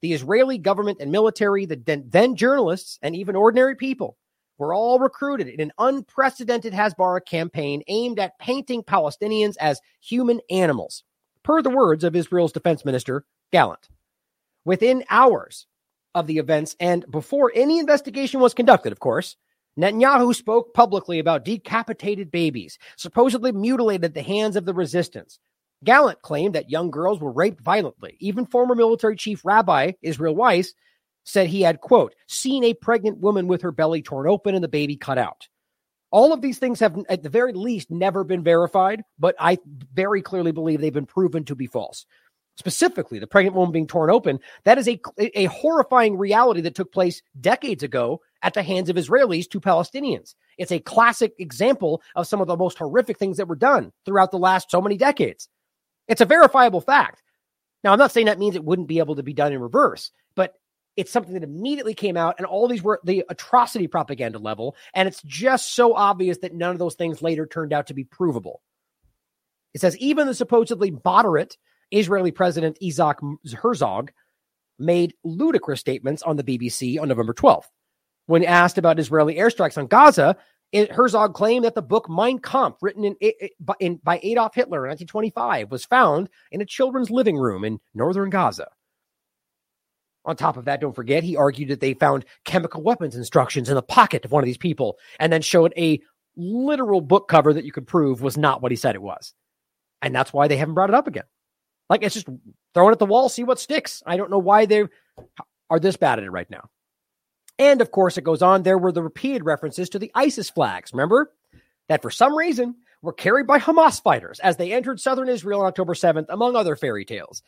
Speaker 1: the Israeli government and military, the then journalists, and even ordinary people were all recruited in an unprecedented Hasbara campaign aimed at painting Palestinians as human animals, per the words of Israel's defense minister, Gallant. Within hours of the events and before any investigation was conducted, of course, Netanyahu spoke publicly about decapitated babies, supposedly mutilated at the hands of the resistance. Gallant claimed that young girls were raped violently. Even former military chief Rabbi Israel Weiss said he had, quote, seen a pregnant woman with her belly torn open and the baby cut out. All of these things have, at the very least, never been verified, but I very clearly believe they've been proven to be false specifically the pregnant woman being torn open, that is a, a horrifying reality that took place decades ago at the hands of Israelis to Palestinians. It's a classic example of some of the most horrific things that were done throughout the last so many decades. It's a verifiable fact. Now, I'm not saying that means it wouldn't be able to be done in reverse, but it's something that immediately came out, and all these were the atrocity propaganda level. And it's just so obvious that none of those things later turned out to be provable. It says even the supposedly moderate Israeli President Isaac Herzog made ludicrous statements on the BBC on November 12th. When asked about Israeli airstrikes on Gaza, Herzog claimed that the book Mein Kampf, written in, in, by Adolf Hitler in 1925, was found in a children's living room in northern Gaza. On top of that, don't forget, he argued that they found chemical weapons instructions in the pocket of one of these people and then showed a literal book cover that you could prove was not what he said it was. And that's why they haven't brought it up again. Like it's just throw it at the wall, see what sticks. I don't know why they are this bad at it right now. And of course, it goes on. There were the repeated references to the ISIS flags. Remember that for some reason were carried by Hamas fighters as they entered southern Israel on October 7th, among other fairy tales.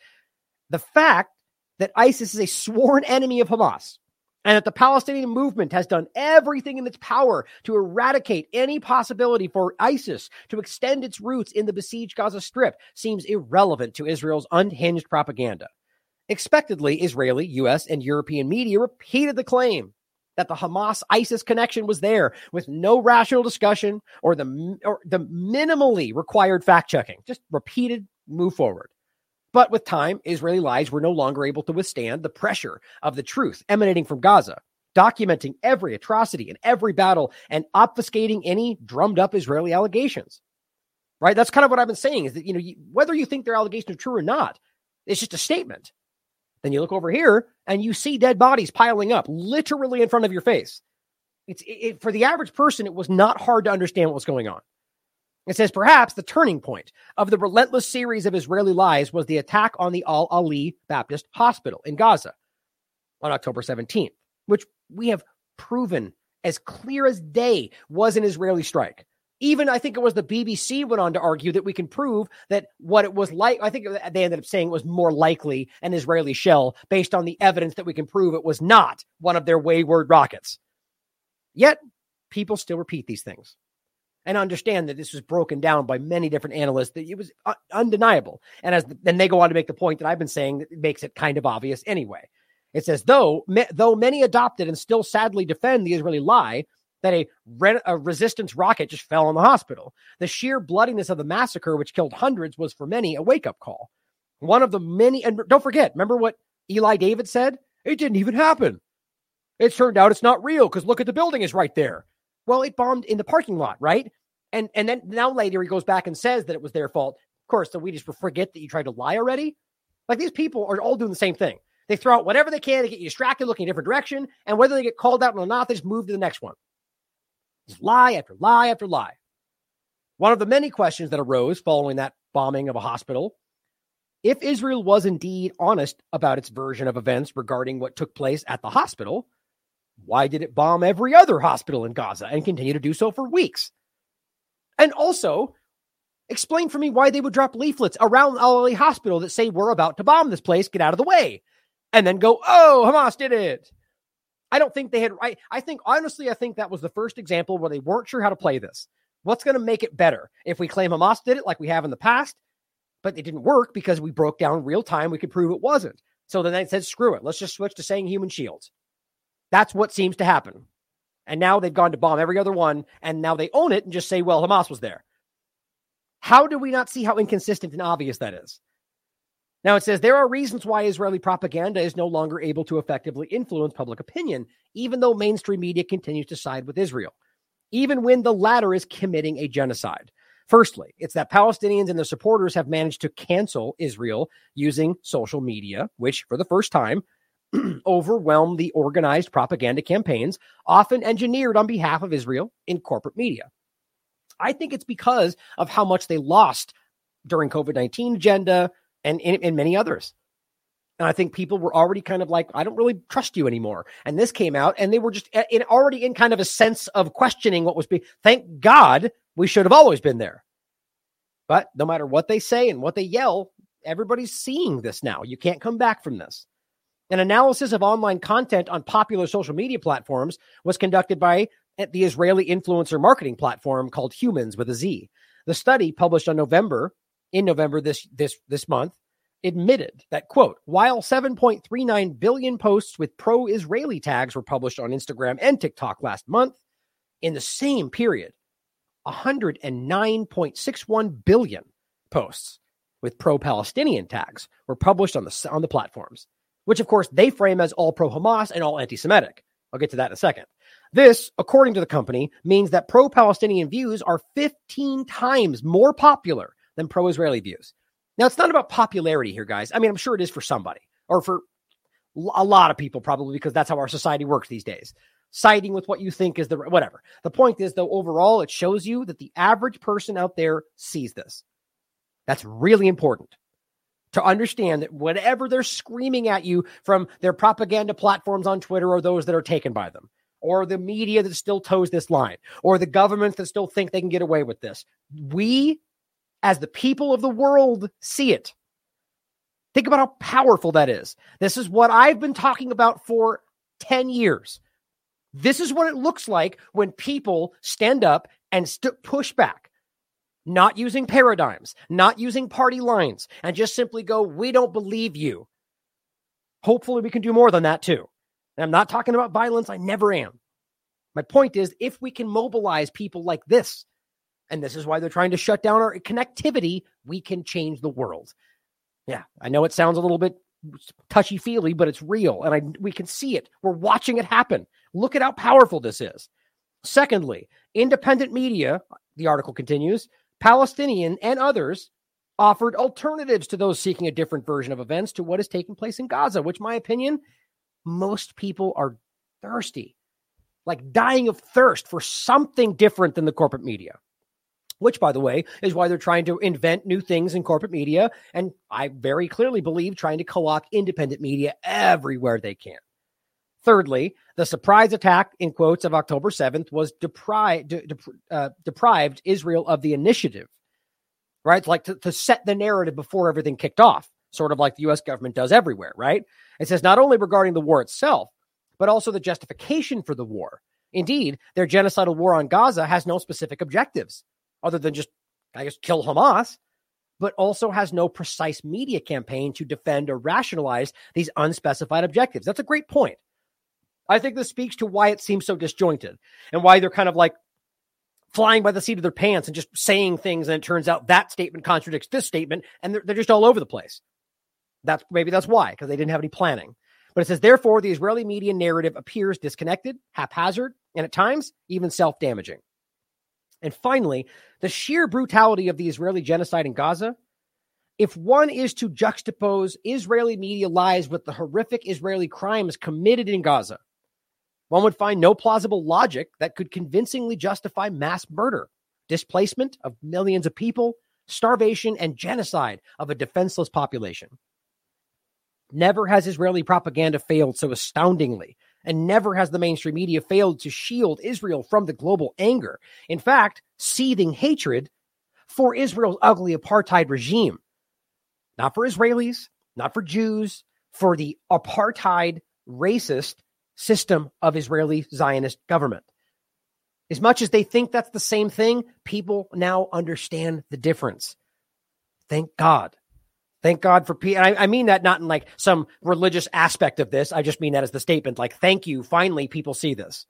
Speaker 1: The fact that ISIS is a sworn enemy of Hamas and that the Palestinian movement has done everything in its power to eradicate any possibility for ISIS to extend its roots in the besieged Gaza Strip seems irrelevant to Israel's unhinged propaganda. Expectedly, Israeli, US, and European media repeated the claim that the Hamas ISIS connection was there with no rational discussion or the or the minimally required fact checking. Just repeated move forward. But with time, Israeli lies were no longer able to withstand the pressure of the truth emanating from Gaza, documenting every atrocity and every battle and obfuscating any drummed up Israeli allegations. Right? That's kind of what I've been saying is that, you know, whether you think their allegations are true or not, it's just a statement. Then you look over here and you see dead bodies piling up literally in front of your face. It's it, for the average person, it was not hard to understand what was going on. It says perhaps the turning point of the relentless series of Israeli lies was the attack on the Al Ahli Baptist Hospital in Gaza on October 17th, which we have proven as clear as day was an Israeli strike. Even I think it was the BBC went on to argue that we can prove that what it was like, I think they ended up saying it was more likely an Israeli shell based on the evidence that we can prove it was not one of their wayward rockets. Yet people still repeat these things and understand that this was broken down by many different analysts that it was uh, undeniable. And as then they go on to make the point that I've been saying that makes it kind of obvious anyway. It says though me, though many adopted and still sadly defend the Israeli lie that a, re- a resistance rocket just fell on the hospital. The sheer bloodiness of the massacre, which killed hundreds, was for many a wake up call. One of the many, and don't forget, remember what Eli David said? It didn't even happen. It turned out it's not real because look at the building is right there. Well, it bombed in the parking lot, right? And and then now later he goes back and says that it was their fault. Of course, so we just forget that you tried to lie already. Like these people are all doing the same thing. They throw out whatever they can to get you distracted, looking a different direction, and whether they get called out or not, they just move to the next one. Just lie after lie after lie. One of the many questions that arose following that bombing of a hospital if Israel was indeed honest about its version of events regarding what took place at the hospital, why did it bomb every other hospital in Gaza and continue to do so for weeks? And also, explain for me why they would drop leaflets around Al Ahli Hospital that say, We're about to bomb this place, get out of the way. And then go, Oh, Hamas did it. I don't think they had. I, I think, honestly, I think that was the first example where they weren't sure how to play this. What's going to make it better? If we claim Hamas did it like we have in the past, but it didn't work because we broke down real time, we could prove it wasn't. So then they said, screw it. Let's just switch to saying human shields. That's what seems to happen. And now they've gone to bomb every other one, and now they own it and just say, well, Hamas was there. How do we not see how inconsistent and obvious that is? Now it says there are reasons why Israeli propaganda is no longer able to effectively influence public opinion, even though mainstream media continues to side with Israel, even when the latter is committing a genocide. Firstly, it's that Palestinians and their supporters have managed to cancel Israel using social media, which for the first time <clears throat> overwhelm the organized propaganda campaigns, often engineered on behalf of Israel in corporate media. I think it's because of how much they lost during COVID 19 agenda and in, many others. And I think people were already kind of like, I don't really trust you anymore. And this came out, and they were just in, already in kind of a sense of questioning what was being. Thank God we should have always been there. But no matter what they say and what they yell, everybody's seeing this now. You can't come back from this. An analysis of online content on popular social media platforms was conducted by the Israeli influencer marketing platform called Humans with a Z. The study published on November in November this this this month admitted that quote while 7.39 billion posts with pro-Israeli tags were published on Instagram and TikTok last month in the same period 109.61 billion posts with pro-Palestinian tags were published on the on the platforms, which of course they frame as all pro-Hamas and all anti-Semitic. I'll get to that in a second. This, according to the company, means that pro-Palestinian views are 15 times more popular than pro-Israeli views. Now, it's not about popularity here, guys. I mean, I'm sure it is for somebody or for a lot of people, probably because that's how our society works these days siding with what you think is the whatever. The point is, though, overall, it shows you that the average person out there sees this. That's really important to understand that whatever they're screaming at you from their propaganda platforms on Twitter or those that are taken by them, or the media that still toes this line, or the governments that still think they can get away with this, we, as the people of the world, see it. Think about how powerful that is. This is what I've been talking about for 10 years. This is what it looks like when people stand up and st- push back, not using paradigms, not using party lines, and just simply go, We don't believe you. Hopefully, we can do more than that too. And I'm not talking about violence, I never am. My point is, if we can mobilize people like this, and this is why they're trying to shut down our connectivity, we can change the world. Yeah, I know it sounds a little bit touchy feely, but it's real, and I we can see it. We're watching it happen. Look at how powerful this is. Secondly, independent media, the article continues, Palestinian and others offered alternatives to those seeking a different version of events to what is taking place in Gaza, which, my opinion, most people are thirsty, like dying of thirst for something different than the corporate media which, by the way, is why they're trying to invent new things in corporate media. And I very clearly believe trying to co opt independent media everywhere they can. Thirdly, the surprise attack, in quotes, of October 7th was deprived, de- de- uh, deprived Israel of the initiative, right? Like to, to set the narrative before everything kicked off, sort of like the US government does everywhere, right? It says not only regarding the war itself, but also the justification for the war. Indeed, their genocidal war on Gaza has no specific objectives other than just, I guess, kill Hamas, but also has no precise media campaign to defend or rationalize these unspecified objectives. That's a great point. I think this speaks to why it seems so disjointed and why they're kind of like flying by the seat of their pants and just saying things. And it turns out that statement contradicts this statement and they're, they're just all over the place. That's maybe that's why, because they didn't have any planning. But it says, therefore, the Israeli media narrative appears disconnected, haphazard, and at times even self damaging. And finally, the sheer brutality of the Israeli genocide in Gaza. If one is to juxtapose Israeli media lies with the horrific Israeli crimes committed in Gaza, one would find no plausible logic that could convincingly justify mass murder, displacement of millions of people, starvation, and genocide of a defenseless population. Never has Israeli propaganda failed so astoundingly, and never has the mainstream media failed to shield Israel from the global anger. In fact, seething hatred for Israel's ugly apartheid regime. Not for Israelis, not for Jews, for the apartheid racist system of Israeli Zionist government. As much as they think that's the same thing, people now understand the difference. Thank God. Thank God for peace. I, I mean that not in like some religious aspect of this. I just mean that as the statement, like, thank you. Finally, people see this.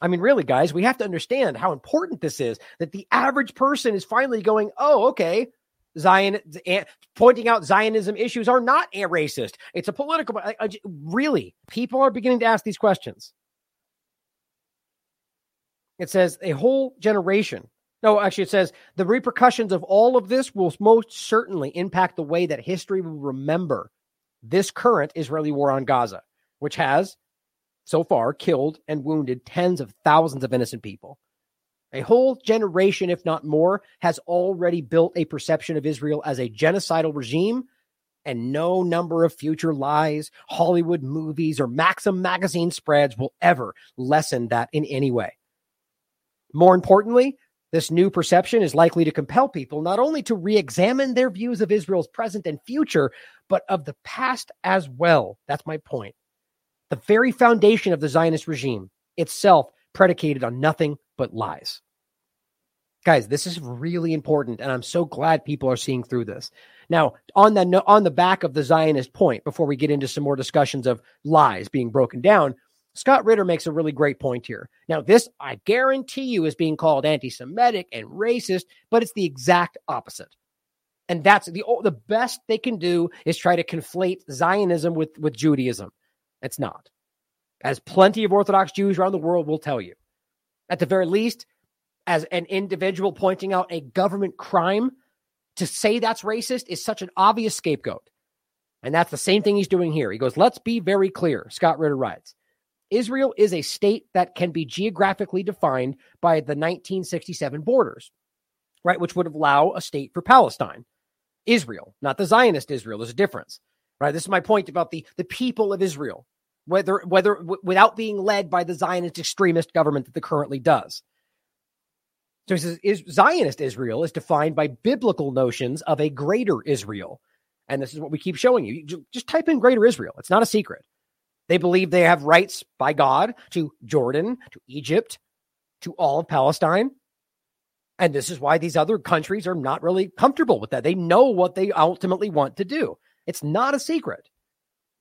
Speaker 1: I mean, really, guys, we have to understand how important this is that the average person is finally going, oh, okay, Zion, pointing out Zionism issues are not racist. It's a political. I, I, really, people are beginning to ask these questions. It says a whole generation. No, actually, it says the repercussions of all of this will most certainly impact the way that history will remember this current Israeli war on Gaza, which has so far killed and wounded tens of thousands of innocent people. A whole generation, if not more, has already built a perception of Israel as a genocidal regime, and no number of future lies, Hollywood movies, or Maxim magazine spreads will ever lessen that in any way. More importantly, this new perception is likely to compel people not only to re examine their views of Israel's present and future, but of the past as well. That's my point. The very foundation of the Zionist regime itself predicated on nothing but lies. Guys, this is really important, and I'm so glad people are seeing through this. Now, on the on the back of the Zionist point, before we get into some more discussions of lies being broken down, Scott Ritter makes a really great point here. Now, this I guarantee you is being called anti-Semitic and racist, but it's the exact opposite. And that's the the best they can do is try to conflate Zionism with with Judaism. It's not. As plenty of Orthodox Jews around the world will tell you. At the very least, as an individual pointing out a government crime, to say that's racist is such an obvious scapegoat. And that's the same thing he's doing here. He goes, let's be very clear. Scott Ritter writes Israel is a state that can be geographically defined by the 1967 borders, right? Which would allow a state for Palestine. Israel, not the Zionist Israel. There's a difference, right? This is my point about the, the people of Israel, whether, whether w- without being led by the Zionist extremist government that it currently does. So he says is, Zionist Israel is defined by biblical notions of a greater Israel. And this is what we keep showing you. you just type in greater Israel. It's not a secret. They believe they have rights by God to Jordan, to Egypt, to all of Palestine. And this is why these other countries are not really comfortable with that. They know what they ultimately want to do. It's not a secret.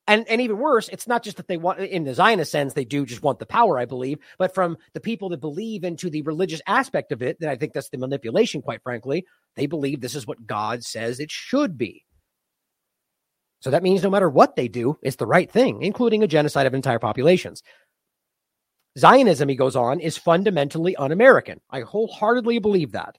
Speaker 1: And, and even worse, it's not just that they want, in the Zionist sense, they do just want the power, I believe, but from the people that believe into the religious aspect of it, that I think that's the manipulation, quite frankly, they believe this is what God says it should be. So that means no matter what they do, it's the right thing, including a genocide of entire populations. Zionism, he goes on, is fundamentally un American. I wholeheartedly believe that.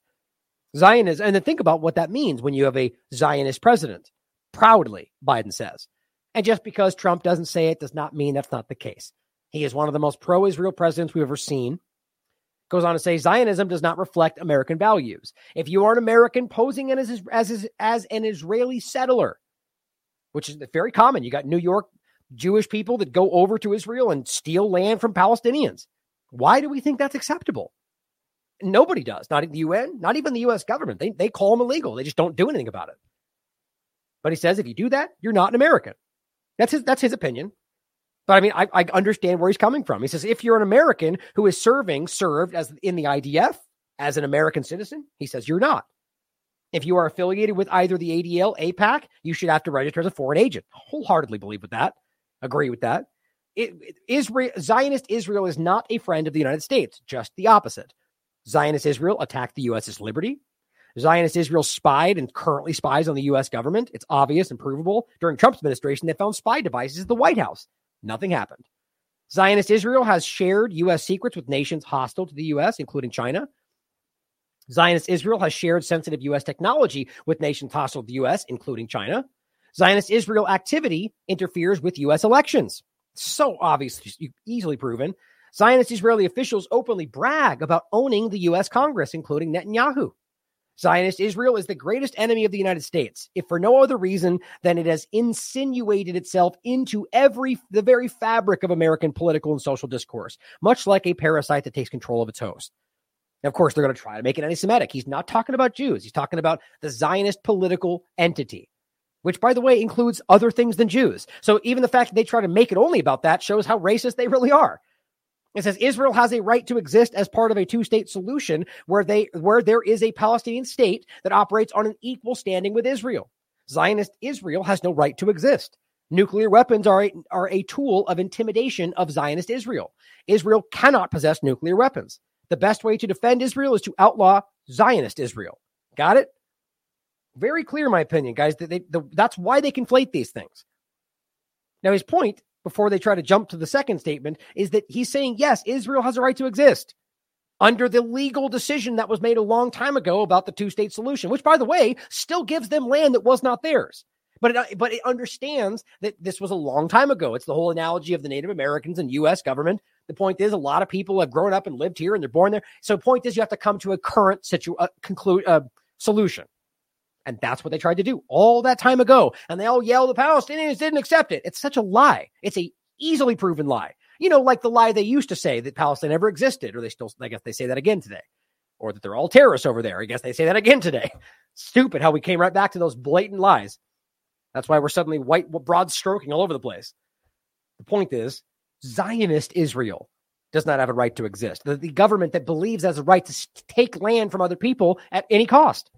Speaker 1: Zionism, and then think about what that means when you have a Zionist president. Proudly, Biden says. And just because Trump doesn't say it does not mean that's not the case. He is one of the most pro Israel presidents we've ever seen. Goes on to say Zionism does not reflect American values. If you are an American posing as, as, as an Israeli settler, which is very common, you got New York Jewish people that go over to Israel and steal land from Palestinians. Why do we think that's acceptable? Nobody does. Not the UN, not even the US government. They, they call them illegal. They just don't do anything about it. But he says if you do that, you're not an American. That's his that's his opinion. But I mean, I, I understand where he's coming from. He says if you're an American who is serving, served as in the IDF as an American citizen, he says you're not. If you are affiliated with either the ADL, AIPAC, you should have to register as a foreign agent. Wholeheartedly believe with that. Agree with that. It, Israel, Zionist Israel is not a friend of the United States, just the opposite. Zionist Israel attacked the USS Liberty. Zionist Israel spied and currently spies on the U.S. government. It's obvious and provable. During Trump's administration, they found spy devices at the White House. Nothing happened. Zionist Israel has shared U.S. secrets with nations hostile to the U.S., including China. Zionist Israel has shared sensitive U.S. technology with nations hostile to the U.S., including China. Zionist Israel activity interferes with U.S. elections. So obviously, easily proven. Zionist Israeli officials openly brag about owning the U.S. Congress, including Netanyahu. Zionist Israel is the greatest enemy of the United States, if for no other reason than it has insinuated itself into every the very fabric of American political and social discourse, much like a parasite that takes control of its host. Of course, they're going to try to make it anti-Semitic. He's not talking about Jews. He's talking about the Zionist political entity, which, by the way, includes other things than Jews. So even the fact that they try to make it only about that shows how racist they really are. It says Israel has a right to exist as part of a two-state solution where they where there is a Palestinian state that operates on an equal standing with Israel. Zionist Israel has no right to exist. Nuclear weapons are a, are a tool of intimidation of Zionist Israel. Israel cannot possess nuclear weapons. The best way to defend Israel is to outlaw Zionist Israel. Got it? Very clear, in my opinion, guys. That they, the, that's why they conflate these things. Now, his point before they try to jump to the second statement is that he's saying, yes, Israel has a right to exist under the legal decision that was made a long time ago about the two state solution, which, by the way, still gives them land that was not theirs. But it, but it understands that this was a long time ago. It's the whole analogy of the Native Americans and U.S. government. The point is, a lot of people have grown up and lived here and they're born there. So, point is, you have to come to a current situ- uh, uh, solution. And that's what they tried to do all that time ago. And they all yelled, the Palestinians didn't accept it. It's such a lie. It's a easily proven lie. You know, like the lie they used to say that Palestine never existed, or they still, I guess they say that again today, or that they're all terrorists over there. I guess they say that again today. Stupid how we came right back to those blatant lies. That's why we're suddenly white, broad stroking all over the place. The point is, Zionist Israel does not have a right to exist. The, the government that believes has a right to take land from other people at any cost.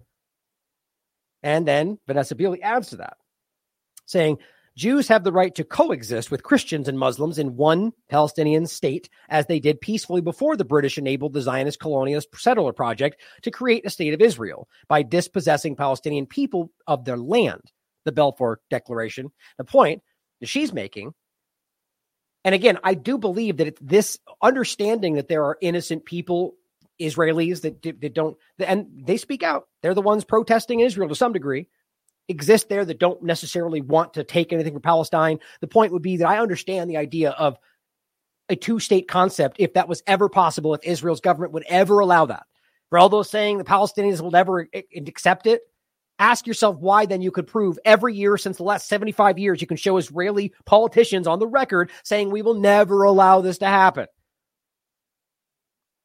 Speaker 1: And then Vanessa Beeley adds to that, saying Jews have the right to coexist with Christians and Muslims in one Palestinian state, as they did peacefully before the British enabled the Zionist colonialist settler project to create a state of Israel by dispossessing Palestinian people of their land. The Balfour Declaration. The point that she's making and again, I do believe that it's this understanding that there are innocent people Israelis that, that don't, and they speak out. They're the ones protesting Israel to some degree, exist there that don't necessarily want to take anything from Palestine. The point would be that I understand the idea of a two state concept if that was ever possible, if Israel's government would ever allow that. For all those saying the Palestinians will never eh, accept it, ask yourself why then you could prove every year since the last 75 years you can show Israeli politicians on the record saying we will never allow this to happen.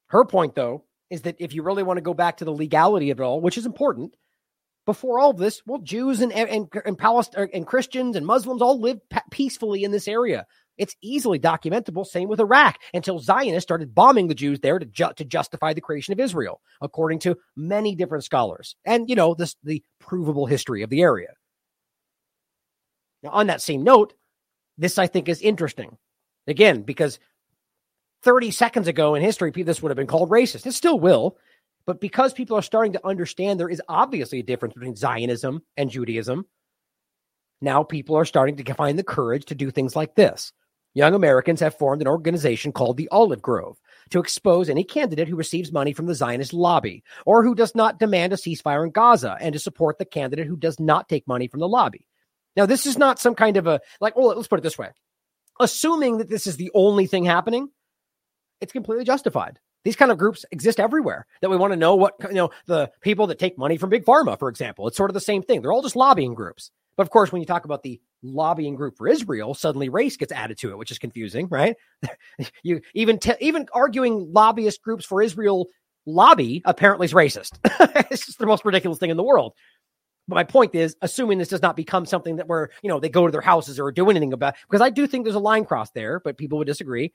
Speaker 1: Her point, though, is that if you really want to go back to the legality of it all, which is important, before all of this, well, Jews and and and, Palestine, and Christians and Muslims all lived peacefully in this area. It's easily documentable. Same with Iraq until Zionists started bombing the Jews there to ju- to justify the creation of Israel, according to many different scholars, and you know this the provable history of the area. Now, on that same note, this I think is interesting, again because 30 seconds ago in history, this would have been called racist. It still will. But because people are starting to understand there is obviously a difference between Zionism and Judaism, now people are starting to find the courage to do things like this. Young Americans have formed an organization called the Olive Grove to expose any candidate who receives money from the Zionist lobby or who does not demand a ceasefire in Gaza and to support the candidate who does not take money from the lobby. Now, this is not some kind of a, like, well, let's put it this way. Assuming that this is the only thing happening, it's completely justified. These kind of groups exist everywhere that we want to know what, you know, the people that take money from Big Pharma, for example. It's sort of the same thing. They're all just lobbying groups. But of course, when you talk about the lobbying group for Israel, suddenly race gets added to it, which is confusing, right? <laughs> you even even arguing lobbyist groups for Israel lobby apparently is racist. <laughs> it's just the most ridiculous thing in the world. But my point is, assuming this does not become something that where you know they go to their houses or do anything about, because I do think there's a line cross there, but people would disagree.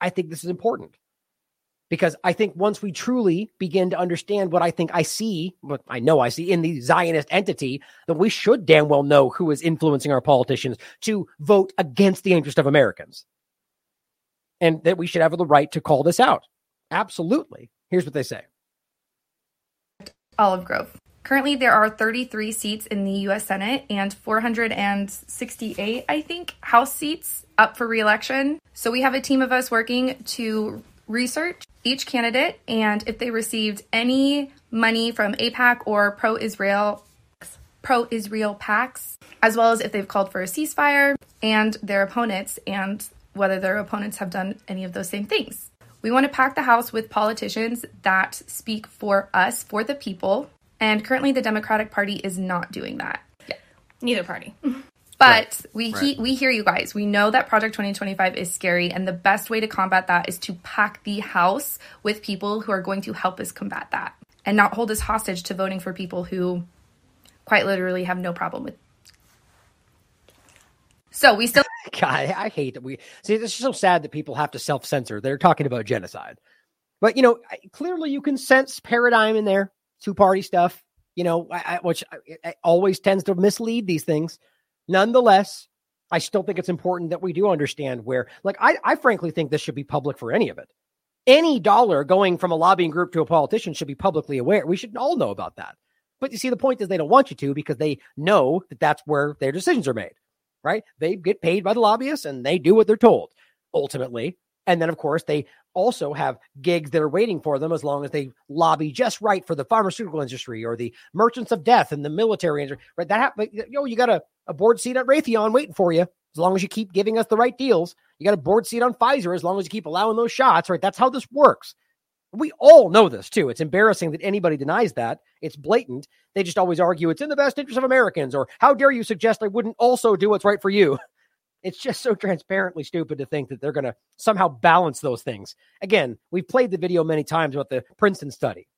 Speaker 1: I think this is important because I think once we truly begin to understand what I think I see, what I know I see in the Zionist entity, then we should damn well know who is influencing our politicians to vote against the interest of Americans. And that we should have the right to call this out. Absolutely. Here's what they say
Speaker 17: Olive Grove. Currently, there are 33 seats in the US Senate and 468, I think, House seats up for reelection. So we have a team of us working to research each candidate and if they received any money from AIPAC or pro Israel pro Israel PACs, as well as if they've called for a ceasefire and their opponents and whether their opponents have done any of those same things. We want to pack the House with politicians that speak for us, for the people, and currently the Democratic Party is not doing that.
Speaker 18: Neither party. <laughs>
Speaker 17: But we
Speaker 18: Right.
Speaker 17: he, we hear you guys. We know that Project 2025 is scary, and the best way to combat that is to pack the House with people who are going to help us combat that, and not hold us hostage to voting for people who, quite literally, have no problem with. So we still <laughs>
Speaker 1: God, I I hate that we see. It's just so sad that people have to self censor. They're talking about genocide, but you know, clearly you can sense paradigm in there, two party stuff. You know, I, I, which I, always tends to mislead these things. Nonetheless, I still think it's important that we do understand where. Like, I, I frankly think this should be public for any of it. Any dollar going from a lobbying group to a politician should be publicly aware. We should all know about that. But you see, the point is they don't want you to because they know that that's where their decisions are made right? They get paid by the lobbyists and they do what they're told ultimately. And then, of course, they also have gigs that are waiting for them as long as they lobby just right for the pharmaceutical industry or the merchants of death and the military industry. Right? That happens. You know, you got a, a board seat at Raytheon waiting for you as long as you keep giving us the right deals. You got a board seat on Pfizer as long as you keep allowing those shots. Right? That's how this works. We all know this too. It's embarrassing that anybody denies that. It's blatant. They just always argue it's in the best interest of Americans, or how dare you suggest I wouldn't also do what's right for you? It's just so transparently stupid to think that they're going to somehow balance those things. Again, we've played the video many times about the Princeton study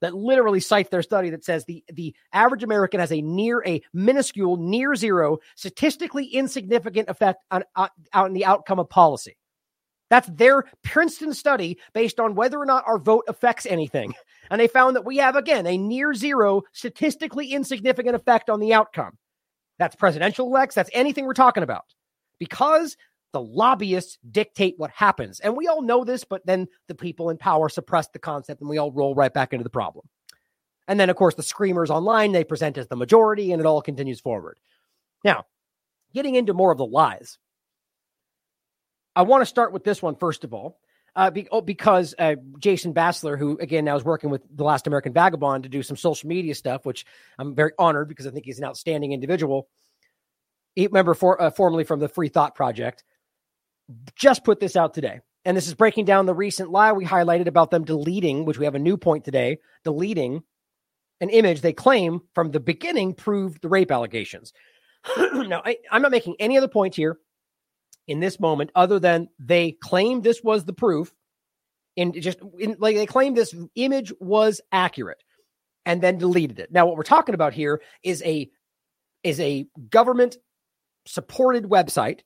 Speaker 1: that literally cites their study that says the the average American has a near a minuscule near zero statistically insignificant effect on out on the outcome of policy. That's their Princeton study based on whether or not our vote affects anything. <laughs> And they found that we have, again, a near zero, statistically insignificant effect on the outcome. That's presidential elects, that's anything we're talking about. Because the lobbyists dictate what happens. And we all know this, but then the people in power suppress the concept and we all roll right back into the problem. And then, of course, the screamers online, they present as the majority and it all continues forward. Now, getting into more of the lies. I want to start with this one first of all, uh, be, oh, because uh, Jason Bassler, who again now is working with the Last American Vagabond to do some social media stuff, which I'm very honored because I think he's an outstanding individual. Member for uh, formerly from the Free Thought Project, just put this out today, and this is breaking down the recent lie we highlighted about them deleting, which we have a new point today, deleting an image they claim from the beginning proved the rape allegations. <clears throat> now, I, I'm not making any other point here in this moment other than they claim this was the proof and just in, like they claim this image was accurate and then deleted it. Now what we're talking about here is a is a government supported website.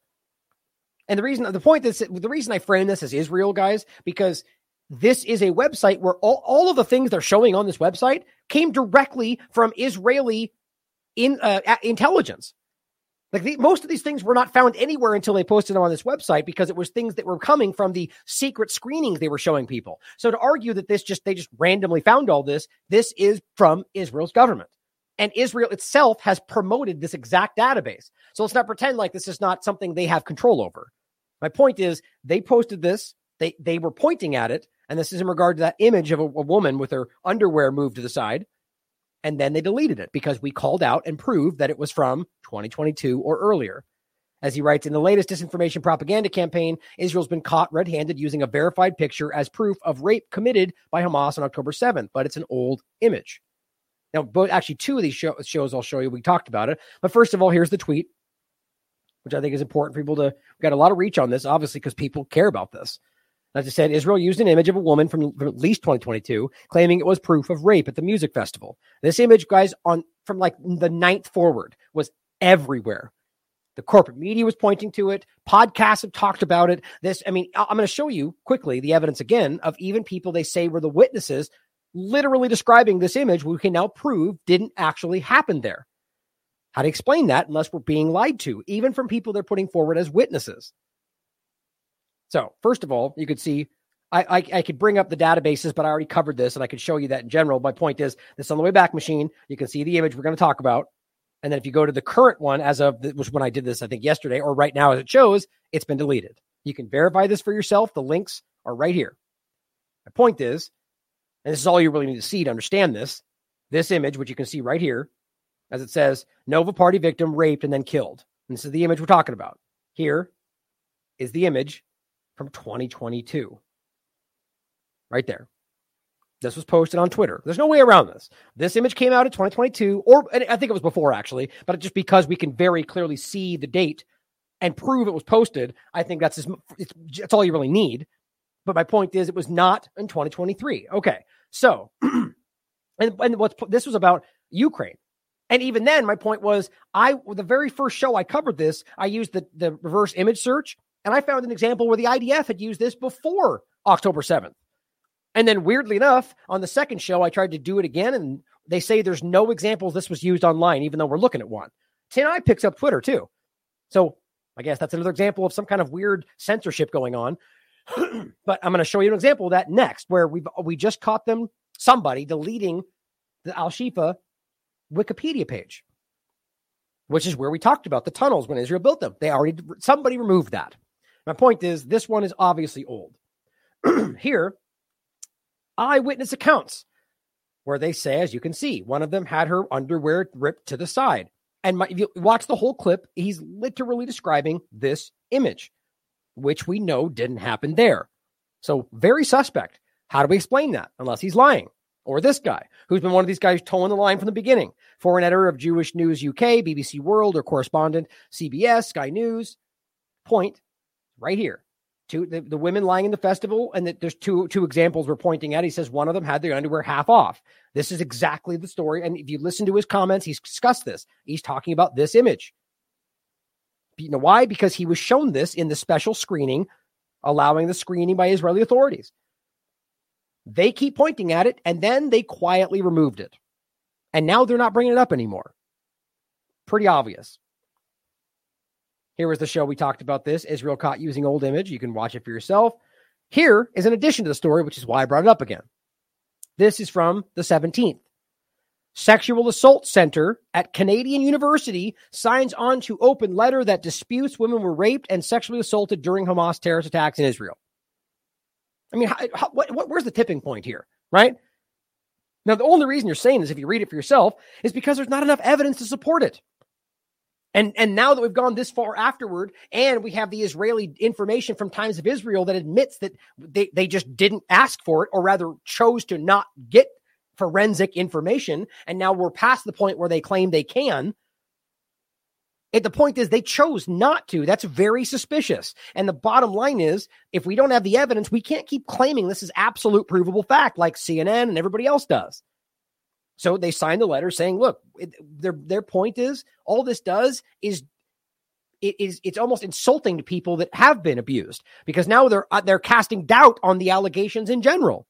Speaker 1: And the reason the point is the reason I frame this as Israel guys because this is a website where all, all of the things they're showing on this website came directly from Israeli in uh, intelligence. Like the, most of these things were not found anywhere until they posted them on this website because it was things that were coming from the secret screenings they were showing people. So to argue that this just they just randomly found all this, this is from Israel's government. And Israel itself has promoted this exact database. So let's not pretend like this is not something they have control over. My point is they posted this, they they were pointing at it, and this is in regard to that image of a, a woman with her underwear moved to the side and then they deleted it because we called out and proved that it was from 2022 or earlier. As he writes, in the latest disinformation propaganda campaign, Israel's been caught red handed using a verified picture as proof of rape committed by Hamas on October 7th, but it's an old image. Now, both actually, two of these show, shows I'll show you, we talked about it. But first of all, here's the tweet, which I think is important for people to, we got a lot of reach on this, obviously, because people care about this. As I said, Israel used an image of a woman from, from at least 2022, claiming it was proof of rape at the music festival. This image, guys, on from like the ninth forward, was everywhere. The corporate media was pointing to it. Podcasts have talked about it. This, I mean, I'm going to show you quickly the evidence again of even people they say were the witnesses, literally describing this image, we can now prove didn't actually happen there. How to explain that unless we're being lied to, even from people they're putting forward as witnesses? So, first of all, you could see I, I, I could bring up the databases, but I already covered this and I could show you that in general. My point is this on the way back machine. You can see the image we're going to talk about. And then if you go to the current one as of which when I did this, I think yesterday or right now as it shows, it's been deleted. You can verify this for yourself. The links are right here. My point is, and this is all you really need to see to understand this, this image, which you can see right here, as it says, Nova Party victim raped and then killed. And this is the image we're talking about. Here is the image from 2022. Right there. This was posted on Twitter. There's no way around this. This image came out in 2022, or I think it was before actually, but just because we can very clearly see the date and prove it was posted, I think that's just, it's, it's all you really need. But my point is, it was not in 2023. Okay, so <clears throat> and and what's this was about Ukraine, and even then, my point was, I the very first show I covered this, I used the the reverse image search, and I found an example where the IDF had used this before October 7th. And then weirdly enough, on the second show, I tried to do it again, and they say there's no examples this was used online, even though we're looking at one. TinEye picks up Twitter too. So I guess that's another example of some kind of weird censorship going on. <clears throat> but I'm going to show you an example of that next, where we we just caught them somebody deleting the Al Shifa Wikipedia page, which is where we talked about the tunnels when Israel built them. They already somebody removed that. My point is, this one is obviously old. <clears throat> Here, eyewitness accounts where they say, as you can see, one of them had her underwear ripped to the side. And my, if you watch the whole clip, he's literally describing this image, which we know didn't happen there. So, very suspect. How do we explain that? Unless he's lying. Or this guy, who's been one of these guys toeing the line from the beginning. Foreign editor of Jewish News UK, BBC World, or correspondent, CBS, Sky News. Point right here. Two, the, the women lying in the festival, and that there's two two examples we're pointing at. He says one of them had their underwear half off. This is exactly the story. And if you listen to his comments, he's discussed this. He's talking about this image. You know why? Because he was shown this in the special screening, allowing the screening by Israeli authorities. They keep pointing at it, and then they quietly removed it. And now they're not bringing it up anymore. Pretty obvious. Here was the show we talked about this Israel caught using old image. You can watch it for yourself. Here is an addition to the story, which is why I brought it up again. This is from the 17th. Sexual Assault Center at Canadian University signs on to open letter that disputes women were raped and sexually assaulted during Hamas terrorist attacks in Israel. I mean, how, how, what, what, where's the tipping point here, right? Now, the only reason you're saying this, if you read it for yourself, is because there's not enough evidence to support it. And and now that we've gone this far afterward, and we have the Israeli information from Times of Israel that admits that they, they just didn't ask for it, or rather chose to not get forensic information, and now we're past the point where they claim they can. It, the point is they chose not to. That's very suspicious. And the bottom line is, if we don't have the evidence, we can't keep claiming this is absolute provable fact like CNN and everybody else does. So they signed the letter saying, look, it, their their point is all this does is it is it's almost insulting to people that have been abused because now they're uh, they're casting doubt on the allegations in general.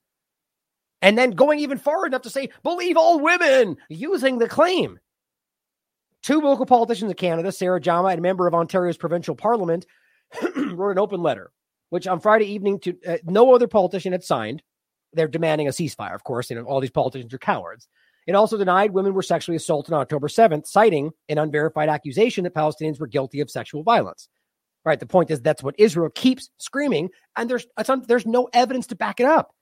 Speaker 1: And then going even far enough to say, believe all women using the claim. Two local politicians in Canada, Sarah Jama, and a member of Ontario's provincial parliament, <clears throat> wrote an open letter, which on Friday evening to uh, no other politician had signed. They're demanding a ceasefire, of course. You know, all these politicians are cowards. It also denied women were sexually assaulted on October 7th, citing an unverified accusation that Palestinians were guilty of sexual violence. Right. The point is that's what Israel keeps screaming, and there's there's no evidence to back it up,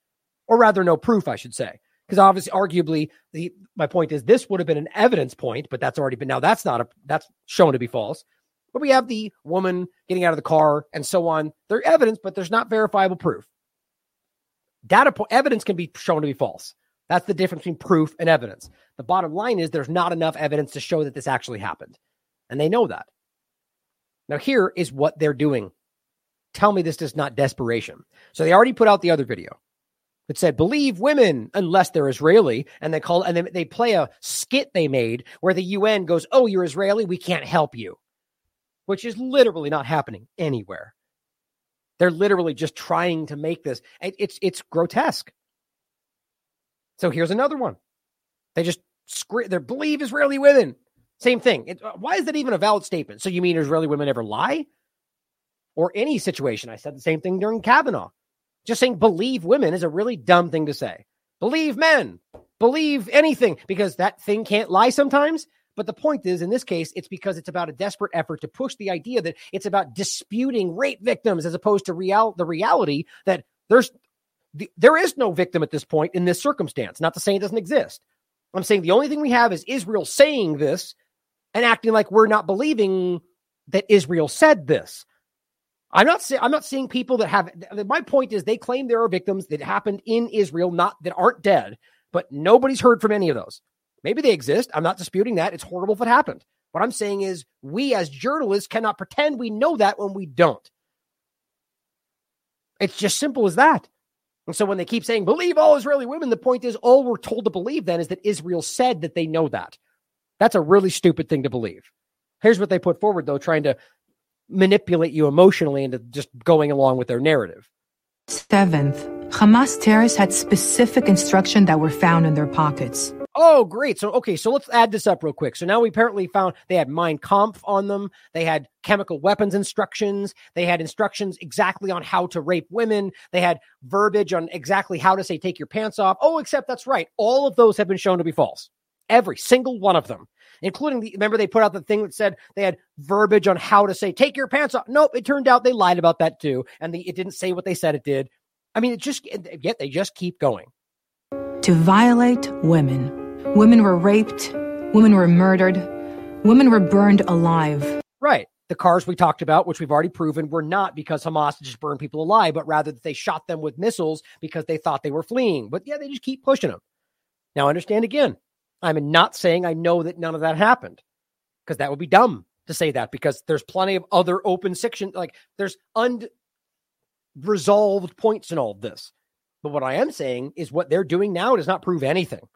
Speaker 1: or rather, no proof, I should say. Because obviously, arguably, the my point is this would have been an evidence point, but that's already been now that's not a that's shown to be false. But we have the woman getting out of the car and so on. They're evidence, but there's not verifiable proof. Data po- evidence can be shown to be false. That's the difference between proof and evidence. The bottom line is there's not enough evidence to show that this actually happened. And they know that. Now, here is what they're doing. Tell me this is not desperation. So they already put out the other video. It said, believe women unless they're Israeli. And they call and then they play a skit they made where the UN goes, Oh, you're Israeli, we can't help you. Which is literally not happening anywhere. They're literally just trying to make this. It's it's grotesque. So here's another one. They just scream, they believe Israeli women. Same thing. It, uh, why is that even a valid statement? So you mean Israeli women ever lie? Or any situation? I said the same thing during Kavanaugh. Just saying believe women is a really dumb thing to say. Believe men, believe anything, because that thing can't lie sometimes. But the point is, in this case, it's because it's about a desperate effort to push the idea that it's about disputing rape victims as opposed to real the reality that there's the, there is no victim at this point in this circumstance. Not to say it doesn't exist. I'm saying the only thing we have is Israel saying this and acting like we're not believing that Israel said this. I'm not saying I'm not seeing people that have my point is they claim there are victims that happened in Israel, not that aren't dead, but nobody's heard from any of those. Maybe they exist. I'm not disputing that. It's horrible if it happened. What I'm saying is we as journalists cannot pretend we know that when we don't. It's just simple as that. And so when they keep saying, believe all Israeli women, the point is, all we're told to believe then is that Israel said that they know that. That's a really stupid thing to believe. Here's what they put forward, though, trying to manipulate you emotionally into just going along with their narrative.
Speaker 18: Seventh, Hamas terrorists had specific instruction that were found in their pockets.
Speaker 1: Oh, great. So, okay, so let's add this up real quick. So now we apparently found they had Mein Kampf on them. They had chemical weapons instructions. They had instructions exactly on how to rape women. They had verbiage on exactly how to say, take your pants off. Oh, except that's right. All of those have been shown to be false. Every single one of them, including the, remember they put out the thing that said they had verbiage on how to say, take your pants off. Nope. It turned out they lied about that too. And the, it didn't say what they said it did. I mean, it just, yet they just keep going.
Speaker 18: To violate women. Women were raped, women were murdered, women were burned alive.
Speaker 1: Right. The cars we talked about, which we've already proven were not because Hamas just burned people alive, but rather that they shot them with missiles because they thought they were fleeing. But yeah, they just keep pushing them. Now, understand again, I'm not saying I know that none of that happened because that would be dumb to say that because there's plenty of other open section, like there's unresolved points in all of this. But what I am saying is what they're doing now does not prove anything.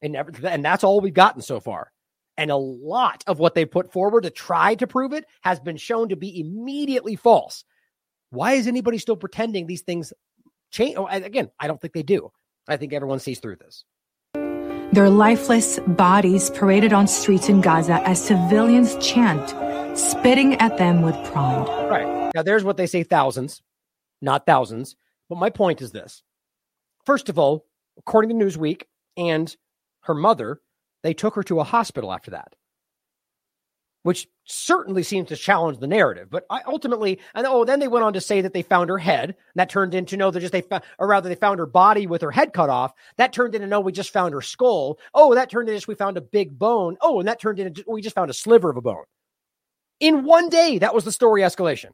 Speaker 1: And, never, and that's all we've gotten so far. And a lot of what they put forward to try to prove it has been shown to be immediately false. Why is anybody still pretending these things change? Oh, again, I don't think they do. I think everyone sees through this.
Speaker 18: Their lifeless bodies paraded on streets in Gaza as civilians chant, spitting at them with pride.
Speaker 1: Right. Now, there's what they say thousands, not thousands. But my point is this. First of all, according to Newsweek and her mother, they took her to a hospital after that, which certainly seems to challenge the narrative. But I ultimately, and oh, then they went on to say that they found her head. And that turned into no, they just they found, or rather, they found her body with her head cut off. That turned into no, we just found her skull. Oh, that turned into we found a big bone. Oh, and that turned into we just found a sliver of a bone. In one day, that was the story escalation.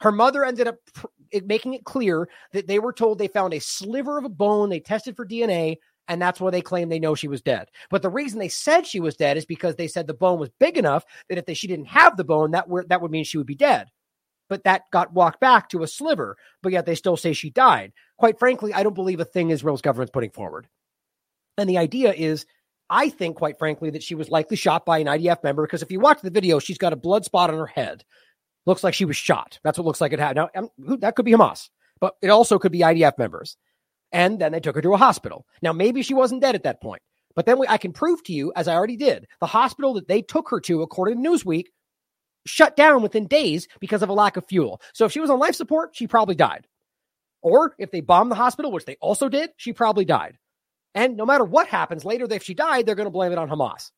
Speaker 1: Her mother ended up pr- making it clear that they were told they found a sliver of a bone. They tested for DNA, and that's why they claim they know she was dead. But the reason they said she was dead is because they said the bone was big enough that if they, she didn't have the bone, that were, that would mean she would be dead. But that got walked back to a sliver. But yet they still say she died. Quite frankly, I don't believe a thing Israel's government's putting forward. And the idea is, I think, quite frankly, that she was likely shot by an IDF member because if you watch the video, she's got a blood spot on her head. Looks like she was shot. That's what looks like it had. Now, um, that could be Hamas, but it also could be IDF members. And then they took her to a hospital. Now, maybe she wasn't dead at that point, but then we, I can prove to you, as I already did, the hospital that they took her to, according to Newsweek, shut down within days because of a lack of fuel. So if she was on life support, she probably died. Or if they bombed the hospital, which they also did, she probably died. And no matter what happens later, if she died, they're going to blame it on Hamas.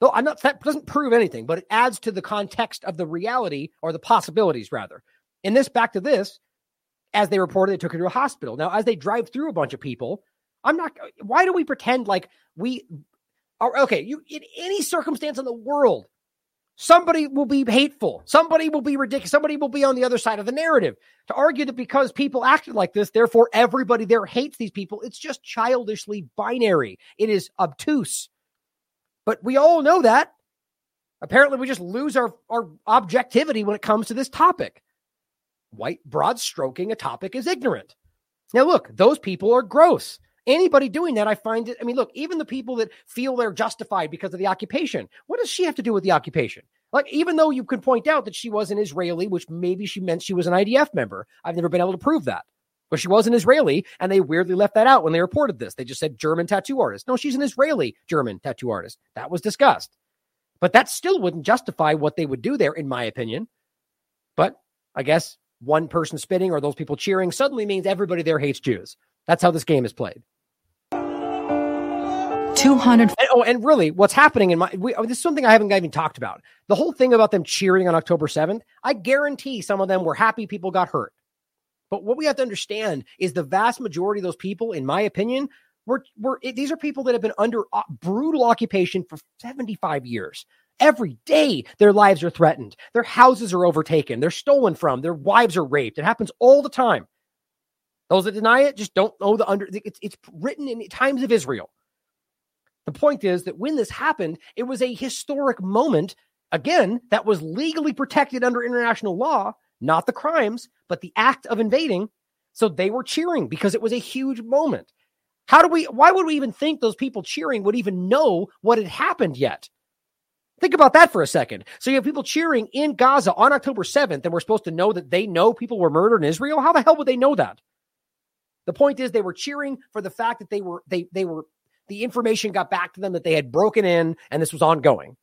Speaker 1: Though I'm not that doesn't prove anything, but it adds to the context of the reality or the possibilities rather. In this, back to this, as they reported, they took her to a hospital. Now, as they drive through a bunch of people, I'm not. Why do we pretend like we are okay? You in any circumstance in the world, somebody will be hateful, somebody will be ridiculous, somebody will be on the other side of the narrative to argue that because people acted like this, therefore everybody there hates these people. It's just childishly binary. It is obtuse. But we all know that. Apparently, we just lose our, our objectivity when it comes to this topic. White broad stroking a topic is ignorant. Now, look, those people are gross. Anybody doing that, I find it. I mean, look, even the people that feel they're justified because of the occupation, what does she have to do with the occupation? Like, even though you could point out that she was an Israeli, which maybe she meant she was an IDF member, I've never been able to prove that. But she was an Israeli, and they weirdly left that out when they reported this. They just said German tattoo artist. No, she's an Israeli German tattoo artist. That was discussed. But that still wouldn't justify what they would do there, in my opinion. But I guess one person spitting or those people cheering suddenly means everybody there hates Jews. That's how this game is played.
Speaker 18: 200.
Speaker 1: And, oh, and really, what's happening in my we, oh, this is something I haven't even talked about. The whole thing about them cheering on October 7th, I guarantee some of them were happy people got hurt. But what we have to understand is the vast majority of those people, in my opinion, were, were these are people that have been under uh, brutal occupation for 75 years. Every day, their lives are threatened. Their houses are overtaken. They're stolen from. Their wives are raped. It happens all the time. Those that deny it just don't know the under. It's, it's written in times of Israel. The point is that when this happened, it was a historic moment, again, that was legally protected under international law, not the crimes, but the act of invading. So they were cheering because it was a huge moment. How do we, why would we even think those people cheering would even know what had happened yet? Think about that for a second. So you have people cheering in Gaza on October 7th, and we're supposed to know that they know people were murdered in Israel. How the hell would they know that? The point is they were cheering for the fact that they were they they were the information got back to them that they had broken in and this was ongoing.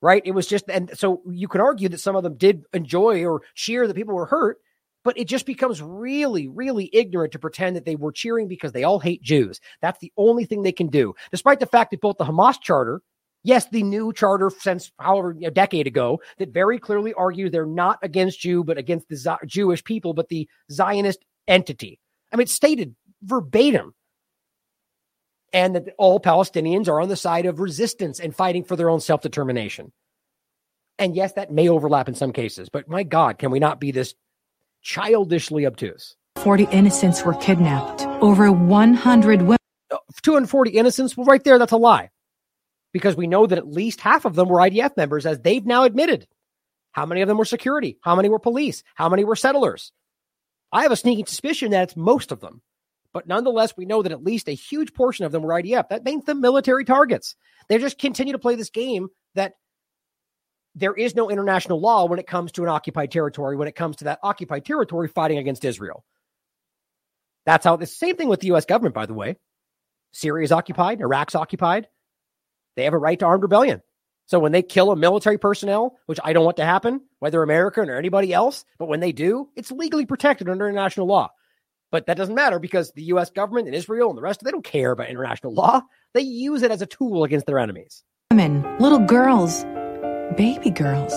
Speaker 1: Right? It was just, and so you could argue that some of them did enjoy or cheer that people were hurt, but it just becomes really, really ignorant to pretend that they were cheering because they all hate Jews. That's the only thing they can do, despite the fact that both the Hamas charter, yes, the new charter since however a decade ago, that very clearly argues they're not against Jew, but against the Z- Jewish people, but the Zionist entity. I mean, it's stated verbatim and that all Palestinians are on the side of resistance and fighting for their own self determination. And yes, that may overlap in some cases, but my God, can we not be this childishly obtuse?
Speaker 18: 40 innocents were kidnapped. Over 100 women.
Speaker 1: Uh, 240 innocents? Well, right there, that's a lie. Because we know that at least half of them were IDF members, as they've now admitted. How many of them were security? How many were police? How many were settlers? I have a sneaking suspicion that it's most of them. But nonetheless, we know that at least a huge portion of them were IDF. That means the military targets. They just continue to play this game that there is no international law when it comes to an occupied territory, when it comes to that occupied territory fighting against Israel. That's how the same thing with the US government, by the way. Syria is occupied, Iraq's occupied. They have a right to armed rebellion. So when they kill a military personnel, which I don't want to happen, whether American or anybody else, but when they do, it's legally protected under international law. But that doesn't matter because the US government and Israel and the rest, they don't care about international law. They use it as a tool against their enemies.
Speaker 18: Women, little girls, baby girls.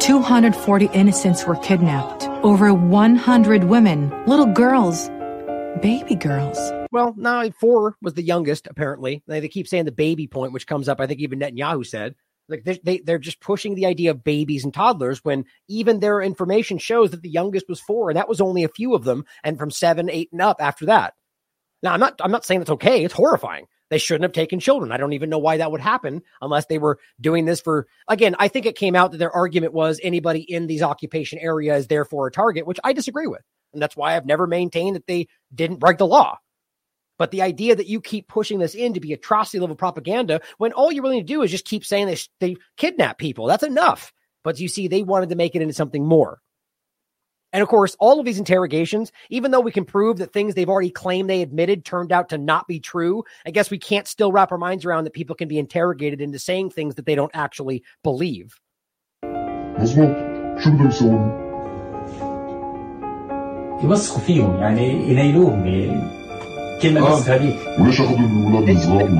Speaker 18: 240 innocents were kidnapped. Over 100 women, little girls, baby girls.
Speaker 1: Well, now four was the youngest, apparently. They, they keep saying the baby point, which comes up, I think even Netanyahu said. Like they, they they're just pushing the idea of babies and toddlers when even their information shows that the youngest was four, and that was only a few of them, and from seven, eight, and up after that. Now I'm not I'm not saying it's okay. It's horrifying. They shouldn't have taken children. I don't even know why that would happen unless they were doing this for again, I think it came out that their argument was anybody in these occupation areas therefore a target, which I disagree with. And that's why I've never maintained that they didn't break the law. But the idea that you keep pushing this in to be atrocity level propaganda when all you really need to do is just keep saying they, they kidnap people, that's enough. But you see, they wanted to make it into something more. And of course, all of these interrogations, even though we can prove that things they've already claimed they admitted turned out to not be true, I guess we can't still wrap our minds around that people can be interrogated into saying things that they don't actually believe.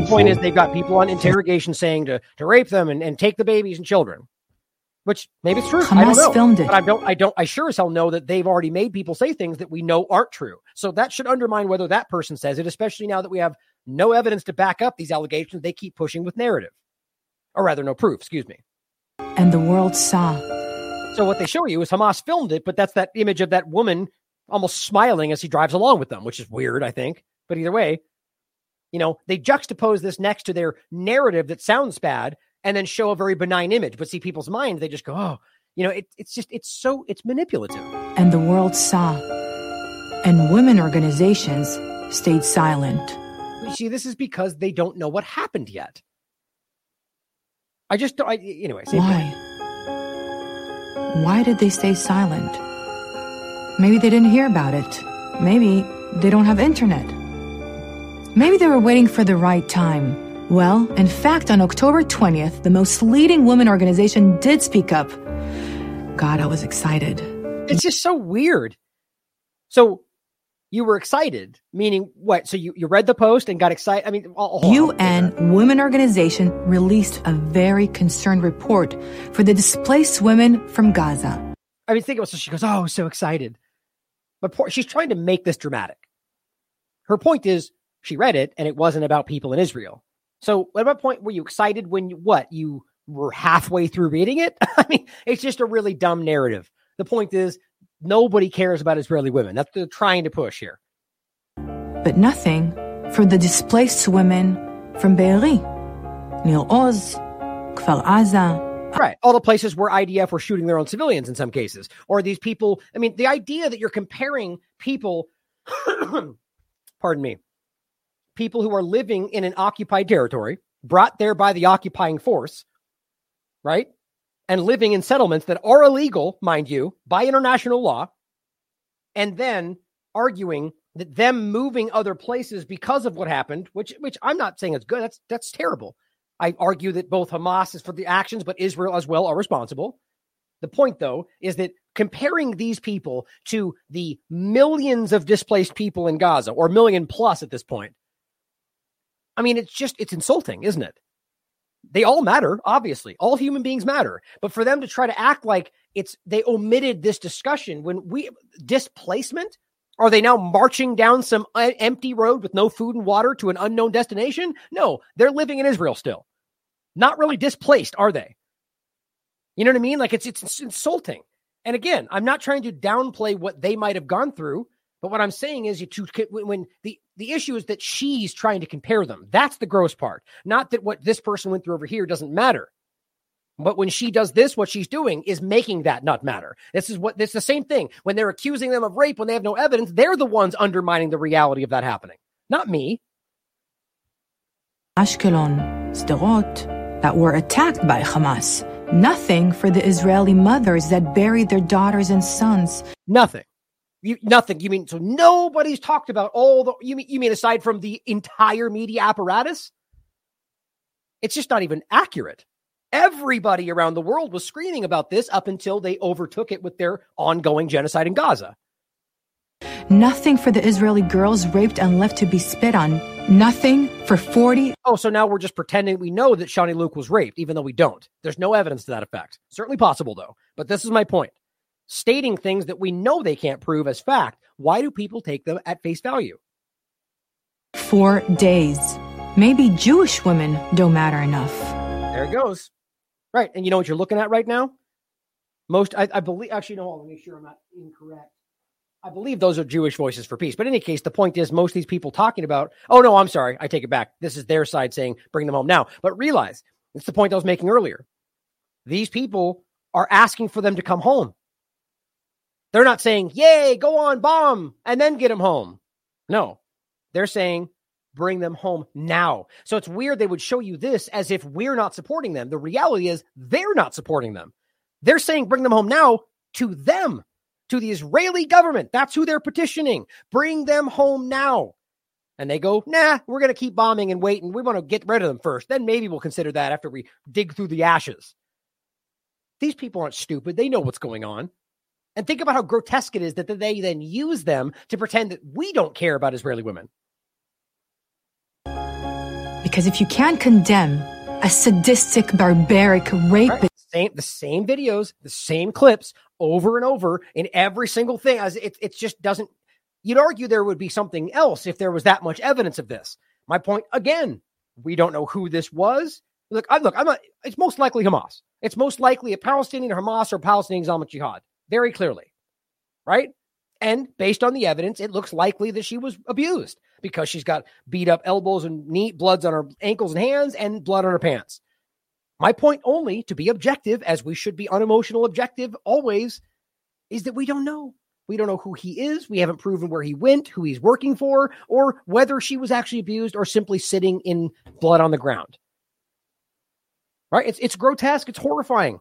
Speaker 1: The point is, they've got people on interrogation saying to, to rape them and, and take the babies and children, which maybe it's true. I don't
Speaker 18: Hamas
Speaker 1: know.
Speaker 18: filmed it.
Speaker 1: But I don't, I don't, I sure as hell know that they've already made people say things that we know aren't true. So that should undermine whether that person says it, especially now that we have no evidence to back up these allegations. They keep pushing with narrative, or rather, no proof. Excuse me.
Speaker 18: And the world saw.
Speaker 1: So what they show you is Hamas filmed it, but that's that image of that woman almost smiling as he drives along with them, which is weird, I think. But either way, you know, they juxtapose this next to their narrative that sounds bad and then show a very benign image. But see, people's minds, they just go, oh, you know, it, it's just, it's so, it's manipulative.
Speaker 18: And the world saw. And women organizations stayed silent.
Speaker 1: You see, this is because they don't know what happened yet. I just don't, I, anyway.
Speaker 18: Why?
Speaker 1: point.
Speaker 18: Why did they stay silent? Maybe they didn't hear about it. Maybe they don't have internet. Maybe they were waiting for the right time. Well, in fact, on October 20th, the most leading women organization did speak up. God, I was excited.
Speaker 1: It's just so weird. So you were excited, meaning what? So you, you read the post and got excited. I mean, on.
Speaker 18: UN Women Organization released a very concerned report for the displaced women from Gaza.
Speaker 1: I mean, think about so she goes, "Oh, so excited," but poor, she's trying to make this dramatic. Her point is, she read it and it wasn't about people in Israel. So, at what point were you excited when you what you were halfway through reading it? <laughs> I mean, it's just a really dumb narrative. The point is, nobody cares about Israeli women. That's what they're trying to push here.
Speaker 18: But nothing for the displaced women from Be'eri, Nir Oz, Kfar Aza,
Speaker 1: Right. All the places where IDF were shooting their own civilians in some cases. Or these people, I mean, the idea that you're comparing people, <coughs> pardon me, people who are living in an occupied territory, brought there by the occupying force, right? And living in settlements that are illegal, mind you, by international law, and then arguing that them moving other places because of what happened, which which I'm not saying is good. That's that's terrible. I argue that both Hamas is for the actions, but Israel as well are responsible. The point, though, is that comparing these people to the millions of displaced people in Gaza, or million plus at this point, I mean, it's just, it's insulting, isn't it? They all matter, obviously. All human beings matter. But for them to try to act like it's, they omitted this discussion when we, displacement, are they now marching down some empty road with no food and water to an unknown destination? No, they're living in Israel still. Not really displaced, are they? You know what I mean? Like it's it's insulting. And again, I'm not trying to downplay what they might have gone through, but what I'm saying is you to when the the issue is that she's trying to compare them. That's the gross part. Not that what this person went through over here doesn't matter. But when she does this, what she's doing is making that not matter. This is what this is the same thing. When they're accusing them of rape when they have no evidence, they're the ones undermining the reality of that happening, not me.
Speaker 18: Ashkelon, Sderot, that were attacked by Hamas. Nothing for the Israeli mothers that buried their daughters and sons.
Speaker 1: Nothing. You, nothing. You mean so nobody's talked about all the you mean you mean aside from the entire media apparatus? It's just not even accurate. Everybody around the world was screaming about this up until they overtook it with their ongoing genocide in Gaza.
Speaker 18: Nothing for the Israeli girls raped and left to be spit on. Nothing for 40.
Speaker 1: Oh, so now we're just pretending we know that Shani Louk was raped, even though we don't. There's no evidence to that effect. Certainly possible, though. But this is my point. Stating things that we know they can't prove as fact. Why do people take them at face value?
Speaker 18: Four days. Maybe Jewish women don't matter enough.
Speaker 1: There it goes. Right. And you know what you're looking at right now? Most, I, I believe, actually, no, me make sure I'm not incorrect. I believe those are Jewish voices for peace. But in any case, the point is most of these people talking about, oh, no, I'm sorry. I take it back. This is their side saying, bring them home now. But realize it's the point I was making earlier. These people are asking for them to come home. They're not saying, yay, go on, bomb, and then get them home. No, they're saying, bring them home now. So it's weird they would show you this as if we're not supporting them. The reality is they're not supporting them. They're saying, bring them home now to them to the Israeli government. That's who they're petitioning. Bring them home now. And they go, nah, we're going to keep bombing and wait, and we want to get rid of them first. Then maybe we'll consider that after we dig through the ashes. These people aren't stupid. They know what's going on. And think about how grotesque it is that they then use them to pretend that we don't care about Israeli women.
Speaker 18: Because if you can't condemn a sadistic, barbaric rape,
Speaker 1: right. same, the same videos, the same clips over and over in every single thing. As it, it just doesn't. You'd argue there would be something else if there was that much evidence of this. My point again, we don't know who this was. Look, I, look, I'm not. It's most likely Hamas. It's most likely a Palestinian Hamas or Palestinian Islamic Jihad. Very clearly, right? And based on the evidence, it looks likely that she was abused because she's got beat up elbows and knee bloods on her ankles and hands and blood on her pants. My point only to be objective, as we should be unemotional objective always, is that we don't know. We don't know who he is. We haven't proven where he went, who he's working for, or whether she was actually abused or simply sitting in blood on the ground. Right? It's, it's grotesque. It's horrifying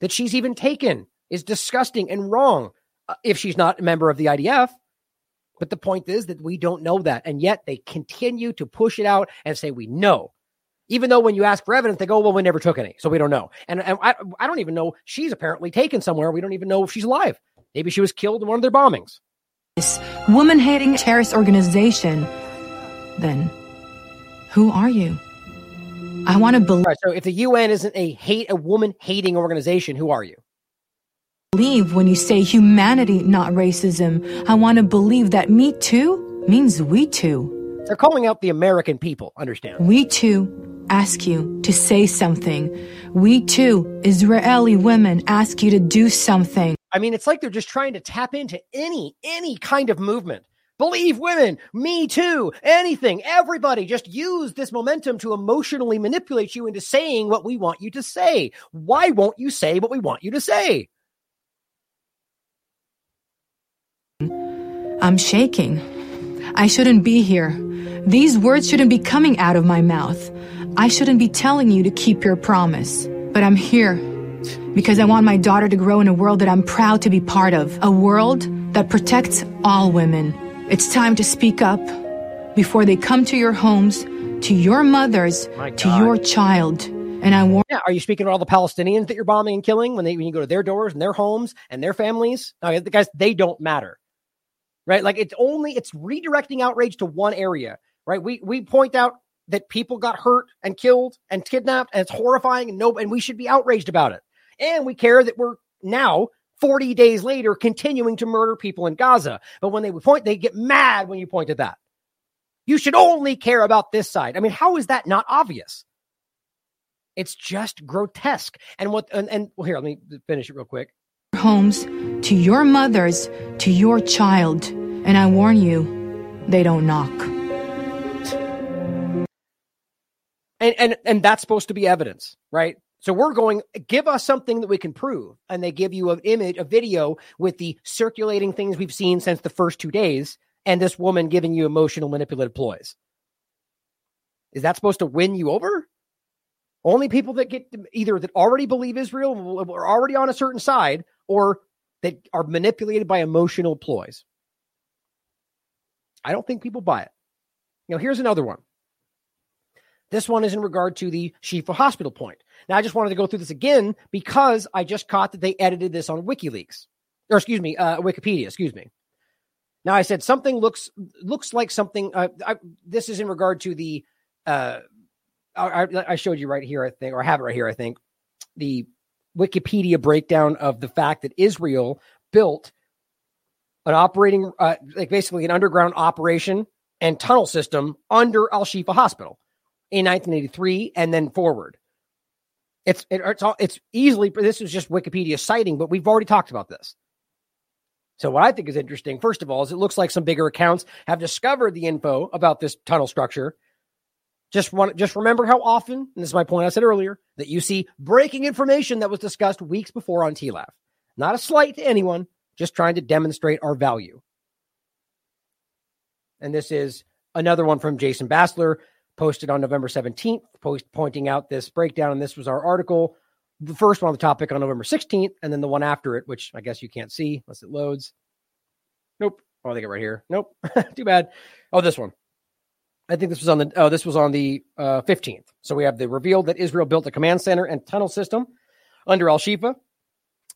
Speaker 1: that she's even taken is disgusting and wrong uh, if she's not a member of the IDF. But the point is that we don't know that. And yet they continue to push it out and say, we know. Even though when you ask for evidence, they go, well, we never took any, so we don't know. And, and I, I don't even know. She's apparently taken somewhere. We don't even know if she's alive. Maybe she was killed in one of their bombings.
Speaker 18: This woman hating terrorist organization, then who are you? I want to believe.
Speaker 1: Right, so if the UN isn't a hate a woman hating organization, who are you?
Speaker 18: Believe when you say humanity, not racism. I want to believe that me too means we too.
Speaker 1: They're calling out the American people, understand?
Speaker 18: We too ask you to say something. We too, Israeli women, ask you to do something.
Speaker 1: I mean, it's like they're just trying to tap into any any kind of movement. Believe women, me too, anything, everybody. Just use this momentum to emotionally manipulate you into saying what we want you to say. Why won't you say what we want you to say?
Speaker 18: I'm shaking. I shouldn't be here. These words shouldn't be coming out of my mouth. I shouldn't be telling you to keep your promise. But I'm here because I want my daughter to grow in a world that I'm proud to be part of. A world that protects all women. It's time to speak up before they come to your homes, to your mothers, to your child. And I warn.
Speaker 1: Yeah, are you speaking to all the Palestinians that you're bombing and killing when they when you go to their doors and their homes and their families? No, the guys, they don't matter, right? Like it's only it's redirecting outrage to one area, right? We we point out that people got hurt and killed and kidnapped, and it's horrifying, and no, and we should be outraged about it, and we care that we're now 40 days later continuing to murder people in Gaza. But when they point, they get mad when you point at that. You should only care about this side. I mean, how is that not obvious? It's just grotesque. And what and, and well, here, let me finish it real quick.
Speaker 18: Homes, to your mothers, to your child. And I warn you, they don't knock.
Speaker 1: And and and that's supposed to be evidence, right? So we're going give us something that we can prove, and they give you an image, a video with the circulating things we've seen since the first two days, and this woman giving you emotional manipulative ploys. Is that supposed to win you over? Only people that get either that already believe Israel are already on a certain side, or that are manipulated by emotional ploys. I don't think people buy it. Know, here's another one. This one is in regard to the Shifa hospital point. Now, I just wanted to go through this again because I just caught that they edited this on WikiLeaks, or excuse me, uh, Wikipedia. Excuse me. Now, I said something looks looks like something. Uh, I, this is in regard to the. Uh, I, I showed you right here, I think, or I have it right here. I think the Wikipedia breakdown of the fact that Israel built an operating, uh, like basically an underground operation and tunnel system under Al Shifa Hospital in 1983 and then forward. It's it, it's all, it's easily this is just Wikipedia citing, but we've already talked about this. So what I think is interesting, first of all, is it looks like some bigger accounts have discovered the info about this tunnel structure. Just want just remember how often, and this is my point I said earlier, that you see breaking information that was discussed weeks before on TLAV. Not a slight to anyone, just trying to demonstrate our value. And this is another one from Jason Bassler, posted on November 17th, post pointing out this breakdown. And this was our article, the first one on the topic on November 16th, and then the one after it, which I guess you can't see unless it loads. Nope. Oh, I think it right here. Nope. <laughs> Too bad. Oh, this one. I think this was on the oh, this was on the uh, 15th. So we have the revealed that Israel built a command center and tunnel system under Al Shifa,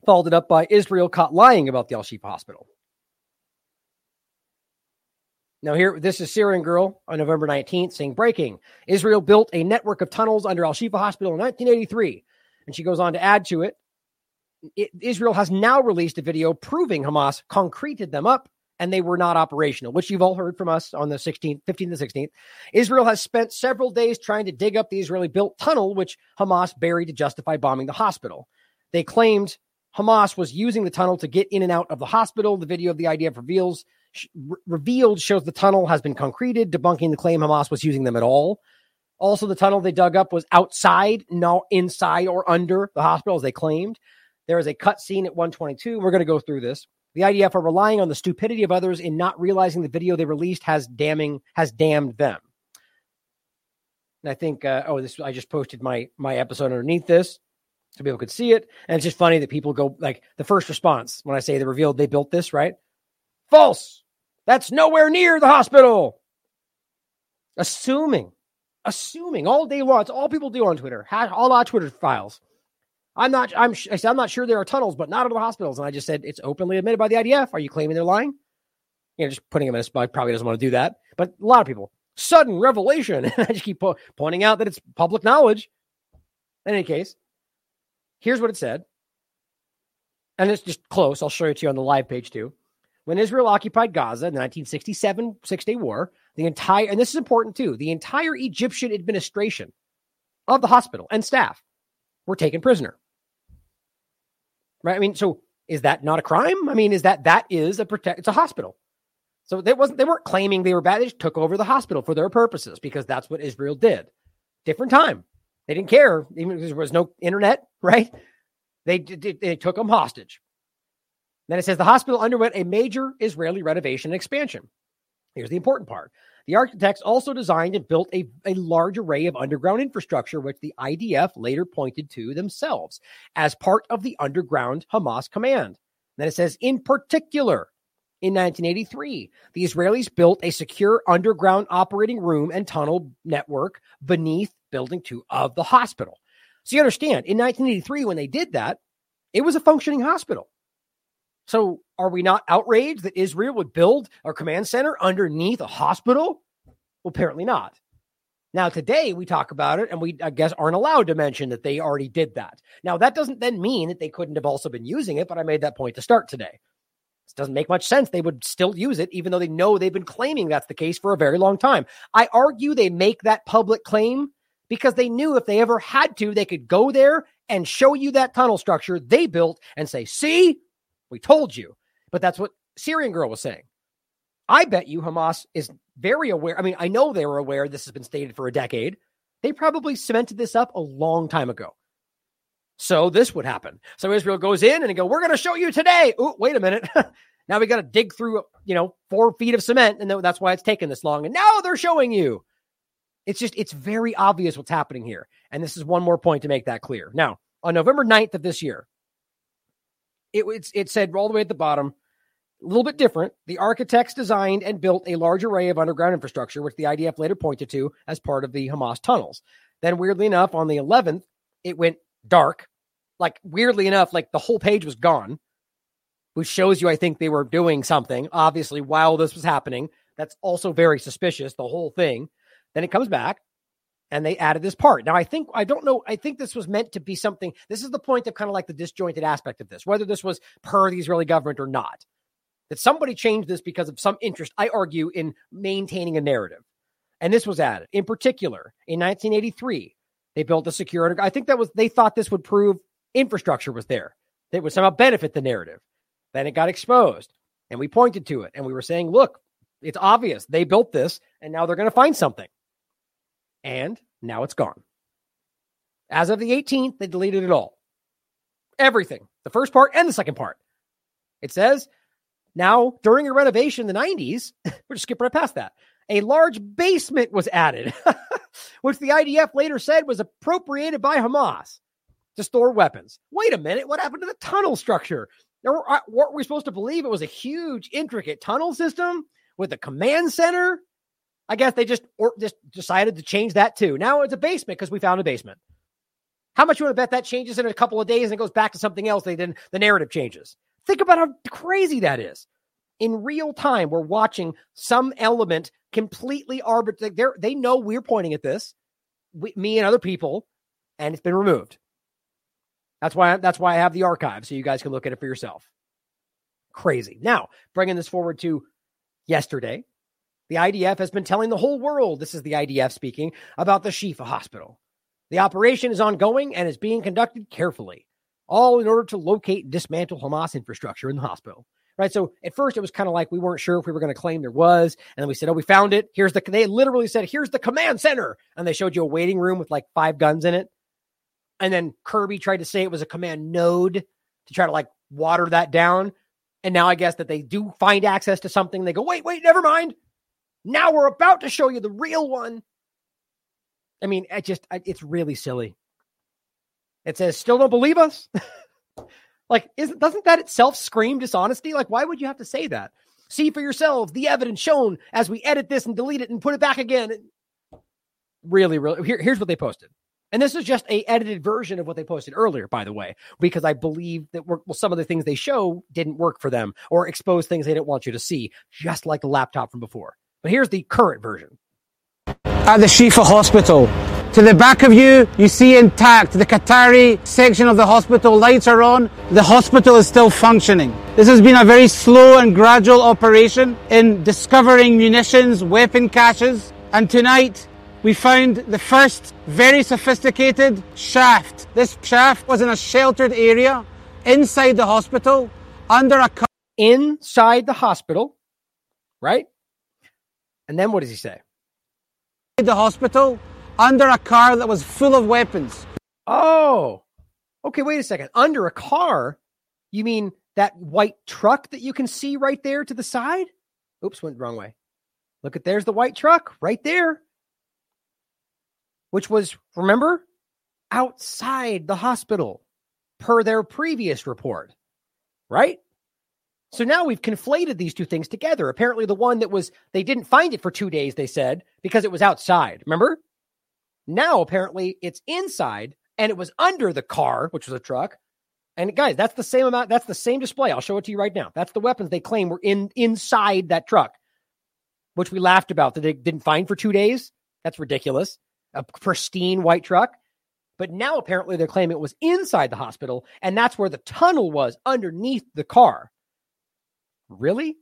Speaker 1: followed it up by Israel caught lying about the Al Shifa hospital. Now, here, this is Syrian Girl on November 19th saying, breaking Israel built a network of tunnels under Al Shifa Hospital in 1983. And she goes on to add to it, it Israel has now released a video proving Hamas concreted them up and they were not operational, which you've all heard from us on the 16th, 15th, and 16th. Israel has spent several days trying to dig up the Israeli built tunnel, which Hamas buried to justify bombing the hospital. They claimed Hamas was using the tunnel to get in and out of the hospital. The video of the IDF reveals revealed shows the tunnel has been concreted, debunking the claim Hamas was using them at all. Also, the tunnel they dug up was outside, not inside or under the hospital, as they claimed. There is a cut scene at 122. We're going to go through this. The IDF are relying on the stupidity of others in not realizing the video they released has damning has damned them. And I think, uh, oh, this I just posted my my episode underneath this so people could see it. And it's just funny that people go like the first response when I say they revealed they built this, right? False. That's nowhere near the hospital. Assuming, assuming all day long. It's all people do on Twitter. All our Twitter files. I'm not. I'm. I said I'm not sure there are tunnels, but not at the hospitals. And I just said it's openly admitted by the IDF. Are you claiming they're lying? You know, just putting him in a spot. Probably doesn't want to do that. But a lot of people. Sudden revelation. <laughs> I just keep po- pointing out that it's public knowledge. In any case, here's what it said, and it's just close. I'll show it to you on the live page too. When Israel occupied Gaza in the 1967 Six Day War, the entire and this is important too. The entire Egyptian administration of the hospital and staff were taken prisoner. Right? I mean, so is that not a crime? I mean, is that that is a protect? It's a hospital. So they wasn't they weren't claiming they were bad. They just took over the hospital for their purposes because that's what Israel did. Different time. They didn't care, even there was no internet, <laughs> right? They they took them hostage. Then it says the hospital underwent a major Israeli renovation and expansion. Here's the important part. The architects also designed and built a, a large array of underground infrastructure, which the IDF later pointed to themselves as part of the underground Hamas command. Then it says, in particular, in 1983, the Israelis built a secure underground operating room and tunnel network beneath Building 2 of the hospital. So you understand, in 1983, when they did that, it was a functioning hospital. So are we not outraged that Israel would build a command center underneath a hospital? Well, apparently not. Now, today we talk about it and we, I guess, aren't allowed to mention that they already did that. Now, that doesn't then mean that they couldn't have also been using it, but I made that point to start today. This doesn't make much sense. They would still use it, even though they know they've been claiming that's the case for a very long time. I argue they make that public claim because they knew if they ever had to, they could go there and show you that tunnel structure they built and say, see, we told you. But that's what Syrian Girl was saying. I bet you Hamas is very aware. I mean, I know they were aware this has been stated for a decade. They probably cemented this up a long time ago. So this would happen. So Israel goes in and they go, we're going to show you today. Oh, wait a minute. <laughs> now we got to dig through, you know, four feet of cement. And that's why it's taken this long. And now they're showing you. It's just, it's very obvious what's happening here. And this is one more point to make that clear. Now, on November 9th of this year, it, it's, it said all the way at the bottom, a little bit different. The architects designed and built a large array of underground infrastructure, which the IDF later pointed to as part of the Hamas tunnels. Then, weirdly enough, on the 11th, it went dark. Like, weirdly enough, like the whole page was gone, which shows you, I think, they were doing something, obviously, while this was happening. That's also very suspicious, the whole thing. Then it comes back and they added this part. Now, I think, I don't know, I think this was meant to be something. This is the point of kind of like the disjointed aspect of this, whether this was per the Israeli government or not. That somebody changed this because of some interest, I argue, in maintaining a narrative. And this was added. In particular, in 1983, they built a secure, I think that was, they thought this would prove infrastructure was there. That would somehow benefit the narrative. Then it got exposed and we pointed to it and we were saying, look, it's obvious they built this and now they're going to find something. And now it's gone. As of the 18th, they deleted it all. Everything, the first part and the second part. It says now during a renovation in the 90s, <laughs> we're just skipping right past that. A large basement was added, <laughs> which the IDF later said was appropriated by Hamas to store weapons. Wait a minute, what happened to the tunnel structure? Were, uh, weren't we supposed to believe it was a huge, intricate tunnel system with a command center? I guess they just or just decided to change that too. Now it's a basement because we found a basement. How much you want to bet that changes in a couple of days and it goes back to something else? They then the narrative changes. Think about how crazy that is. In real time, we're watching some element completely arbitrary. They they know we're pointing at this, we, me and other people, and it's been removed. That's why that's why I have the archive so you guys can look at it for yourself. Crazy. Now, bringing this forward to yesterday, the IDF has been telling the whole world, this is the IDF speaking, about the Shifa hospital. The operation is ongoing and is being conducted carefully, all in order to locate and dismantle Hamas infrastructure in the hospital. Right. So at first it was kind of like we weren't sure if we were going to claim there was. And then we said, oh, we found it. Here's the, they literally said, here's the command center. And they showed you a waiting room with like five guns in it. And then Kirby tried to say it was a command node to try to like water that down. And now I guess that they do find access to something. They go, wait, wait, never mind. Now we're about to show you the real one. I mean, it just, it's really silly. It says, still don't believe us? <laughs> like, isn't, doesn't that itself scream dishonesty? Like, why would you have to say that? See for yourselves the evidence shown as we edit this and delete it and put it back again. really, really. Here, here's what they posted. And this is just a edited version of what they posted earlier, by the way, because I believe that well, some of the things they show didn't work for them or expose things they didn't want you to see, just like the laptop from before. But here's the current version.
Speaker 19: At the Shifa Hospital. To the back of you, you see intact the Qatari section of the hospital. Lights are on. The hospital is still functioning. This has been a very slow and gradual operation in discovering munitions, weapon caches. And tonight, we found the first very sophisticated shaft. This shaft was in a sheltered area inside the hospital under a.
Speaker 1: Inside the hospital, right? And then what does he say?
Speaker 19: The hospital under a car that was full of weapons.
Speaker 1: Oh, okay. Wait a second. Under a car, you mean that white truck that you can see right there to the side? Oops, went the wrong way. Look at there's the white truck right there, which was, remember, outside the hospital per their previous report, right? So now we've conflated these two things together. Apparently, the one that was, they didn't find it for two days, they said, because it was outside. Remember? Now, apparently, it's inside and it was under the car, which was a truck. And guys, that's the same amount. That's the same display. I'll show it to you right now. That's the weapons they claim were in inside that truck, which we laughed about that they didn't find for two days. That's ridiculous. A pristine white truck. But now apparently they're claiming it was inside the hospital, and that's where the tunnel was underneath the car. Really?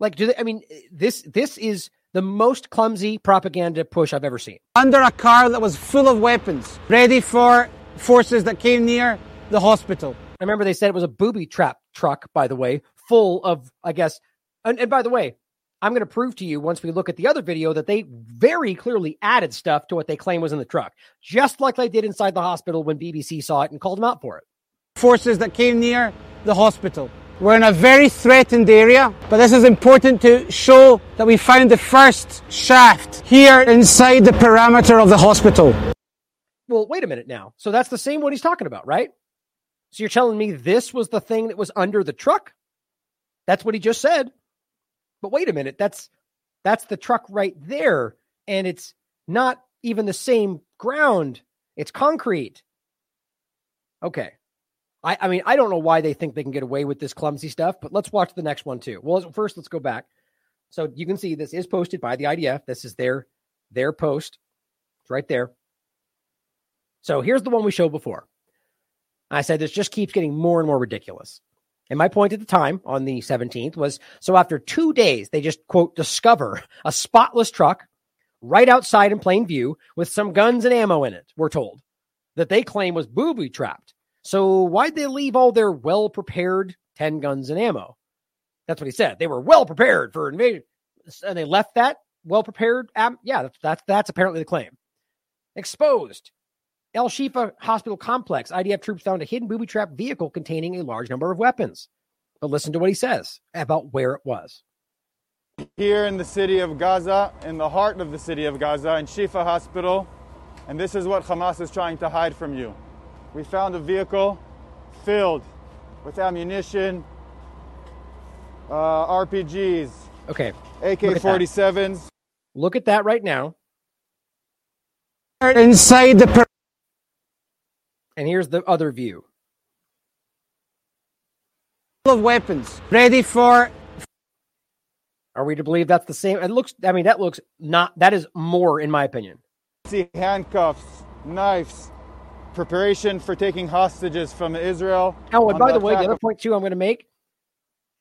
Speaker 1: Like, do they? I mean, this this is the most clumsy propaganda push I've ever seen.
Speaker 19: Under a car that was full of weapons, ready for forces that came near the hospital.
Speaker 1: I remember they said it was a booby trap truck, by the way, full of, I guess. And, and by the way, I'm going to prove to you once we look at the other video that they very clearly added stuff to what they claim was in the truck, just like they did inside the hospital when BBC saw it and called them out for it.
Speaker 19: Forces that came near the hospital. We're in a very threatened area, but this is important to show that we found the first shaft here inside the perimeter of the hospital.
Speaker 1: Well, wait a minute now. So that's the same one he's talking about, right? So you're telling me this was the thing that was under the truck? That's what he just said. But wait a minute, that's that's the truck right there and it's not even the same ground. It's concrete. Okay. I, I mean, I don't know why they think they can get away with this clumsy stuff, but let's watch the next one too. Well, first, let's go back. So you can see this is posted by the IDF. This is their their post. It's right there. So here's the one we showed before. I said this just keeps getting more and more ridiculous. And my point at the time on the 17th was so after two days, they just quote discover a spotless truck right outside in plain view with some guns and ammo in it, we're told, that they claim was booby trapped. So why'd they leave all their well prepared 10 guns and ammo? That's what he said. They were well prepared for invasion. And they left that well prepared. Um, yeah, that's, that's, that's apparently the claim. Exposed. El Shifa Hospital Complex. IDF troops found a hidden booby trap vehicle containing a large number of weapons. But listen to what he says about where it was.
Speaker 20: Here in the city of Gaza, in the heart of the city of Gaza, in Shifa Hospital, and this is what Hamas is trying to hide from you. We found a vehicle filled with ammunition, uh, RPGs,
Speaker 1: Okay.
Speaker 20: AK 47s.
Speaker 1: Look at that right now.
Speaker 19: Inside the per-
Speaker 1: And here's the other view.
Speaker 19: Full of weapons, ready for
Speaker 1: Are we to believe that's the same? It looks, I mean, that looks not, that is more, in my opinion.
Speaker 20: See handcuffs, knives, preparation for taking hostages from Israel.
Speaker 1: Oh, and by the way, the other point too I'm going to make,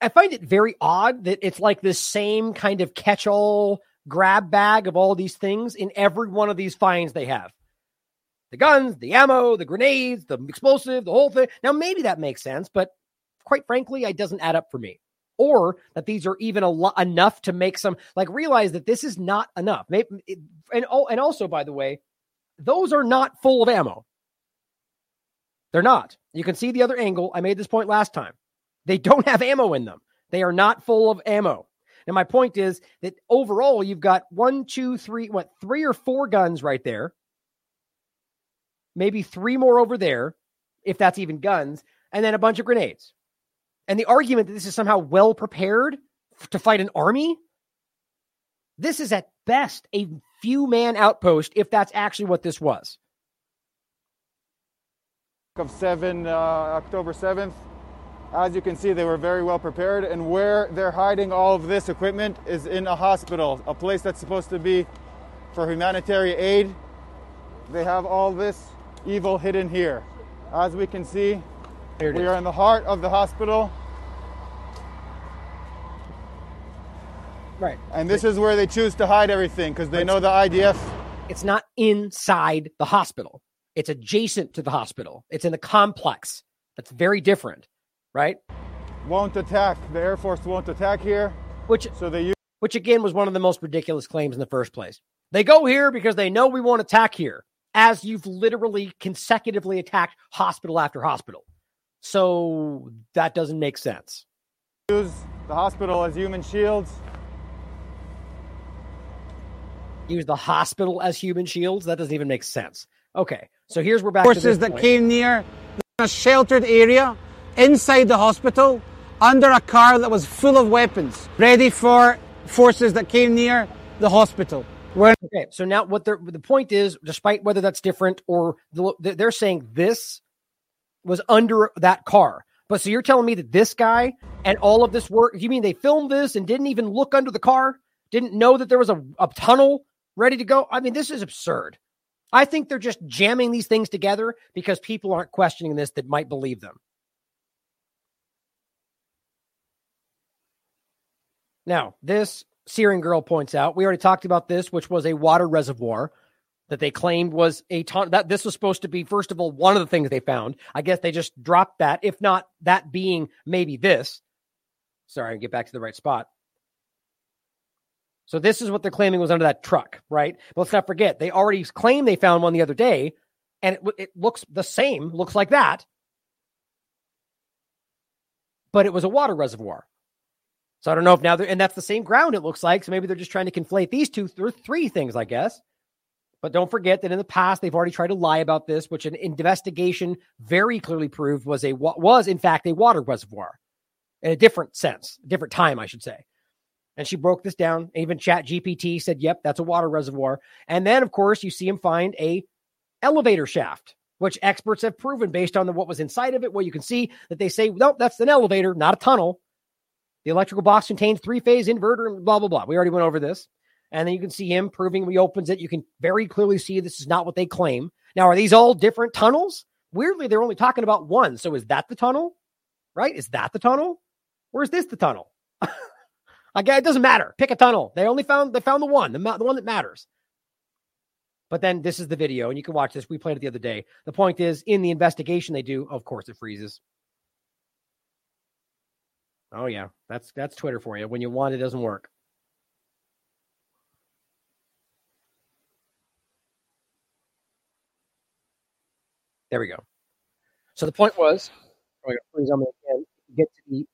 Speaker 1: I find it very odd that it's like this same kind of catch-all grab bag of all these things in every one of these finds they have. The guns, the ammo, the grenades, the explosive, the whole thing. Now, maybe that makes sense, but quite frankly, it doesn't add up for me. Or that these are even a lo- enough to make some like realize that this is not enough. Maybe, it- and oh, and also by the way, those are not full of ammo. They're not. You can see the other angle. I made this point last time. They don't have ammo in them. They are not full of ammo. And my point is that overall, you've got one, two, three, what, three or four guns right there. Maybe three more over there, if that's even guns, and then a bunch of grenades. And the argument that this is somehow well prepared to fight an army, this is at best a few man outpost if that's actually what this was.
Speaker 19: Of 7 uh, October 7th. As you can see, they were very well prepared, and where they're hiding all of this equipment is in a hospital, a place that's supposed to be for humanitarian aid. They have all this evil hidden here. As we can see, we
Speaker 1: is.
Speaker 19: are in the heart of the hospital,
Speaker 1: Right.
Speaker 19: and this is where they choose to hide everything because they know the IDF
Speaker 1: It's not inside the hospital. It's adjacent to the hospital. It's in the complex. That's very different, right?
Speaker 19: won't attack. The Air Force won't attack here.
Speaker 1: Which
Speaker 19: so they use
Speaker 1: which again was one of the most ridiculous claims in the first place. They go here because they know we won't attack here, as you've literally consecutively attacked hospital after hospital. So that doesn't make sense.
Speaker 19: use the hospital as human shields.
Speaker 1: Use the hospital as human shields. That doesn't even make sense. Okay, so here's where back
Speaker 21: forces
Speaker 1: to
Speaker 21: that
Speaker 1: point.
Speaker 21: came near a sheltered area inside the hospital under a car that was full of weapons, ready for forces that came near the hospital. Where
Speaker 1: Okay, so now what they're, the point is, despite whether that's different or the, they're saying this was under that car. But so you're telling me that this guy and all of this work, you mean they filmed this and didn't even look under the car? Didn't know that there was a, a tunnel ready to go? I mean, this is absurd. I think they're just jamming these things together because people aren't questioning this that might believe them. Now, this Syrian girl points out, we already talked about this, which was a water reservoir that they claimed was a ton. That this was supposed to be, first of all, one of the things they found. I guess they just dropped that, if not that being maybe this. Sorry, I get back to the right spot. So this is what they're claiming was under that truck, right? But let's not forget they already claimed they found one the other day, and it, it looks the same, looks like that, but it was a water reservoir. So I don't know if now and that's the same ground it looks like. So maybe they're just trying to conflate these two or three things, I guess. But don't forget that in the past they've already tried to lie about this, which an investigation very clearly proved was a was in fact a water reservoir in a different sense, a different time, I should say. And she broke this down. Even Chat GPT said, "Yep, that's a water reservoir." And then, of course, you see him find a elevator shaft, which experts have proven based on the, what was inside of it. Well, you can see that they say, "Nope, that's an elevator, not a tunnel." The electrical box contains three phase inverter and blah, blah, blah. We already went over this. And then you can see him proving he opens it. You can very clearly see this is not what they claim. Now, are these all different tunnels? Weirdly, they're only talking about one. So is that the tunnel? Right? Is that the tunnel? Or is this the tunnel? <laughs> Again, it doesn't matter. Pick a tunnel. They only found they found the one, the, the one that matters. But then this is the video, and you can watch this. We played it the other day. The point is, in the investigation they do, of course, it freezes. Oh yeah, that's that's Twitter for you. When you want it doesn't work. There we go. So the point was, oh, I'm going freeze on me again. To get to the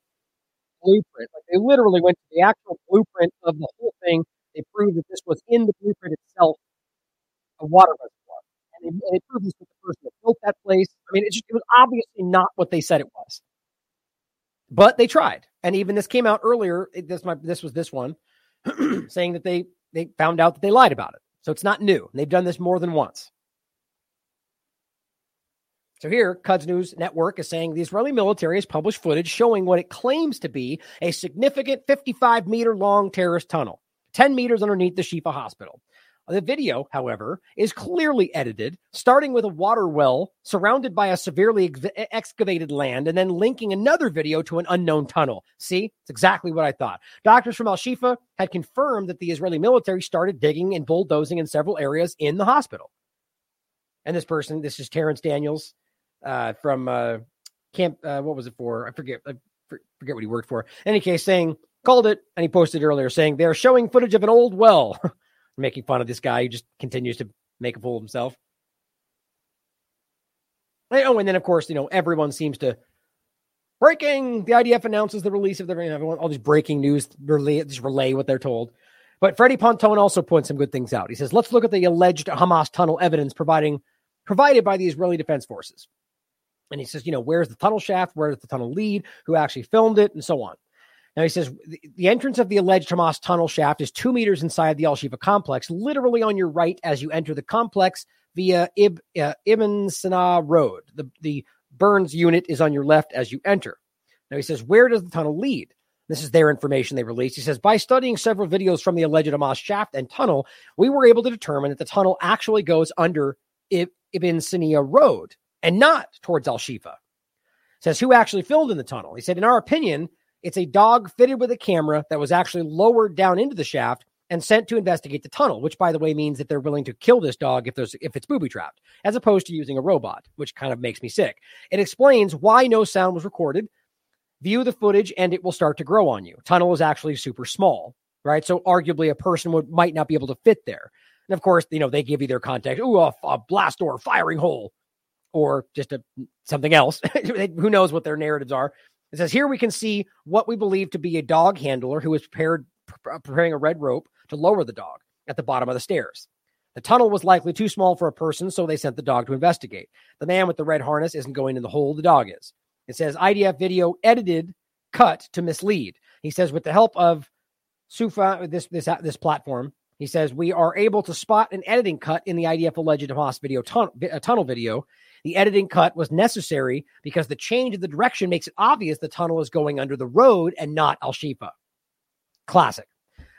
Speaker 1: blueprint, like they literally went to the actual blueprint of the whole thing. They proved that this was in the blueprint itself, a water reservoir, and they, and they proved this with the person that built that place. I mean, it, just, it was obviously not what they said it was but they tried and even this came out earlier it- this my this was this one <clears throat> saying that they they found out that they lied about it so it's not new they've done this more than once so here Quds news network is saying the israeli military has published footage showing what it claims to be a significant 55 meter long terrorist tunnel 10 meters underneath the shifa hospital the video, however, is clearly edited, starting with a water well surrounded by a severely ex- excavated land and then linking another video to an unknown tunnel. See, it's exactly what I thought. Doctors from Al Shifa had confirmed that the Israeli military started digging and bulldozing in several areas in the hospital. And this person, this is Terrence Daniels uh, from uh, Camp, uh, what was it for? I forget. I forget what he worked for. In any case, saying, called it, and he posted earlier saying they're showing footage of an old well. <laughs> making fun of this guy who just continues to make a fool of himself. Oh, and then of course, you know, everyone seems to breaking. The IDF announces the release of the you know, all these breaking news relay, just relay what they're told. But Freddie Pontone also points some good things out. He says, "Let's look at the alleged Hamas tunnel evidence providing provided by the Israeli Defense Forces." And he says, "You know, where's the tunnel shaft? Where does the tunnel lead? Who actually filmed it, and so on." Now he says the, the entrance of the alleged Hamas tunnel shaft is two meters inside the Al Shifa complex, literally on your right as you enter the complex via Ib, uh, Ibn Sina Road. The, the Burns unit is on your left as you enter. Now he says, where does the tunnel lead? This is their information they released. He says, by studying several videos from the alleged Hamas shaft and tunnel, we were able to determine that the tunnel actually goes under Ibn Sina Road and not towards Al Shifa. Says, who actually filmed in the tunnel? He said, in our opinion, it's a dog fitted with a camera that was actually lowered down into the shaft and sent to investigate the tunnel, which by the way means that they're willing to kill this dog if there's if it's booby trapped, as opposed to using a robot, which kind of makes me sick. It explains why no sound was recorded. View the footage and it will start to grow on you. Tunnel is actually super small, right? So arguably a person would might not be able to fit there. And of course, you know, they give you their context. Ooh, a, a blast door, firing hole, or just a something else. <laughs> Who knows what their narratives are? It says here we can see what we believe to be a dog handler who is prepared preparing a red rope to lower the dog at the bottom of the stairs. The tunnel was likely too small for a person, so they sent the dog to investigate. The man with the red harness isn't going in the hole, the dog is. It says IDF video edited, cut to mislead. He says with the help of Sufa, this this this platform, he says we are able to spot an editing cut in the IDF alleged Hamas video tun- tunnel video. The editing cut was necessary because the change of the direction makes it obvious the tunnel is going under the road and not Al Shifa. Classic.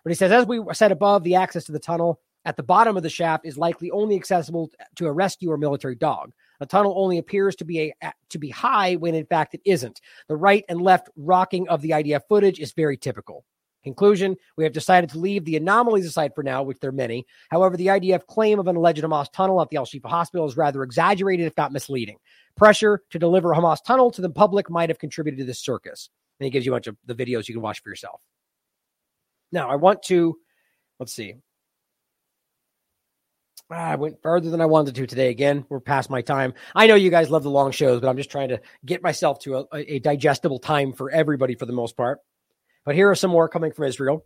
Speaker 1: But he says, as we said above, the access to the tunnel at the bottom of the shaft is likely only accessible to a rescue or military dog. The tunnel only appears to be a to be high when in fact it isn't. The right and left rocking of the IDF footage is very typical. Conclusion We have decided to leave the anomalies aside for now, which there are many. However, the IDF claim of an alleged Hamas tunnel at the Al Shifa hospital is rather exaggerated, if not misleading. Pressure to deliver a Hamas tunnel to the public might have contributed to this circus. And he gives you a bunch of the videos you can watch for yourself. Now, I want to, let's see. Ah, I went further than I wanted to today. Again, we're past my time. I know you guys love the long shows, but I'm just trying to get myself to a, a digestible time for everybody for the most part. But here are some more coming from Israel.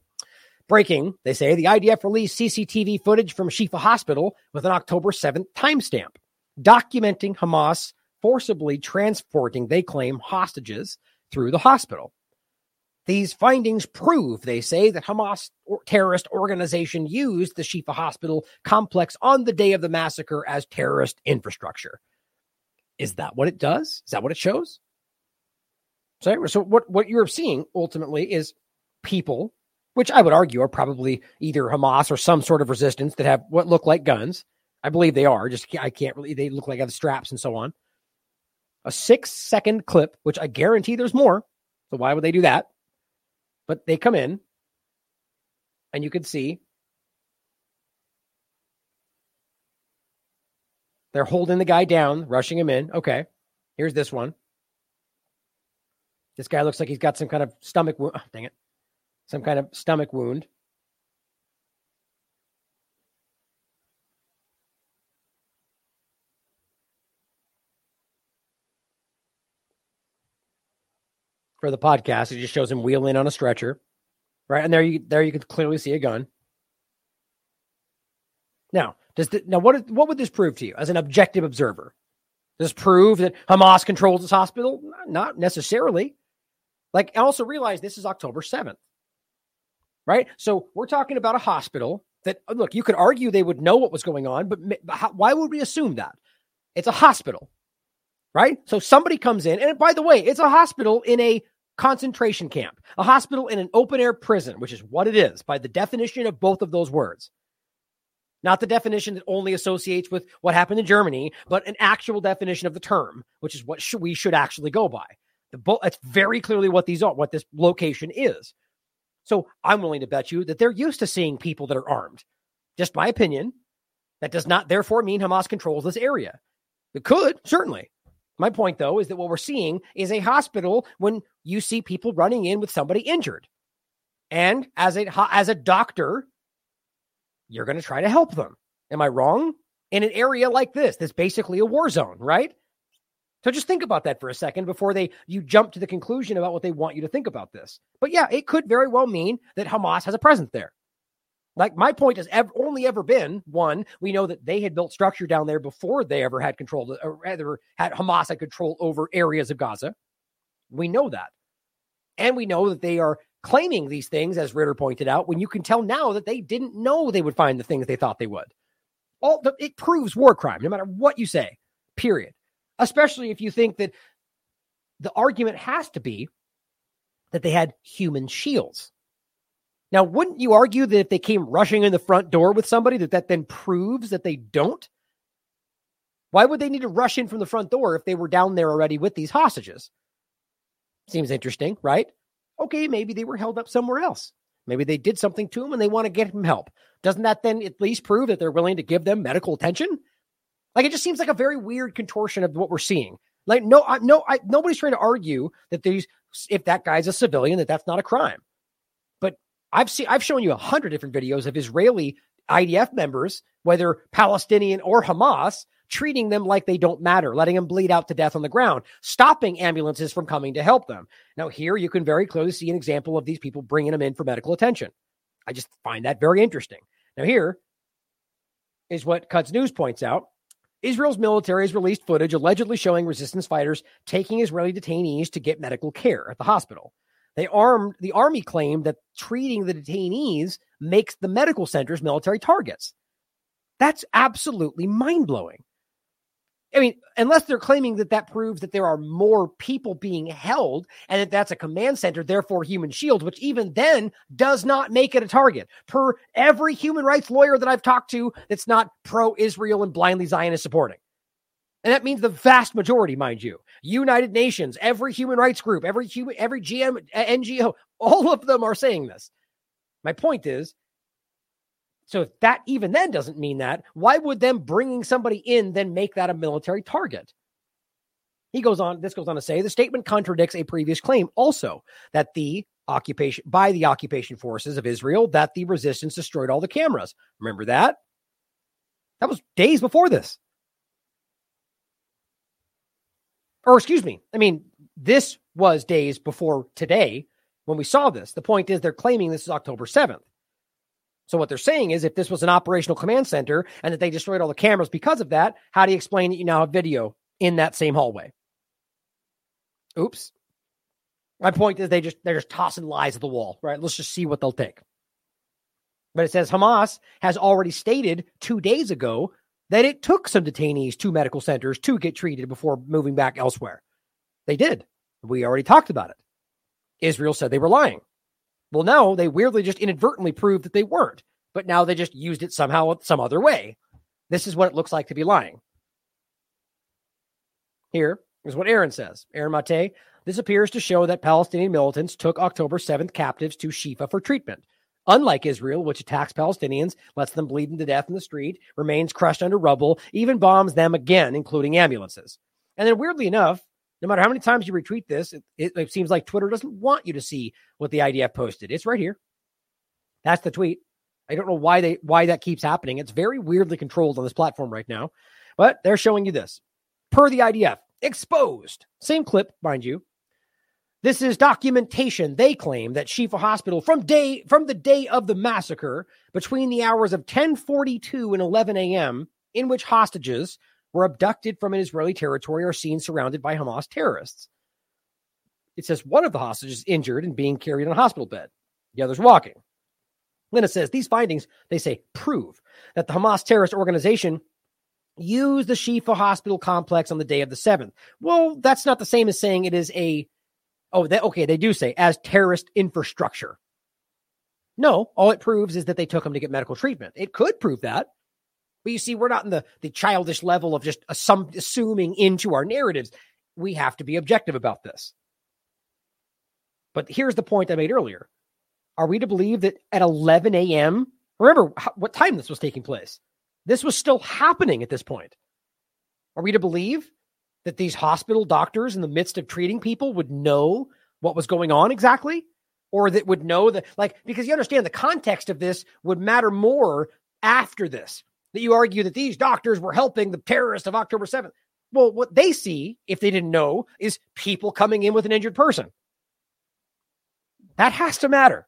Speaker 1: Breaking, they say the IDF released CCTV footage from Shifa Hospital with an October 7th timestamp, documenting Hamas forcibly transporting, they claim, hostages through the hospital. These findings prove, they say, that Hamas terrorist organization used the Shifa hospital complex on the day of the massacre as terrorist infrastructure. Is that what it does? Is that what it shows? So, so what, what you're seeing ultimately is people, which I would argue are probably either Hamas or some sort of resistance that have what look like guns. I believe they are. Just I can't really. They look like have straps and so on. A six second clip, which I guarantee there's more. So why would they do that? But they come in, and you can see they're holding the guy down, rushing him in. Okay, here's this one. This guy looks like he's got some kind of stomach wound. Oh, <sighs> dang it. Some kind of stomach wound. For the podcast, it just shows him wheeling on a stretcher. Right. And there you there you could clearly see a gun. Now, does the, now what what would this prove to you as an objective observer? Does this prove that Hamas controls this hospital? Not necessarily. Like, also realize this is October 7th, right? So we're talking about a hospital that, uh, look, you could argue they would know what was going on, but how, why would we assume that? It's a hospital, right? So somebody comes in, and by the way, it's a hospital in a concentration camp, a hospital in an open air prison, which is what it is by the definition of both of those words. Not the definition that only associates with what happened in Germany, but an actual definition of the term, which is what sh- we should actually go by. The bull, that's very clearly what these are, what this location is. So I'm willing to bet you that they're used to seeing people that are armed. Just my opinion. That does not therefore mean Hamas controls this area. It could, certainly. My point, though, is that what we're seeing is a hospital when you see people running in with somebody injured. And as a as a doctor, you're going to try to help them. Am I wrong? In an area like this, that's basically a war zone, right? So just think about that for a second before they you jump to the conclusion about what they want you to think about this. But yeah, it could very well mean that Hamas has a presence there. Like my point has ever, only ever been one, we know that they had built structure down there before they ever had control, uh, or rather had Hamas had control over areas of Gaza. We know that. And we know that they are claiming these things, as Ritter pointed out, when you can tell now that they didn't know they would find the things they thought they would. All the, it proves war crime, no matter what you say. Period. Especially if you think that the argument has to be that they had human shields. Now, wouldn't you argue that if they came rushing in the front door with somebody, that that then proves that they don't? Why would they need to rush in from the front door if they were down there already with these hostages? Seems interesting, right? Okay, maybe they were held up somewhere else. Maybe they did something to them and they want to get them help. Doesn't that then at least prove that they're willing to give them medical attention? Like it just seems like a very weird contortion of what we're seeing. Like no, I, no, I, nobody's trying to argue that these if that guy's a civilian that that's not a crime. But I've seen I've shown you a hundred different videos of Israeli IDF members, whether Palestinian or Hamas, treating them like they don't matter, letting them bleed out to death on the ground, stopping ambulances from coming to help them. Now, here you can very clearly see an example of these people bringing them in for medical attention. I just find that very interesting. Now, here is what Quds News points out. Israel's military has released footage allegedly showing resistance fighters taking Israeli detainees to get medical care at the hospital. They armed the army claimed that treating the detainees makes the medical centers military targets. That's absolutely mind blowing. I mean, unless they're claiming that that proves that there are more people being held and that that's a command center, therefore human shields, which even then does not make it a target. Per every human rights lawyer that I've talked to that's not pro Israel and blindly Zionist supporting. And that means the vast majority, mind you, United Nations, every human rights group, every human, every GM, NGO, all of them are saying this. My point is, so if that even then doesn't mean that, why would them bringing somebody in then make that a military target? He goes on, this goes on to say the statement contradicts a previous claim also that the occupation by the occupation forces of Israel that the resistance destroyed all the cameras. Remember that? That was days before this. Or excuse me, I mean, this was days before today when we saw this. The point is they're claiming this is October 7th. So what they're saying is if this was an operational command center and that they destroyed all the cameras because of that, how do you explain that you now have video in that same hallway? Oops. My point is they just they're just tossing lies at the wall, right? Let's just see what they'll take. But it says Hamas has already stated 2 days ago that it took some detainees to medical centers to get treated before moving back elsewhere. They did. We already talked about it. Israel said they were lying. Well, no, they weirdly just inadvertently proved that they weren't, but now they just used it somehow some other way. This is what it looks like to be lying. Here is what Aaron says. Aaron Mate, this appears to show that Palestinian militants took October 7th captives to Shifa for treatment. Unlike Israel, which attacks Palestinians, lets them bleed to death in the street, remains crushed under rubble, even bombs them again, including ambulances. And then, weirdly enough, no matter how many times you retweet this, it, it, it, seems like Twitter doesn't want you to see what the IDF posted. It's right here. That's the tweet. I don't know why they why that keeps happening. It's very weirdly controlled on this platform right now, but they're showing you this. Per the IDF, exposed. Same clip, mind you. This is documentation. They claim that Shifa Hospital from day from the day of the massacre between the hours of 10:42 and 11 a.m. in which hostages were abducted from an Israeli territory or seen surrounded by Hamas terrorists. It says one of the hostages injured and being carried on a hospital bed. The other's walking. Lena says these findings, they say, prove that the Hamas terrorist organization used the Shifa hospital complex on the day of the 7th. Well, that's not the same as saying it is a, oh, they, okay, they do say as terrorist infrastructure. No, all it proves is that they took them to get medical treatment. It could prove that. But you see, we're not in the, the childish level of just assum- assuming into our narratives. We have to be objective about this. But here's the point I made earlier. Are we to believe that at 11 a.m., remember what time this was taking place? This was still happening at this point. Are we to believe that these hospital doctors in the midst of treating people would know what was going on exactly? Or that would know that, like, because you understand the context of this would matter more after this that you argue that these doctors were helping the terrorists of October 7th. Well, what they see, if they didn't know, is people coming in with an injured person. That has to matter.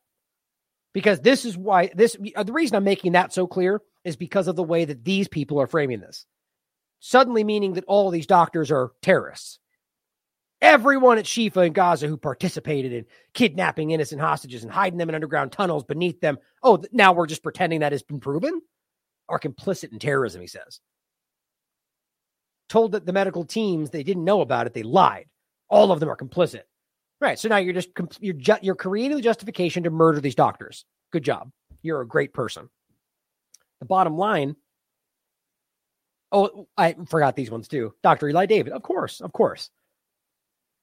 Speaker 1: Because this is why this uh, the reason I'm making that so clear is because of the way that these people are framing this. Suddenly meaning that all these doctors are terrorists. Everyone at Shifa in Gaza who participated in kidnapping innocent hostages and hiding them in underground tunnels beneath them. Oh, now we're just pretending that has been proven? Are complicit in terrorism, he says. Told that the medical teams they didn't know about it, they lied. All of them are complicit. Right. So now you're just you're ju- you're creating the justification to murder these doctors. Good job. You're a great person. The bottom line. Oh, I forgot these ones too. Dr. Eli David. Of course, of course.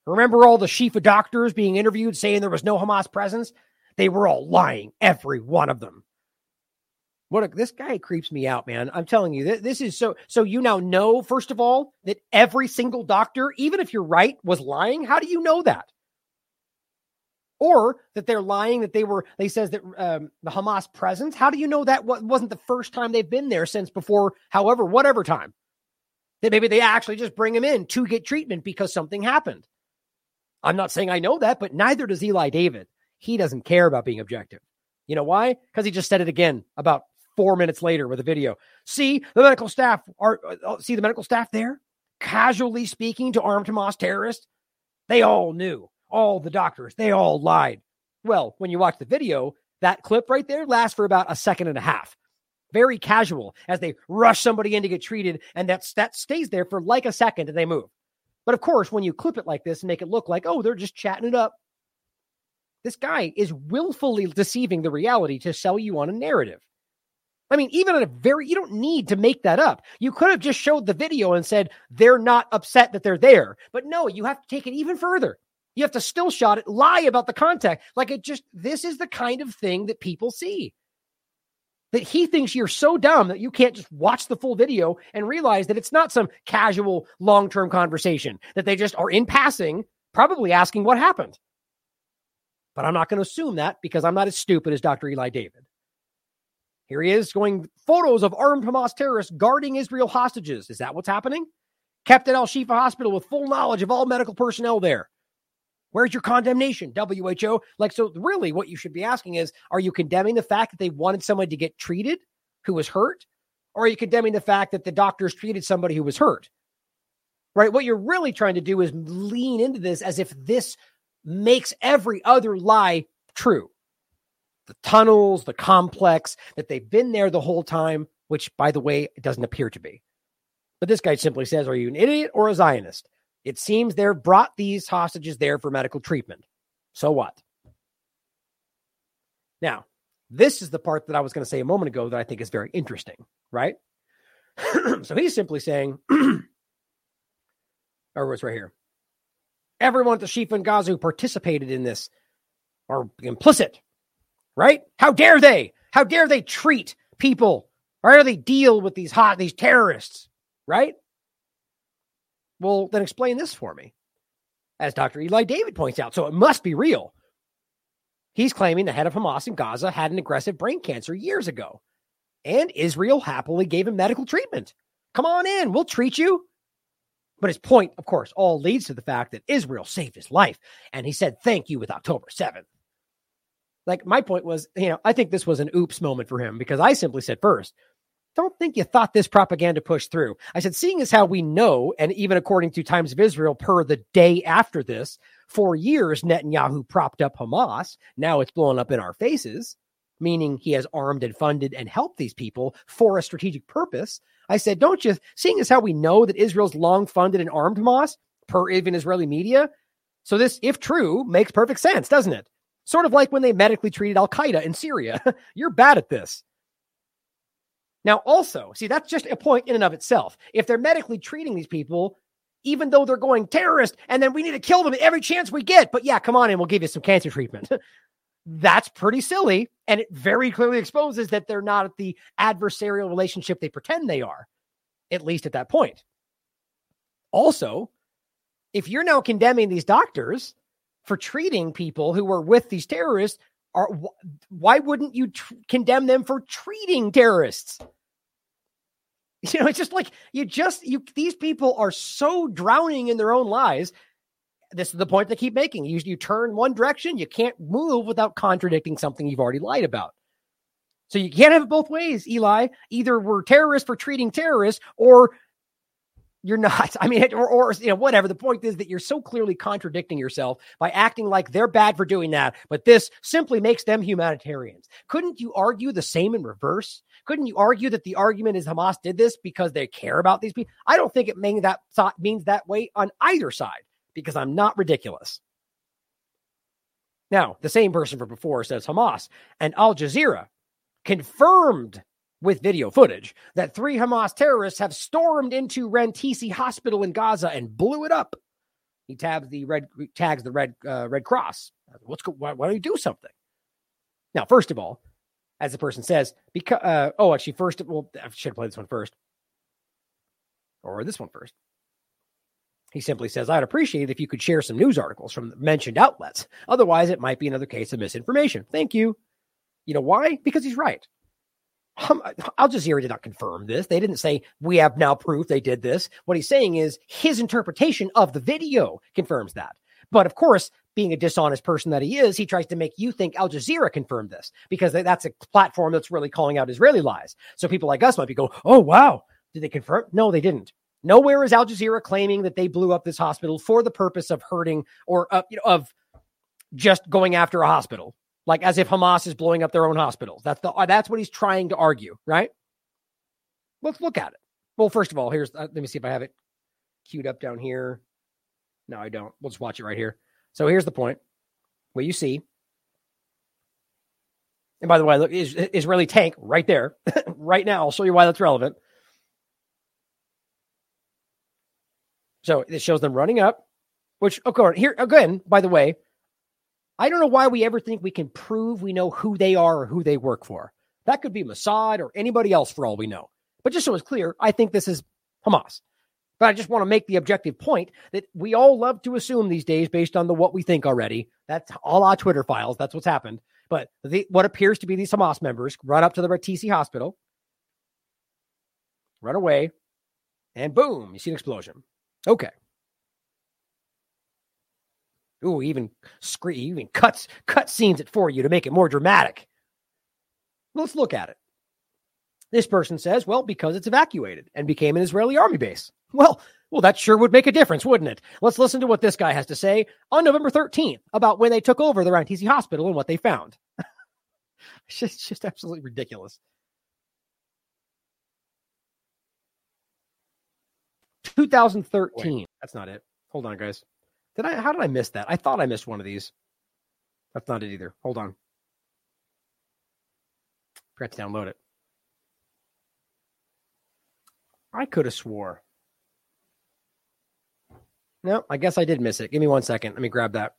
Speaker 1: Remember all the Shifa doctors being interviewed saying there was no Hamas presence? They were all lying, every one of them. What a, this guy creeps me out, man. I'm telling you, th- this is so. So you now know, first of all, that every single doctor, even if you're right, was lying. How do you know that? Or that they're lying that they were. They says that um, the Hamas presence. How do you know that wasn't the first time they've been there since before? However, whatever time that maybe they actually just bring him in to get treatment because something happened. I'm not saying I know that, but neither does Eli David. He doesn't care about being objective. You know why? Because he just said it again about four minutes later with a video. See the medical staff are uh, see the medical staff there casually speaking to armed Hamas terrorists. They all knew. All the doctors. They all lied. Well, when you watch the video, that clip right there lasts for about a second and a half. Very casual as they rush somebody in to get treated, and that's that stays there for like a second and they move. But of course, when you clip it like this and make it look like, oh, they're just chatting it up, this guy is willfully deceiving the reality to sell you on a narrative. I mean, even at a very, you don't need to make that up. You could have just showed the video and said they're not upset that they're there. But no, you have to take it even further. You have to still shot it, lie about the contact. Like it just, this is the kind of thing that people see. That he thinks you're so dumb that you can't just watch the full video and realize that it's not some casual long term conversation, that they just are in passing, probably asking what happened. But I'm not going to assume that because I'm not as stupid as Dr. Eli David. Here he is going photos of armed Hamas terrorists guarding Israel hostages. Is that what's happening? Kept at Al Shifa Hospital with full knowledge of all medical personnel there. Where's your condemnation, WHO? Like, so really, what you should be asking is are you condemning the fact that they wanted someone to get treated who was hurt? Or are you condemning the fact that the doctors treated somebody who was hurt? Right? What you're really trying to do is lean into this as if this makes every other lie true. The tunnels, the complex, that they've been there the whole time, which, by the way, it doesn't appear to be. But this guy simply says, Are you an idiot or a Zionist? It seems they're brought these hostages there for medical treatment. So what? Now, this is the part that I was going to say a moment ago that I think is very interesting, right? <clears throat> so he's simply saying, <clears throat> or it's right here. Everyone at the and Gaza who participated in this are implicit, right? How dare they? How dare they treat people? How do they deal with these hot these terrorists, right? Well, then explain this for me. As Dr. Eli David points out, so it must be real. He's claiming the head of Hamas in Gaza had an aggressive brain cancer years ago, and Israel happily gave him medical treatment. Come on in, we'll treat you. But his point, of course, all leads to the fact that Israel saved his life, and he said thank you with October 7th. Like my point was, you know, I think this was an oops moment for him because I simply said first, don't think you thought this propaganda pushed through. I said, seeing as how we know, and even according to Times of Israel, per the day after this, for years Netanyahu propped up Hamas. Now it's blowing up in our faces, meaning he has armed and funded and helped these people for a strategic purpose. I said, don't you, seeing as how we know that Israel's long funded and armed Hamas, per even Israeli media, so this, if true, makes perfect sense, doesn't it? Sort of like when they medically treated Al Qaeda in Syria. <laughs> You're bad at this. Now, also, see, that's just a point in and of itself. If they're medically treating these people, even though they're going terrorist, and then we need to kill them every chance we get, but yeah, come on in, we'll give you some cancer treatment. <laughs> that's pretty silly. And it very clearly exposes that they're not at the adversarial relationship they pretend they are, at least at that point. Also, if you're now condemning these doctors for treating people who were with these terrorists, are why wouldn't you tr- condemn them for treating terrorists? <laughs> You know, it's just like you just you these people are so drowning in their own lies. This is the point they keep making. You you turn one direction, you can't move without contradicting something you've already lied about. So you can't have it both ways, Eli. Either we're terrorists for treating terrorists, or You're not. <laughs> I mean, or, or you know, whatever. The point is that you're so clearly contradicting yourself by acting like they're bad for doing that, but this simply makes them humanitarians. Couldn't you argue the same in reverse? Couldn't you argue that the argument is Hamas did this because they care about these people? I don't think it mean that thought means that way on either side because I'm not ridiculous. Now, the same person from before says Hamas and Al Jazeera confirmed with video footage that three Hamas terrorists have stormed into Rantisi Hospital in Gaza and blew it up. He tabs the red tags the red uh, Red Cross. What's why, why don't you do something? Now, first of all, as the person says, because uh, oh, actually, first, well, I should play this one first, or this one first. He simply says, I'd appreciate it if you could share some news articles from the mentioned outlets. Otherwise, it might be another case of misinformation. Thank you. You know why? Because he's right. Al Jazeera did not confirm this. They didn't say, we have now proof they did this. What he's saying is his interpretation of the video confirms that. But of course, being a dishonest person that he is, he tries to make you think Al Jazeera confirmed this because that's a platform that's really calling out Israeli lies. So people like us might be going, oh, wow, did they confirm? No, they didn't. Nowhere is Al Jazeera claiming that they blew up this hospital for the purpose of hurting or uh, you know, of just going after a hospital, like as if Hamas is blowing up their own hospitals. That's the uh, that's what he's trying to argue, right? Let's look at it. Well, first of all, here's uh, let me see if I have it queued up down here. No, I don't. We'll just watch it right here. So here's the point. What you see. And by the way, look, Israeli tank right there, <laughs> right now. I'll show you why that's relevant. So it shows them running up, which, okay, here again, by the way, I don't know why we ever think we can prove we know who they are or who they work for. That could be Mossad or anybody else for all we know. But just so it's clear, I think this is Hamas. But I just want to make the objective point that we all love to assume these days based on the what we think already. That's all our Twitter files. That's what's happened. But the, what appears to be these Hamas members run up to the Rantisi hospital, run away, and boom, you see an explosion. Okay. Ooh, even screen, even cuts cut scenes it for you to make it more dramatic. Let's look at it. This person says, well, because it's evacuated and became an Israeli army base. Well, well, that sure would make a difference, wouldn't it? Let's listen to what this guy has to say on November 13th about when they took over the Rantisi Hospital and what they found. <laughs> it's just, just absolutely ridiculous. 2013. That's not it. Hold on, guys. Did I? How did I miss that? I thought I missed one of these. That's not it either. Hold on. Forgot to download it. I could have swore. No, I guess I did miss it. Give me one second. Let me grab that.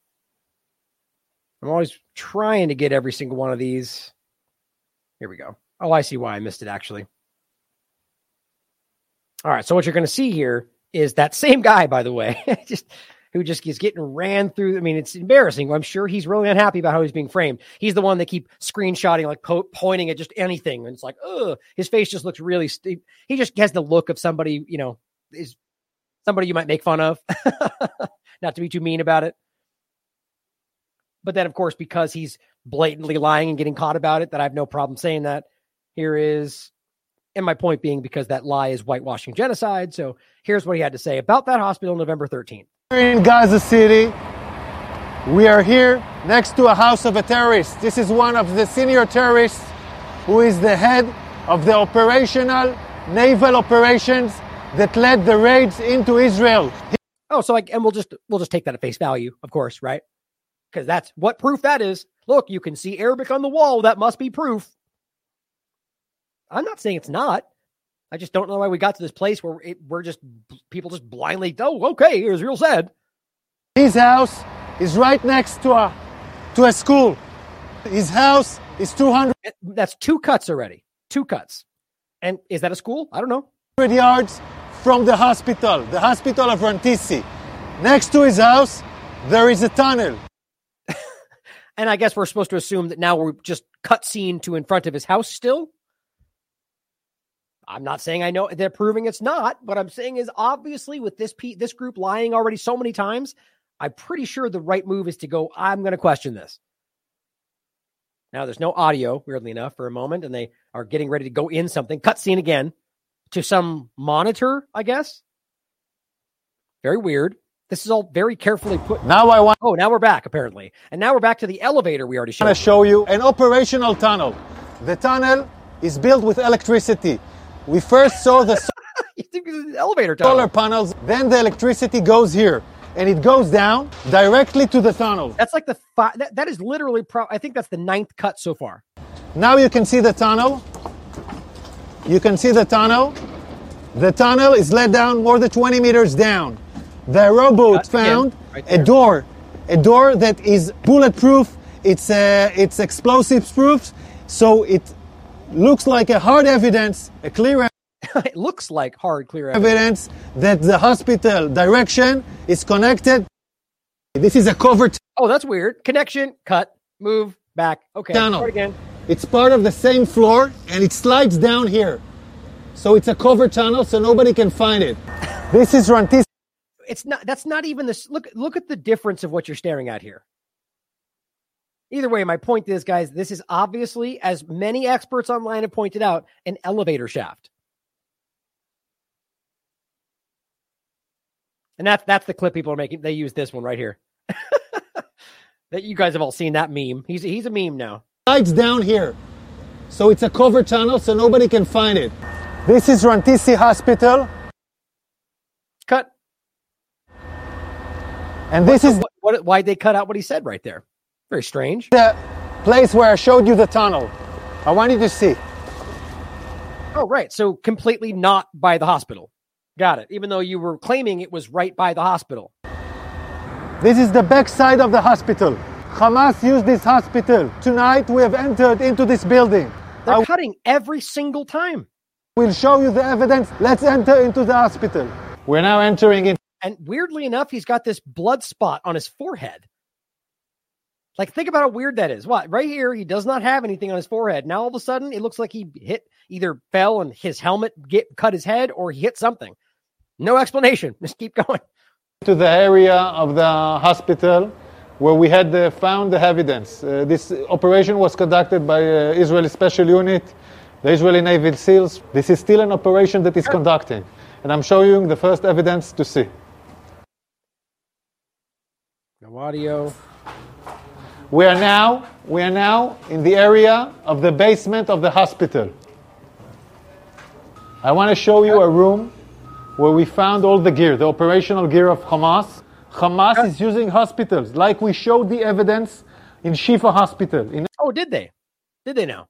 Speaker 1: I'm always trying to get every single one of these. Here we go. Oh, I see why I missed it actually. All right. So what you're going to see here is that same guy, by the way, <laughs> just who just is getting ran through. I mean, it's embarrassing. I'm sure he's really unhappy about how he's being framed. He's the one that keep screenshotting, like po- pointing at just anything, and it's like, oh, his face just looks really. St- he just has the look of somebody, you know, is somebody you might make fun of. <laughs> Not to be too mean about it. But then, of course, because he's blatantly lying and getting caught about it, that I have no problem saying that. Here is and my point being because that lie is whitewashing genocide. So here's what he had to say about that hospital November 13th.
Speaker 19: In Gaza City, we are here next to a house of a terrorist. This is one of the senior terrorists who is the head of the operational naval operations that led the raids into Israel.
Speaker 1: Oh, so like, and we'll just we'll just take that at face value, of course, right? Because that's what proof that is. Look, you can see Arabic on the wall. That must be proof. I'm not saying it's not. I just don't know why we got to this place where it, we're just people just blindly. Oh, okay, here's real said.
Speaker 19: His house is right next to a to a school. His house is 200.
Speaker 1: That's two cuts already. Two cuts. And is that a school? I don't know.
Speaker 19: Hundred Yards from the hospital, the hospital of Rantisi. Next to his house, there is a tunnel. <laughs>
Speaker 1: and I guess we're supposed to assume that now we're just cut scene to in front of his house still. I'm not saying I know they're proving it's not, but I'm saying is obviously with this P, this group lying already so many times, I'm pretty sure the right move is to go. I'm going to question this. Now there's no audio, weirdly enough, for a moment, and they are getting ready to go in something. Cut scene again to some monitor, I guess. Very weird. This is all very carefully put.
Speaker 19: Now I want.
Speaker 1: Oh, now we're back apparently, and now we're back to the elevator we already showed.
Speaker 19: to show you an operational tunnel. The tunnel is built with electricity. We first saw the <laughs>
Speaker 1: you think this is an elevator tunnel?
Speaker 19: solar panels, then the electricity goes here, and it goes down directly to the tunnel.
Speaker 1: That's like the fi- that, that is literally. Pro- I think that's the ninth cut so far.
Speaker 19: Now you can see the tunnel. You can see the tunnel. The tunnel is let down more than 20 meters down. The
Speaker 1: Cut again,
Speaker 19: found
Speaker 1: right
Speaker 19: a door, a door that is bulletproof. It's uh, it's explosives proof, so it looks like a hard evidence, a clear <laughs>
Speaker 1: it looks like hard, clear evidence.
Speaker 19: evidence that the hospital direction is connected. This is a covert.
Speaker 1: Oh, that's weird. Connection. Cut. Move. Back. Okay.
Speaker 19: tunnel.
Speaker 1: Start again.
Speaker 19: It's part of the same floor and it slides down here. So it's a covered tunnel so nobody can find it. <laughs> This is Rantis.
Speaker 1: It's not. That's not even this. Look. Look at the difference of what you're staring at here. Either way, my point is, guys, this is obviously, as many experts online have pointed out, an elevator shaft. And that's that's the clip people are making. They use this one right here. <laughs> that you guys have all seen that meme. He's he's a meme now.
Speaker 19: Slides down here. So it's a covered tunnel so nobody can find it. This is Rantisi Hospital.
Speaker 1: Cut.
Speaker 19: And this is
Speaker 1: What, what why'd they cut out what he said right there? Very strange.
Speaker 19: the place where I showed you the tunnel. I want you to see.
Speaker 1: Oh, right. So completely not by the hospital. Got it. Even though you were claiming it was right by the hospital.
Speaker 19: This is the back side of the hospital. Hamas used this hospital. Tonight we have entered into this building.
Speaker 1: They're
Speaker 19: I
Speaker 1: cutting every single time.
Speaker 19: We'll show you the evidence. Let's enter into the hospital. We're now entering in.
Speaker 1: And weirdly enough, he's got this blood spot on his forehead. Like, think about how weird that is. What? Right here, he does not have anything on his forehead. Now, all of a sudden, it looks like he hit, either fell and his helmet get cut his head or he hit something. No explanation. <laughs> Just keep going.
Speaker 19: to the area of the hospital where we had uh, found the evidence. Uh, this operation was conducted by uh, Israeli Special Unit, the Israeli Navy SEALs. This is still an operation that is conducting, and I'm showing you the first evidence to see.
Speaker 1: No audio.
Speaker 19: We are now we are now in the area of the basement of the hospital. I want to show you a room where we found all the gear, the operational gear of Hamas. Hamas is using hospitals, like we showed the evidence in Shifa Hospital. In
Speaker 1: Oh, did they? Did they now?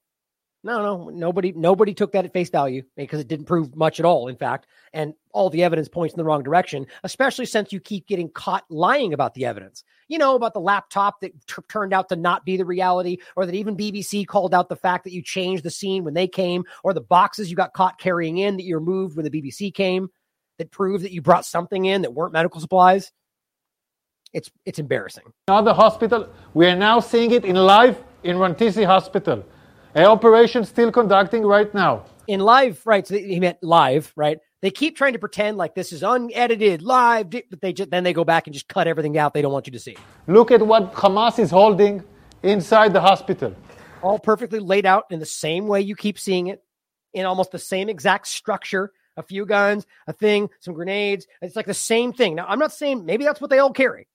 Speaker 1: No, no, nobody, nobody took that at face value because it didn't prove much at all. In fact, and all the evidence points in the wrong direction. Especially since you keep getting caught lying about the evidence. You know about the laptop that t- turned out to not be the reality, or that even BBC called out the fact that you changed the scene when they came, or the boxes you got caught carrying in that you removed when the BBC came, that proved that you brought something in that weren't medical supplies. It's it's embarrassing.
Speaker 19: another hospital, we are now seeing it in live in Rantisi Hospital. An operation still conducting right now.
Speaker 1: in live, right? So he meant live, right? They keep trying to pretend like this is unedited, live, but they just then they go back and just cut everything out they don't want you to see.
Speaker 19: Look at what Hamas is holding inside the hospital.
Speaker 1: All perfectly laid out in the same way you keep seeing it, in almost the same exact structure. A few guns, a thing, some grenades. It's like the same thing. Now, I'm not saying maybe that's what they all carry.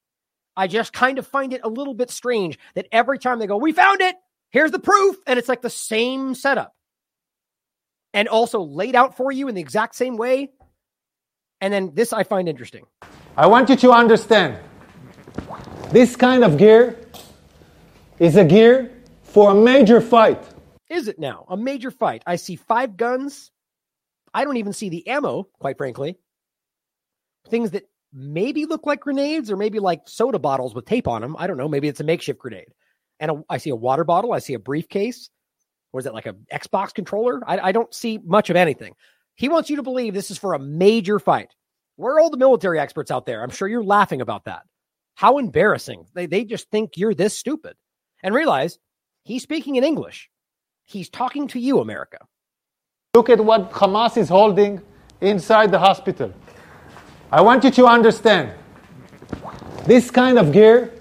Speaker 1: I just kind of find it a little bit strange that every time they go, "We found it," here's the proof, and it's like the same setup, and also laid out for you in the exact same way. And then this I find interesting.
Speaker 19: I want you to understand this kind of gear is a gear for a major fight.
Speaker 1: Is it now a major fight? I see five guns. I don't even see the ammo, quite frankly. Things that maybe look like grenades or maybe like soda bottles with tape on them. I don't know. Maybe it's a makeshift grenade. And a, I see a water bottle. I see a briefcase. Is it like a Xbox controller? I, I don't see much of anything. He wants you to believe this is for a major fight. We're all the military experts out there. I'm sure you're laughing about that. How embarrassing. They, they just think you're this stupid. And realize he's speaking in English. He's talking to you, America.
Speaker 19: Look at what Hamas is holding inside the hospital. I want you to understand this kind of gear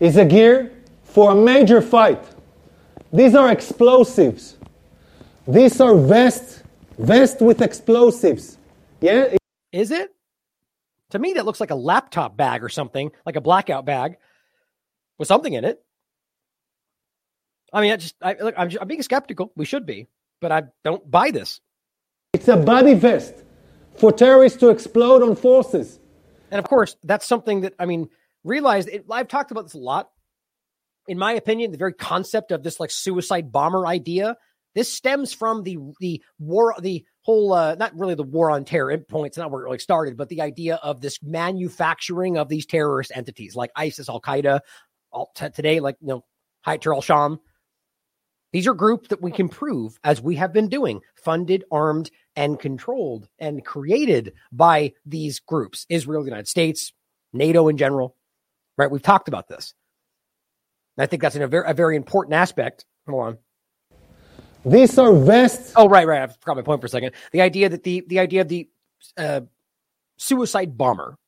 Speaker 19: is a gear for a major fight. These are explosives. These are vests, vests with explosives. Yeah,
Speaker 1: Is it? To me, that looks like a laptop bag or something, like a blackout bag with something in it. I mean, I just, I, look, I'm, I'm being skeptical. We should be, but I don't buy this.
Speaker 22: It's a body vest for terrorists to explode on forces.
Speaker 1: And of course, that's something that, I mean, realize it, I've talked about this a lot. In my opinion, the very concept of this like suicide bomber idea, this stems from the the war, the whole uh, not really the war on terror points, not where it really started, but the idea of this manufacturing of these terrorist entities like ISIS, Al Qaeda, t- today like you know Hayat al Sham. These are groups that we can prove, as we have been doing, funded, armed, and controlled and created by these groups Israel, the United States, NATO in general. Right? We've talked about this. I think that's a very, a very important aspect. Hold on.
Speaker 22: These are vests.
Speaker 1: Oh, right, right. I forgot my point for a second. The idea that the the idea of the uh, suicide bomber.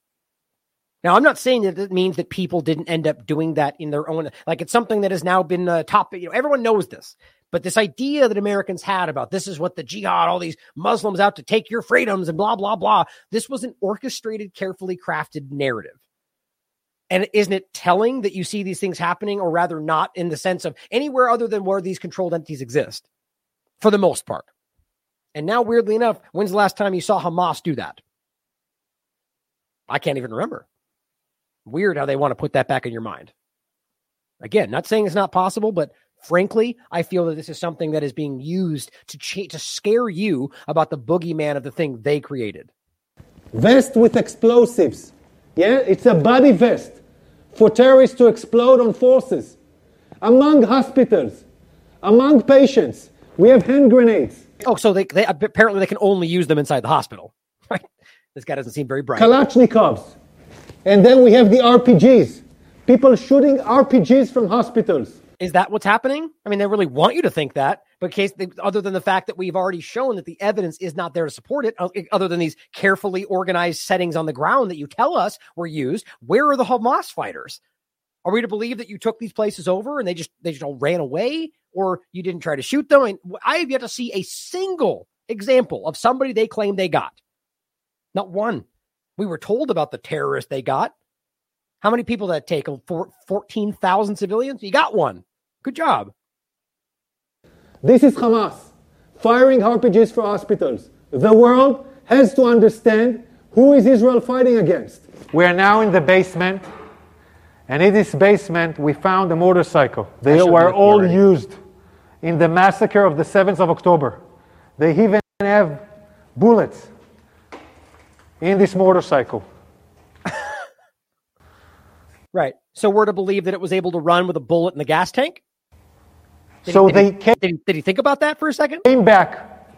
Speaker 1: Now, I'm not saying that it means that people didn't end up doing that in their own. Like it's something that has now been uh, top. You know, everyone knows this. But this idea that Americans had about this is what the jihad, all these Muslims out to take your freedoms and blah blah blah. This was an orchestrated, carefully crafted narrative. And isn't it telling that you see these things happening, or rather not in the sense of anywhere other than where these controlled entities exist, for the most part? And now, weirdly enough, when's the last time you saw Hamas do that? I can't even remember. Weird how they want to put that back in your mind. Again, not saying it's not possible, but frankly, I feel that this is something that is being used to to scare you about the boogeyman of the thing they created.
Speaker 22: Vest with explosives. Yeah, it's a body vest for terrorists to explode on forces. Among hospitals, among patients, we have hand grenades.
Speaker 1: Oh, so they, they apparently they can only use them inside the hospital, <laughs> right? This guy doesn't seem very bright.
Speaker 22: Kalashnikovs. And then we have the RPGs. People shooting RPGs from hospitals.
Speaker 1: Is that what's happening? I mean, they really want you to think that, but case they, other than the fact that we've already shown that the evidence is not there to support it, uh, other than these carefully organized settings on the ground that you tell us were used, where are the Hamas fighters? Are we to believe that you took these places over and they just they just all ran away, or you didn't try to shoot them? Mean, I have yet to see a single example of somebody they claim they got. Not one. We were told about the terrorists they got. How many people that take? 14,000 civilians? You got one. Good job.
Speaker 22: This is Hamas firing RPGs for hospitals. The world has to understand who is Israel fighting against.
Speaker 23: We are now in the basement, and in this basement we found a motorcycle. They were all used in the massacre of the 7th of October. They even have bullets in this motorcycle. <laughs>
Speaker 1: Right. So we're to believe that it was able to run with a bullet in the gas tank? Did
Speaker 23: so
Speaker 1: he,
Speaker 23: they
Speaker 1: he,
Speaker 23: came,
Speaker 1: did, he, did he think about that for a second?
Speaker 23: Came back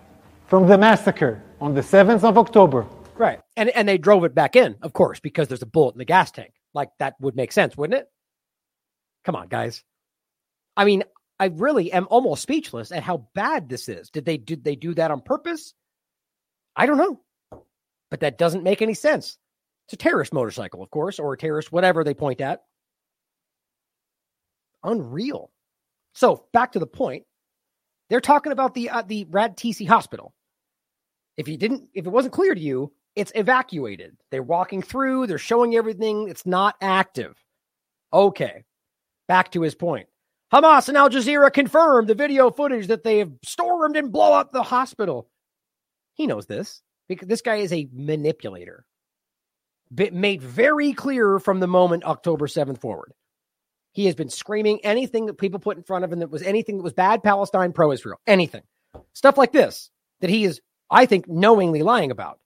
Speaker 23: from the massacre on the 7th of October.
Speaker 1: Right. And and they drove it back in, of course, because there's a bullet in the gas tank. Like that would make sense, wouldn't it? Come on, guys. I mean, I really am almost speechless at how bad this is. Did they did they do that on purpose? I don't know. But that doesn't make any sense. It's a terrorist motorcycle, of course, or a terrorist, whatever they point at. Unreal. So back to the point, they're talking about the uh, the Rantisi hospital. If you didn't, if it wasn't clear to you, it's evacuated. They're walking through. They're showing everything. It's not active. Okay. Back to his point. Hamas and Al Jazeera confirmed the video footage that they have stormed and blow up the hospital. He knows this because this guy is a manipulator. But made very clear from the moment October 7th forward. He has been screaming anything that people put in front of him that was anything that was bad Palestine, pro Israel, anything. Stuff like this that he is, I think, knowingly lying about.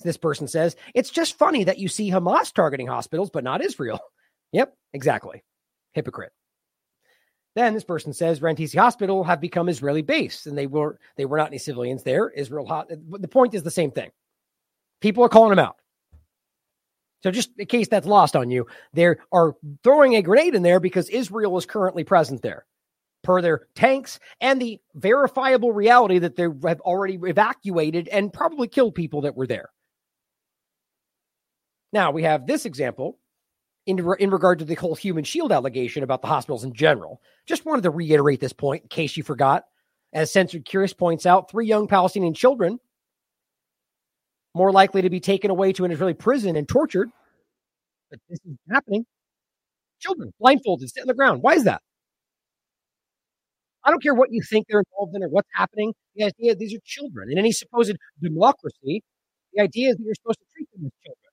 Speaker 1: This person says, it's just funny that you see Hamas targeting hospitals, but not Israel. <laughs> Yep, exactly. Hypocrite. Then this person says Rantisi Hospital have become Israeli base, and they were they were not any civilians there. Israel. The point is the same thing. People are calling them out. So just in case that's lost on you, they are throwing a grenade in there because Israel is currently present there, per their tanks and the verifiable reality that they have already evacuated and probably killed people that were there. Now we have this example in, in regard to the whole human shield allegation about the hospitals in general. Just wanted to reiterate this point in case you forgot. As Censored Curious points out, three young Palestinian children more likely to be taken away to an Israeli prison and tortured. But this is happening. Children blindfolded, sit on the ground. Why is that? I don't care what you think they're involved in or what's happening. The idea these are children. In any supposed democracy, the idea is that you're supposed to treat them as children.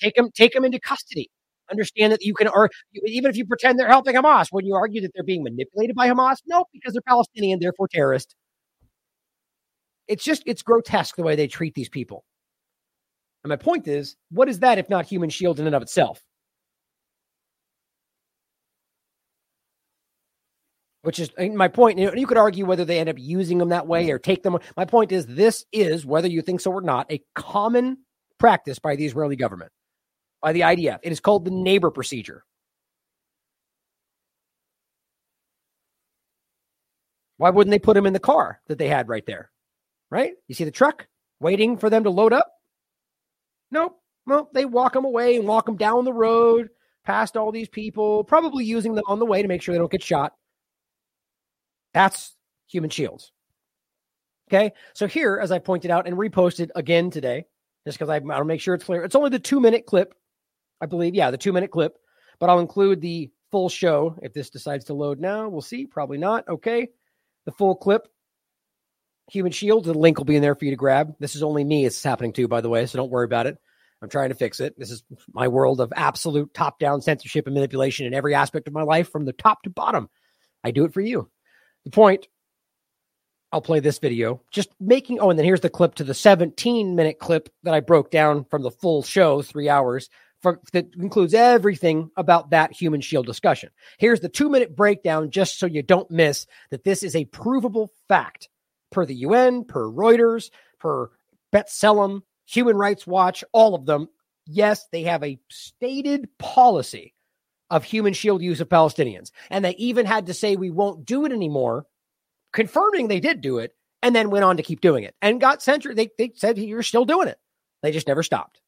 Speaker 1: Take them, take them into custody. Understand that you can, or even if you pretend they're helping Hamas, when you argue that they're being manipulated by Hamas, no, because they're Palestinian, therefore terrorist. It's just, it's grotesque the way they treat these people. And my point is, what is that if not human shield in and of itself? Which is my point. You, could argue whether they end up using them that way or take them. My point is, this is, whether you think so or not, a common practice by the Israeli government, by the IDF. It is called the neighbor procedure. Why wouldn't they put them in the car that they had right there? Right? You see the truck waiting for them to load up? Nope. Well, they walk them away and walk them down the road past all these people, probably using them on the way to make sure they don't get shot. That's human shields. Okay. So here, as I pointed out and reposted again today, just because I, want to make sure it's clear, it's only the two minute clip, I believe. Yeah, the two minute clip, but I'll include the full show if this decides to load now. We'll see. Probably not. Okay. The full clip. Human Shield. The link will be in there for you to grab. This is only me. It's happening to, by the way. So don't worry about it. I'm trying to fix it. This is my world of absolute top down censorship and manipulation in every aspect of my life from the top to bottom. I do it for you. The point, I'll play this video, just making, oh, and then here's the clip to the 17 minute clip that I broke down from the full show, three hours, that includes everything about that human shield discussion. Here's the two minute breakdown, just so you don't miss that this is a provable fact per the UN, per Reuters, per B'Tselem, Human Rights Watch, all of them. Yes, they have a stated policy of human shield use of Palestinians. And they even had to say we won't do it anymore, confirming they did do it, and then went on to keep doing it and got censored. They, they said you're still doing it. They just never stopped.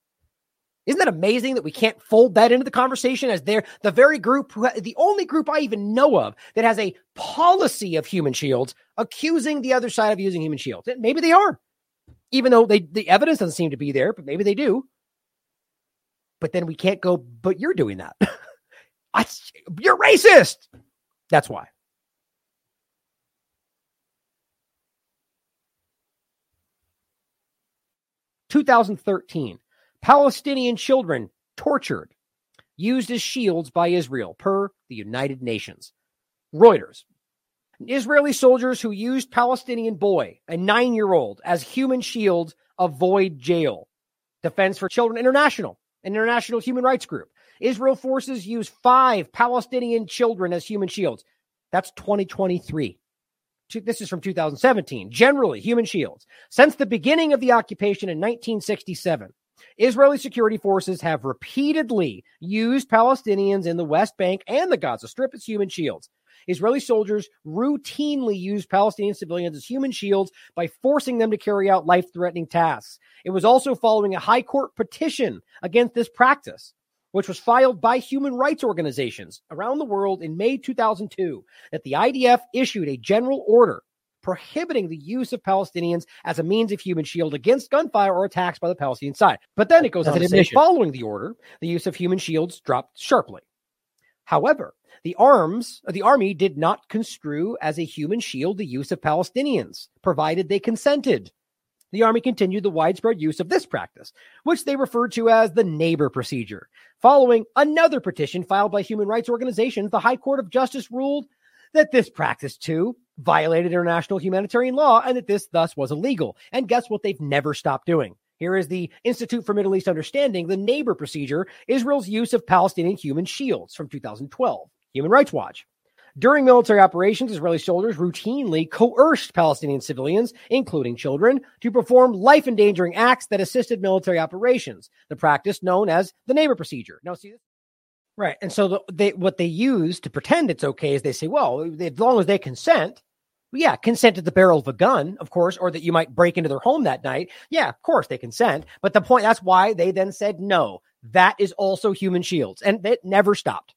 Speaker 1: Isn't that amazing that we can't fold that into the conversation as they're the very group, who, the only group I even know of that has a policy of human shields accusing the other side of using human shields? Maybe they are, even though they, the evidence doesn't seem to be there, but maybe they do. But then we can't go, but you're doing that. <laughs> I, you're racist. That's why. Two thousand thirteen, Palestinian children tortured, used as shields by Israel, per the United Nations. Reuters. Israeli soldiers who used Palestinian boy, a nine year old, as human shields avoid jail. Defense for Children International, an international human rights group. Israel forces use five Palestinian children as human shields. That's 2023. This is from 2017. Generally, human shields. Since the beginning of the occupation in 1967, Israeli security forces have repeatedly used Palestinians in the West Bank and the Gaza Strip as human shields. Israeli soldiers routinely use Palestinian civilians as human shields by forcing them to carry out life threatening tasks. It was also following a high court petition against this practice which was filed by human rights organizations around the world in May 2002, that the IDF issued a general order prohibiting the use of Palestinians as a means of human shield against gunfire or attacks by the Palestinian side. But then it goes on to say, following the order, the use of human shields dropped sharply. However, the arms, the army did not construe as a human shield the use of Palestinians, provided they consented the Army continued the widespread use of this practice, which they referred to as the neighbor procedure. Following another petition filed by human rights organizations, the High Court of Justice ruled that this practice, too, violated international humanitarian law and that this thus was illegal. And guess what? They've never stopped doing. Here is the Institute for Middle East Understanding, the neighbor procedure, Israel's use of Palestinian human shields from 2012. Human Rights Watch. During military operations, Israeli soldiers routinely coerced Palestinian civilians, including children, to perform life endangering acts that assisted military operations, the practice known as the neighbor procedure. Now, see this? Right. And so the, they, what they use to pretend it's okay is they say, well, as long as they consent, yeah, consent to the barrel of a gun, of course, or that you might break into their home that night. Yeah, of course they consent. But the point, that's why they then said, no, that is also human shields. And it never stopped.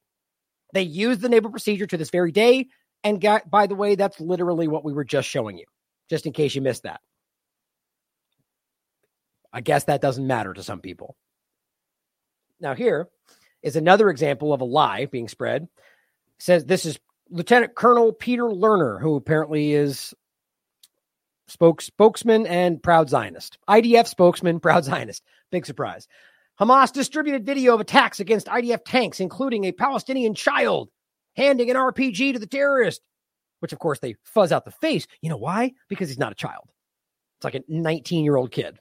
Speaker 1: They use the neighbor procedure to this very day. And got, by the way, that's literally what we were just showing you, just in case you missed that. I guess that doesn't matter to some people. Now, here is another example of a lie being spread. It says this is Lieutenant Colonel Peter Lerner, who apparently is spoke, spokesman and proud Zionist. IDF spokesman, <laughs> proud Zionist. Big surprise. Hamas distributed video of attacks against IDF tanks, including a Palestinian child handing an RPG to the terrorist, which of course they fuzz out the face. You know why? Because he's not a child. It's like a 19 year old kid.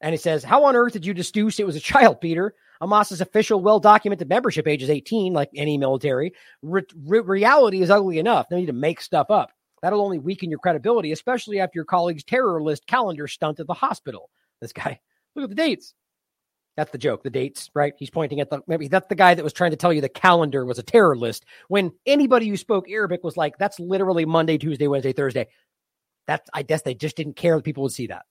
Speaker 1: And he says, How on earth did you deduce it was a child, Peter? Hamas's official, well documented membership age is 18, like any military. Re- re- reality is ugly enough. No need to make stuff up. That'll only weaken your credibility, especially after your colleague's terror list calendar stunt at the hospital. This guy, <laughs> look at the dates. That's the joke, the dates, right? He's pointing at the maybe that's the guy that was trying to tell you the calendar was a terror list when anybody who spoke Arabic was like, that's literally Monday, Tuesday, Wednesday, Thursday. That's I guess they just didn't care that people would see that.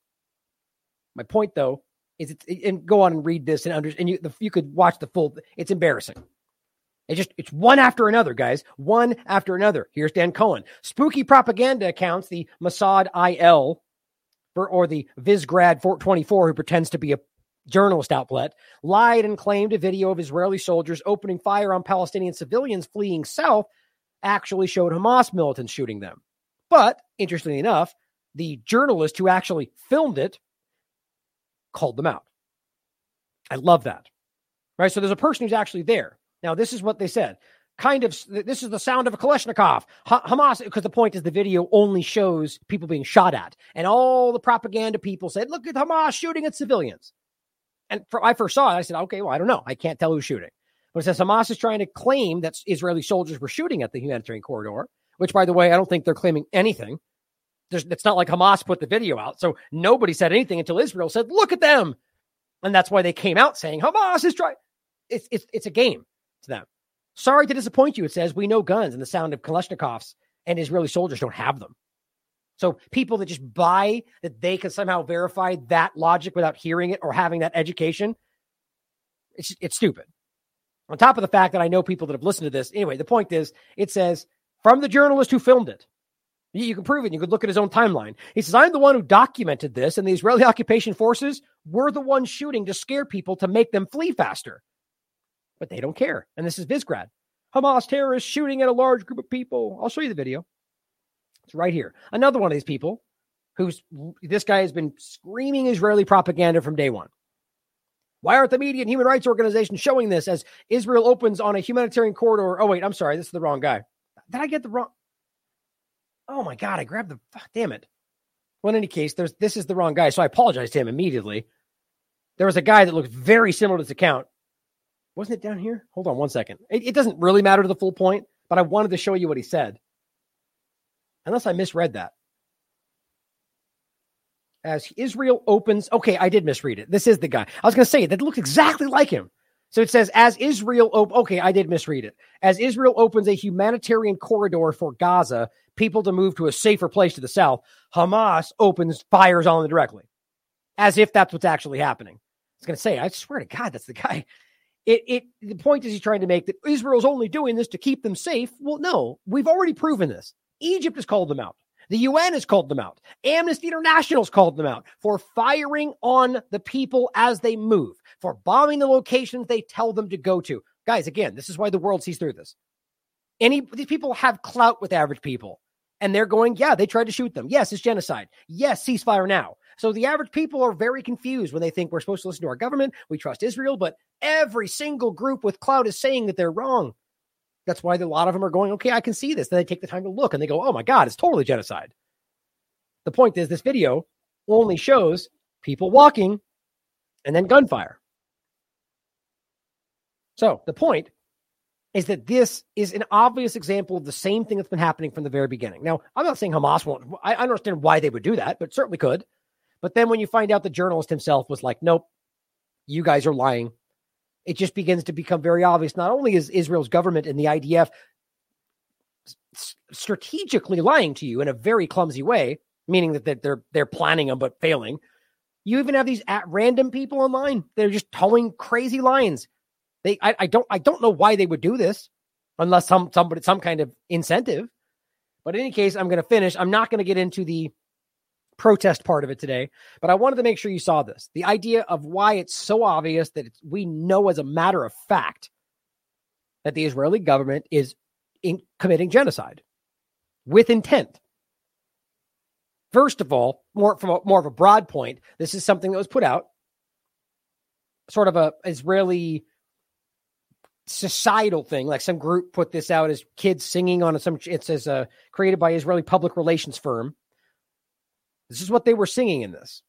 Speaker 1: My point though is it, and go on and read this and under and you you could watch the full it's embarrassing. It just it's one after another, guys. One after another. Here's Dan Cohen. Spooky propaganda accounts, the Mossad IL for, or the Visegrad 424, who pretends to be a journalist outlet, lied and claimed a video of Israeli soldiers opening fire on Palestinian civilians fleeing south actually showed Hamas militants shooting them. But interestingly enough, the journalist who actually filmed it called them out. I love that. Right? So there's a person who's actually there. Now, this is what they said. Kind of, this is the sound of a Kalashnikov. Ha- Hamas, because the point is the video only shows people being shot at. And all the propaganda people said, look at Hamas shooting at civilians. And for, I first saw it, I said, okay, well, I don't know. I can't tell who's shooting. But it says Hamas is trying to claim that Israeli soldiers were shooting at the humanitarian corridor, which, by the way, I don't think they're claiming anything. There's, it's not like Hamas put the video out. So nobody said anything until Israel said, look at them. And that's why they came out saying Hamas is trying. It's, it's, it's a game to them. Sorry to disappoint you. It says we know guns and the sound of Kalashnikovs and Israeli soldiers don't have them. So people that just buy that they can somehow verify that logic without hearing it or having that education, it's it's stupid. On top of the fact that I know people that have listened to this. Anyway, the point is, it says from the journalist who filmed it. You, can prove it. You could look at his own timeline. He says, I'm the one who documented this, and the Israeli occupation forces were the ones shooting to scare people to make them flee faster. But they don't care. And this is Visegrad. Hamas terrorists shooting at a large group of people. I'll show you the video. It's right here. Another one of these people who's this guy has been screaming Israeli propaganda from day one. Why aren't the media and human rights organizations showing this as Israel opens on a humanitarian corridor? Oh, wait, I'm sorry. This is the wrong guy. Did I get the wrong? Oh my God, I grabbed the damn it. Well, in any case, there's this is the wrong guy. So I apologize to him immediately. There was a guy that looked very similar to this account. Wasn't it down here? Hold on one second. It, it doesn't really matter to the full point, but I wanted to show you what he said. Unless I misread that. As Israel opens, okay, I did misread it. This is the guy. I was going to say that looks exactly like him. So it says, as Israel, op- okay, I did misread it. As Israel opens a humanitarian corridor for Gaza, people to move to a safer place to the south, Hamas opens fires on them directly, as if that's what's actually happening. I was going to say, I swear to God, that's the guy. It, it, the point is he's trying to make that Israel's only doing this to keep them safe. Well, no, we've already proven this. Egypt has called them out. The UN has called them out. Amnesty International has called them out for firing on the people as they move, for bombing the locations they tell them to go to. Guys, again, this is why the world sees through this. Any these people have clout with average people, and they're going, yeah, they tried to shoot them. Yes, it's genocide. Yes, ceasefire now. So the average people are very confused when they think we're supposed to listen to our government. We trust Israel, but every single group with clout is saying that they're wrong. That's why a lot of them are going, okay, I can see this. Then they take the time to look and they go, oh my God, it's totally genocide. The point is, this video only shows people walking and then gunfire. So the point is that this is an obvious example of the same thing that's been happening from the very beginning. Now, I'm not saying Hamas won't, I understand why they would do that, but certainly could. But then when you find out the journalist himself was like, nope, you guys are lying it just begins to become very obvious. Not only is Israel's government and the IDF strategically lying to you in a very clumsy way, meaning that they're they're planning them but failing. You even have these at random people online that are just toeing crazy lines. They I, I don't I don't know why they would do this unless some somebody some kind of incentive. But in any case, I'm going to finish. I'm not going to get into the protest part of it today, but I wanted to make sure you saw this. The idea of why it's so obvious that we know as a matter of fact that the Israeli government is in committing genocide with intent. First of all, more from a, more of a broad point, this is something that was put out, sort of a Israeli societal thing. Like some group put this out as kids singing on some. It says uh, created by Israeli public relations firm. This is what they were singing in this.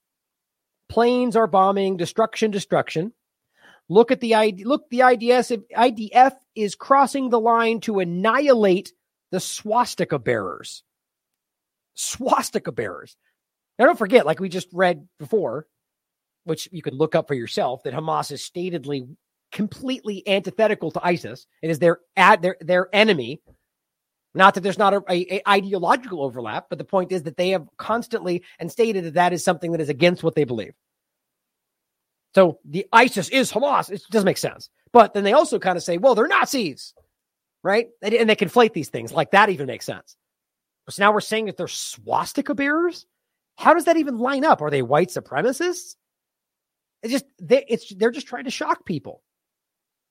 Speaker 1: Planes are bombing, destruction, destruction. Look at the ID. Look, the IDS IDF is crossing the line to annihilate the swastika bearers. Swastika bearers. Now, don't forget, like we just read before, which you can look up for yourself, that Hamas is statedly completely antithetical to ISIS. It is their ad, their their enemy. Not that there's not a, a, a, ideological overlap, but the point is that they have constantly and stated that that is something that is against what they believe. So the ISIS is Hamas. It doesn't make sense. But then they also kind of say, well, they're Nazis, right? And, and they conflate these things. Like that even makes sense. So now we're saying that they're swastika bearers. How does that even line up? Are they white supremacists? It's just they, it's they're just trying to shock people.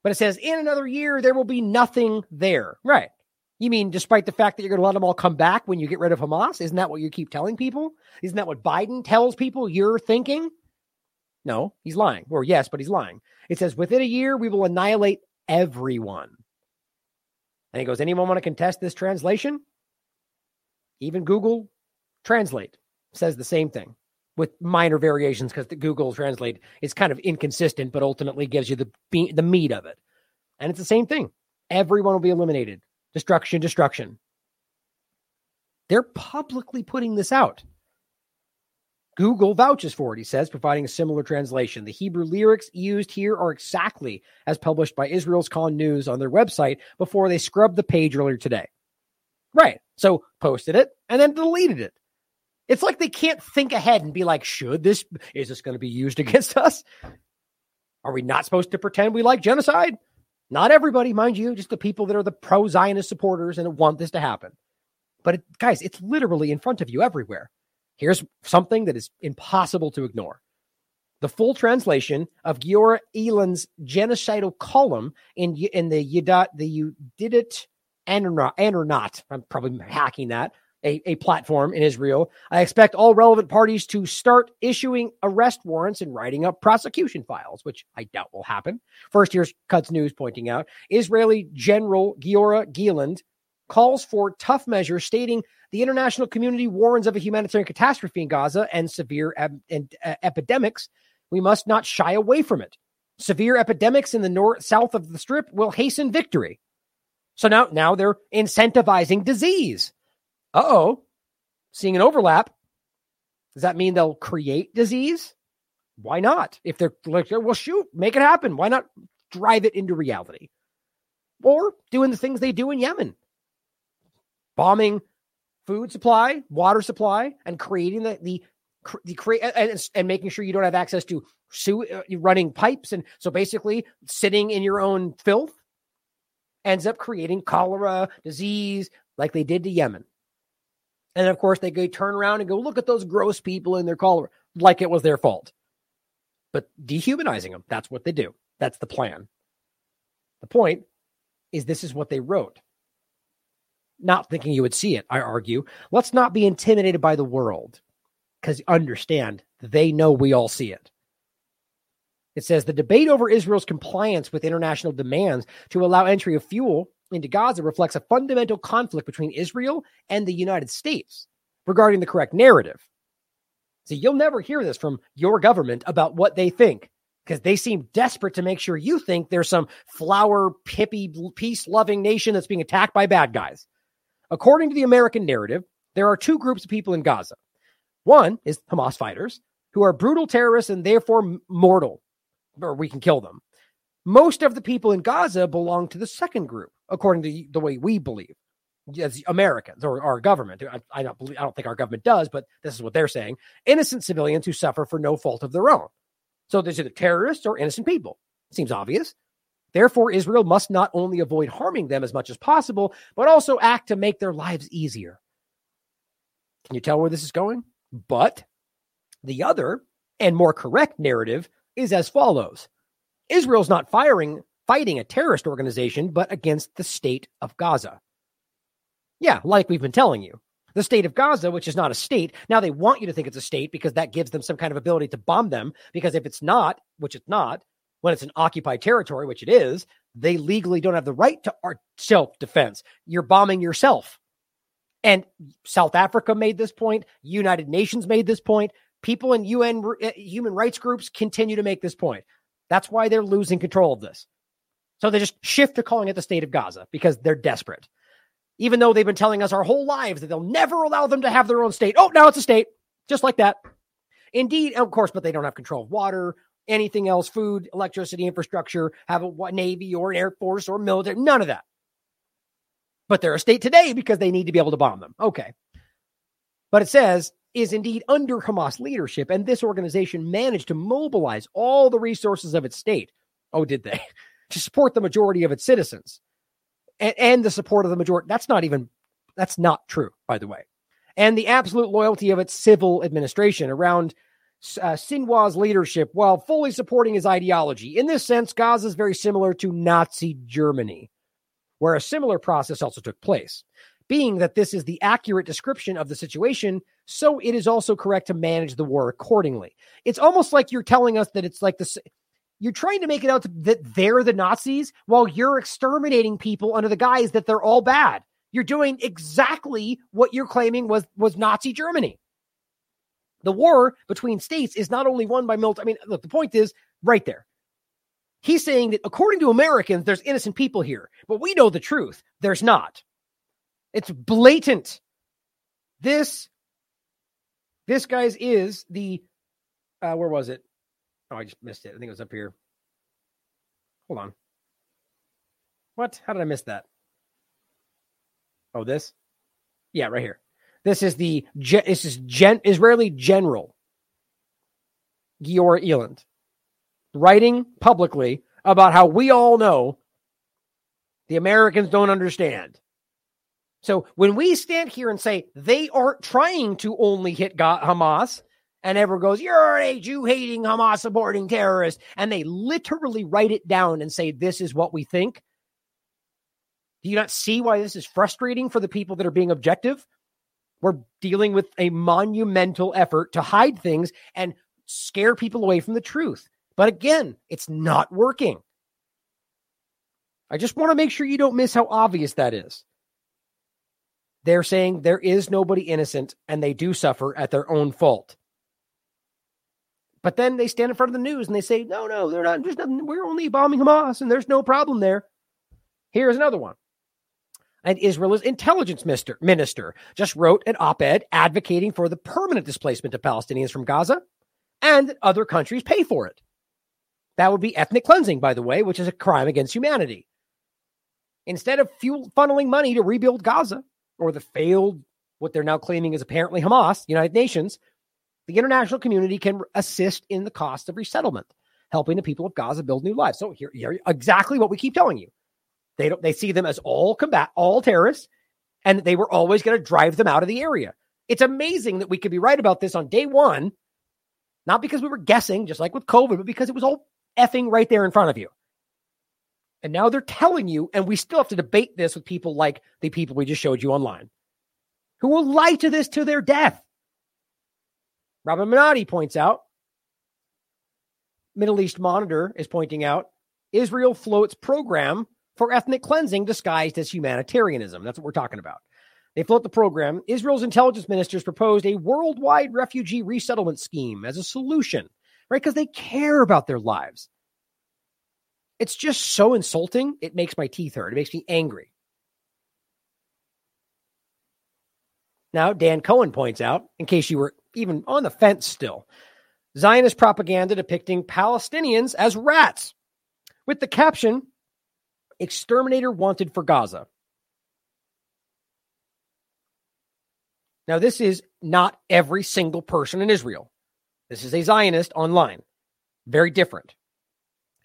Speaker 1: But it says in another year there will be nothing there. Right. You mean despite the fact that you're going to let them all come back when you get rid of Hamas? Isn't that what you keep telling people? Isn't that what Biden tells people you're thinking? No, he's lying. Or yes, but he's lying. It says within a year we will annihilate everyone. And he goes, anyone want to contest this translation? Even Google Translate says the same thing with minor variations because the Google Translate is kind of inconsistent, but ultimately gives you the the meat of it. And it's the same thing. Everyone will be eliminated. Destruction, destruction. They're publicly putting this out. Google vouches for it, he says, providing a similar translation. The Hebrew lyrics used here are exactly as published by Israel's Kan News on their website before they scrubbed the page earlier today. Right. So posted it and then deleted it. It's like they can't think ahead and be like, should this, is this going to be used <laughs> against us? Are we not supposed to pretend we like genocide? Not everybody, mind you, just the people that are the pro Zionist supporters and want this to happen. But it, guys, it's literally in front of you everywhere. Here's something that is impossible to ignore. The full translation of Giora Eiland's genocidal column in, in the Yudat, the you did it and or not. I'm probably hacking that a, a platform in Israel. I expect all relevant parties to start issuing arrest warrants and writing up prosecution files, which I doubt will happen. First, here's Quds News pointing out Israeli General Giora Eiland calls for tough measures, stating the international community warns of a humanitarian catastrophe in Gaza and severe ep- and, uh, epidemics. We must not shy away from it. Severe epidemics in the north south of the strip will hasten victory. So now, now they're incentivizing disease. Uh oh, seeing an overlap. Does that mean they'll create disease? Why not? If they're like, well, shoot, make it happen. Why not drive it into reality? Or doing the things they do in Yemen, bombing food supply, water supply, and creating the the the create and, and making sure you don't have access to uh, running pipes, and so basically sitting in your own filth ends up creating cholera, disease, like they did to Yemen. And of course, they go turn around and go, look at those gross people in their collar, like it was their fault. But dehumanizing them, that's what they do. That's the plan. The point is, this is what they wrote. Not thinking you would see it, I argue. Let's not be intimidated by the world because understand they know we all see it. It says the debate over Israel's compliance with international demands to allow entry of fuel into Gaza reflects a fundamental conflict between Israel and the United States regarding the correct narrative. So you'll never hear this from your government about what they think because they seem desperate to make sure you think there's some flower, pippy, peace loving nation that's being attacked by bad guys. According to the American narrative, there are two groups of people in Gaza. One is Hamas fighters who are brutal terrorists and therefore mortal, or we can kill them. Most of the people in Gaza belong to the second group, according to the way we believe as Americans or our government. I, I, don't believe, I don't think our government does, but this is what they're saying. Innocent civilians who suffer for no fault of their own. So there's either terrorists or innocent people. Seems obvious. Therefore, Israel must not only avoid harming them as much as possible, but also act to make their lives easier. Can you tell where this is going? But the other and more correct narrative is as follows Israel's not firing, fighting a terrorist organization, but against the state of Gaza. Yeah, like we've been telling you. The state of Gaza, which is not a state, now they want you to think it's a state because that gives them some kind of ability to bomb them. Because if it's not, which it's not, when it's an occupied territory, which it is, they legally don't have the right to self defense. You're bombing yourself. And South Africa made this point. United Nations made this point. People in UN uh, human rights groups continue to make this point. That's why they're losing control of this. So they just shift to calling it the state of Gaza because they're desperate even though they've been telling us our whole lives that they'll never allow them to have their own state. Oh, now it's a state, just like that. Indeed, of course, but they don't have control of water, anything else, food, electricity, infrastructure, have a navy or an air force or military, none of that. But they're a state today because they need to be able to bomb them. Okay. But it says is indeed under Hamas leadership, and this organization managed to mobilize all the resources of its state. Oh, did they? <laughs> to support the majority of its citizens and, and the support of the majority. That's not even, that's not true, by the way. And the absolute loyalty of its civil administration around uh, Sinwar's leadership while fully supporting his ideology. In this sense, Gaza is very similar to Nazi Germany, where a similar process also took place. Being that this is the accurate description of the situation, so it is also correct to manage the war accordingly. It's almost like you're telling us that it's like the you're trying to make it out that they're the Nazis while you're exterminating people under the guise that they're all bad. You're doing exactly what you're claiming was was Nazi Germany. The war between states is not only won by military. I mean, look, the point is right there. He's saying that according to Americans, there's innocent people here, but we know the truth. There's not. It's blatant. This, this guys is the, uh, where was it? Oh, I just missed it. I think it was up here. Hold on. What? How did I miss that? Oh, this? Yeah, right here. This is the this is gen, Israeli general Giora Eiland writing publicly about how we all know the Americans don't understand. So when we stand here and say they aren't trying to only hit Hamas, and everyone goes, You're a Jew hating, Hamas supporting terrorist. And they literally write it down and say, This is what we think. Do you not see why this is frustrating for the people that are being objective? We're dealing with a monumental effort to hide things and scare people away from the truth. But again, it's not working. I just want to make sure you don't miss how obvious that is. They're saying there is nobody innocent and they do suffer at their own fault. But then they stand in front of the news and they say, no, no, they're not. There's nothing. We're only bombing Hamas and there's no problem there. Here's another one. And Israel's intelligence minister, minister just wrote an op ed advocating for the permanent displacement of Palestinians from Gaza and that other countries pay for it. That would be ethnic cleansing, by the way, which is a crime against humanity. Instead of fuel funneling money to rebuild Gaza or the failed, what they're now claiming is apparently Hamas, United Nations, the international community can assist in the cost of resettlement, helping the people of Gaza build new lives. So here, here exactly what we keep telling you. They don't they see them as all combat all terrorists, and they were always going to drive them out of the area. It's amazing that we could be right about this on day one, not because we were guessing, just like with COVID, but because it was all effing right there in front of you. And now they're telling you, and we still have to debate this with people like the people we just showed you online, who will lie to this to their death. Robin Monotti points out, Middle East Monitor is pointing out, Israel floats program for ethnic cleansing disguised as humanitarianism. That's what we're talking about. They float the program. Israel's intelligence ministers proposed a worldwide refugee resettlement scheme as a solution, right? Because they care about their lives. It's just so insulting. It makes my teeth hurt. It makes me angry. Now, Dan Cohen points out, in case you were even on the fence still. Zionist propaganda depicting Palestinians as rats with the caption Exterminator Wanted for Gaza. Now, this is not every single person in Israel. This is a Zionist online. Very different.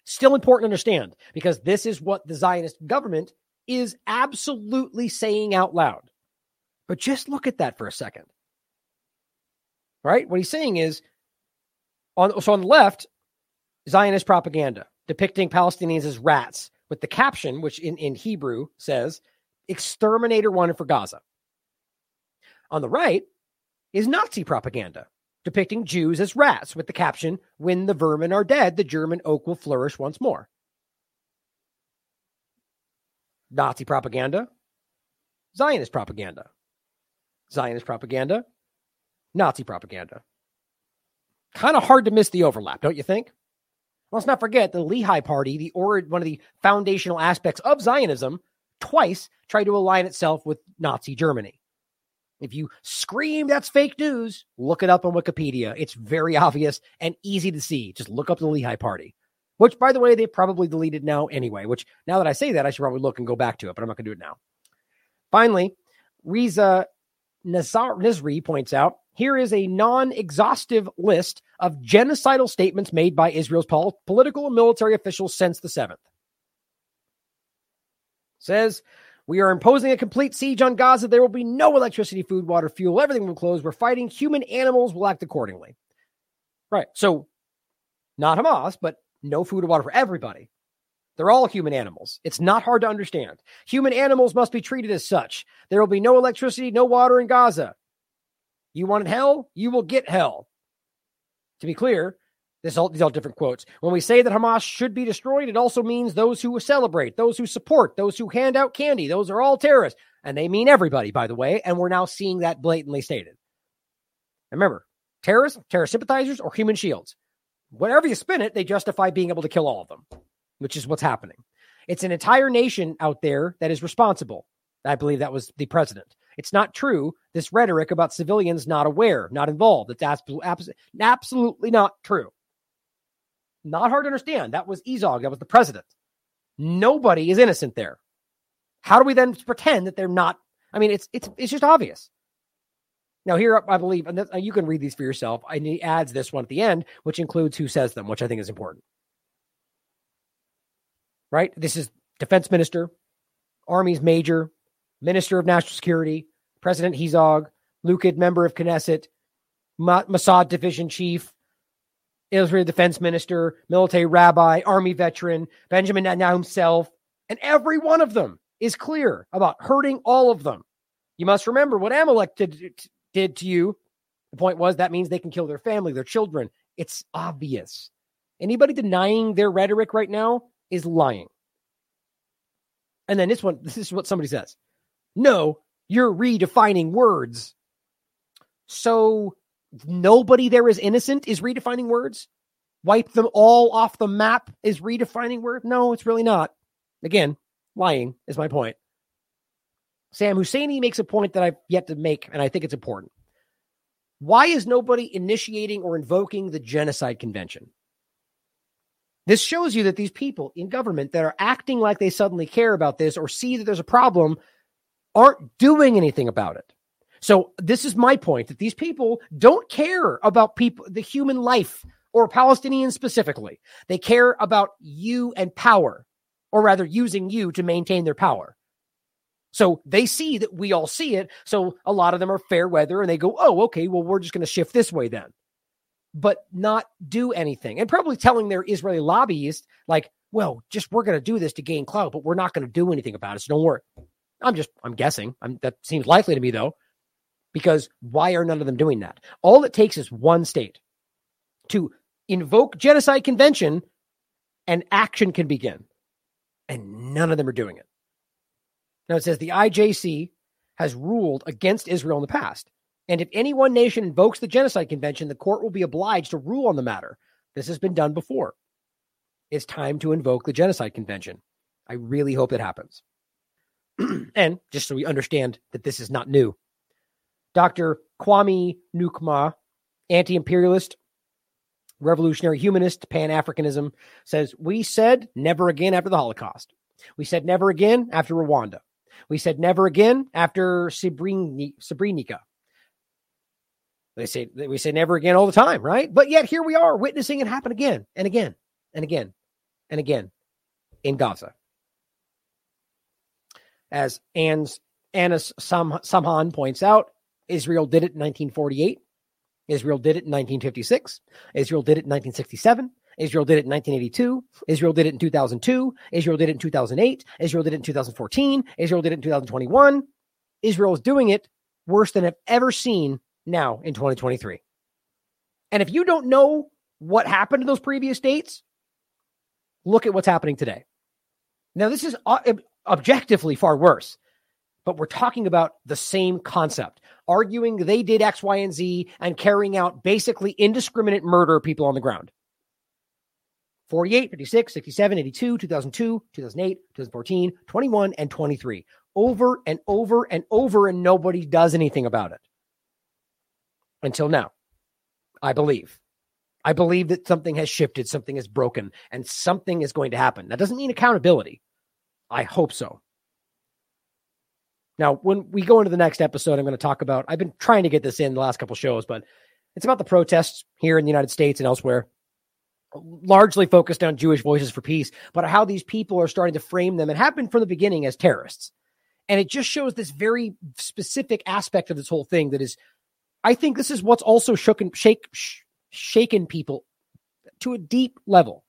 Speaker 1: Still important to understand because this is what the Zionist government is absolutely saying out loud. But just look at that for a second. Right? What he's saying is on so on the left, Zionist propaganda depicting Palestinians as rats with the caption, which in, in Hebrew says, exterminator wanted for Gaza. On the right is Nazi propaganda depicting Jews as rats with the caption, when the vermin are dead, the German oak will flourish once more. Nazi propaganda, Zionist propaganda. Zionist propaganda, Nazi propaganda. Kind of hard to miss the overlap, don't you think? Let's not forget the Lehi Party, the or one of the foundational aspects of Zionism, twice tried to align itself with Nazi Germany. If you scream that's fake news, look it up on Wikipedia. It's very obvious and easy to see. Just look up the Lehi Party, which, by the way, they probably deleted now anyway. Which, now that I say that, I should probably look and go back to it, but I'm not going to do it now. Finally, Riza Nazar Nizri points out here is a non exhaustive list of genocidal statements made by Israel's pol- political and military officials since the 7th. Says, we are imposing a complete siege on Gaza. There will be no electricity, food, water, fuel. Everything will close. We're fighting. Human animals will act accordingly. Right. So, not Hamas, but no food or water for everybody. They're all human animals. It's not hard to understand. Human animals must be treated as such. There will be no electricity, no water in Gaza. You wanted hell? You will get hell. To be clear, this all, these all different quotes. When we say that Hamas should be destroyed, it also means those who celebrate, those who support, those who hand out candy. Those are all terrorists. And they mean everybody, by the way. And we're now seeing that blatantly stated. And remember, terrorists, terrorist sympathizers, or human shields. Whatever you spin it, they justify being able to kill all of them, which is what's happening. It's an entire nation out there that is responsible. I believe that was the president. It's not true. This rhetoric about civilians not aware, not involved. It's absolutely, absolutely not true. Not hard to understand. That was Herzog. That was the president. Nobody is innocent there. How do we then pretend that they're not? I mean, it's it's it's just obvious. Now here, I believe, and uh, you can read these for yourself. And he adds this one at the end, which includes who says them, which I think is important. Right? This is defense minister, army's major, minister of national security, President Herzog, Likud member of Knesset, Mossad division chief, Israel defense minister, military rabbi, army veteran, Benjamin Netanyahu himself, and every one of them is clear about hurting all of them. You must remember what Amalek did, did to you. The point was that means they can kill their family, their children. It's obvious. Anybody denying their rhetoric right now is lying. And then this one, this is what somebody says. No, you're redefining words. So nobody there is innocent is redefining words? Wipe them all off the map is redefining word? No, it's really not. Again, lying is my point. Sam Husseini makes a point that I've yet to make, and I think it's important. Why is nobody initiating or invoking the Genocide Convention? This shows you that these people in government that are acting like they suddenly care about this or see that there's a problem aren't doing anything about it. So this is my point that these people don't care about people, the human life or Palestinians specifically. They care about you and power, or rather using you to maintain their power. So they see that we all see it. So a lot of them are fair weather and they go, oh, okay, well, we're just going to shift this way then. But not do anything. And probably telling their Israeli lobbyists, like, well, just we're going to do this to gain clout, but we're not going to do anything about it. So don't worry. I'm just, I'm guessing. I'm, that seems likely to me, though because why are none of them doing that? All it takes is one state to invoke genocide convention and action can begin. And none of them are doing it. Now it says the IJC has ruled against Israel in the past. And if any one nation invokes the genocide convention, the court will be obliged to rule on the matter. This has been done before. It's time to invoke the genocide convention. I really hope it happens. <clears throat> and just so we understand that this is not new, Dr. Kwame Nkrumah, anti imperialist, revolutionary humanist, Pan Africanism, says, We said never again after the Holocaust. We said never again after Rwanda. We said never again after Srebrenica. They say we say never again all the time, right? But yet here we are witnessing it happen again and again and again and again in Gaza. As Anne's, Sam, Samhan points out, Israel did it in 1948 Israel did it in 1956. Israel did it in 1967. Israel did it in 1982. Israel did it in 2002. Israel did it in 2008. Israel did it in 2014. Israel did it in 2021. Israel is doing it worse than I've ever seen now in 2023. And if you don't know what happened to those previous dates, look at what's happening today. Now, this is uh, objectively far worse, but we're talking about the same concept, arguing they did X, Y, and Z and carrying out basically indiscriminate murder of people on the ground. 48, 56, 67, 82, 2002, 2008, 2014, 21, and 23. Over and over and over, and nobody does anything about it. Until now, I believe. I believe that something has shifted, something is broken, and something is going to happen. That doesn't mean accountability. I hope so. Now, when we go into the next episode, I'm going to talk about. I've been trying to get this in the last couple shows, but it's about the protests here in the United States and elsewhere, largely focused on Jewish Voices for Peace, but how these people are starting to frame them and have been from the beginning as terrorists. And it just shows this very specific aspect of this whole thing that is, I think this is what's also shooken, shake, sh- shaken people to a deep level.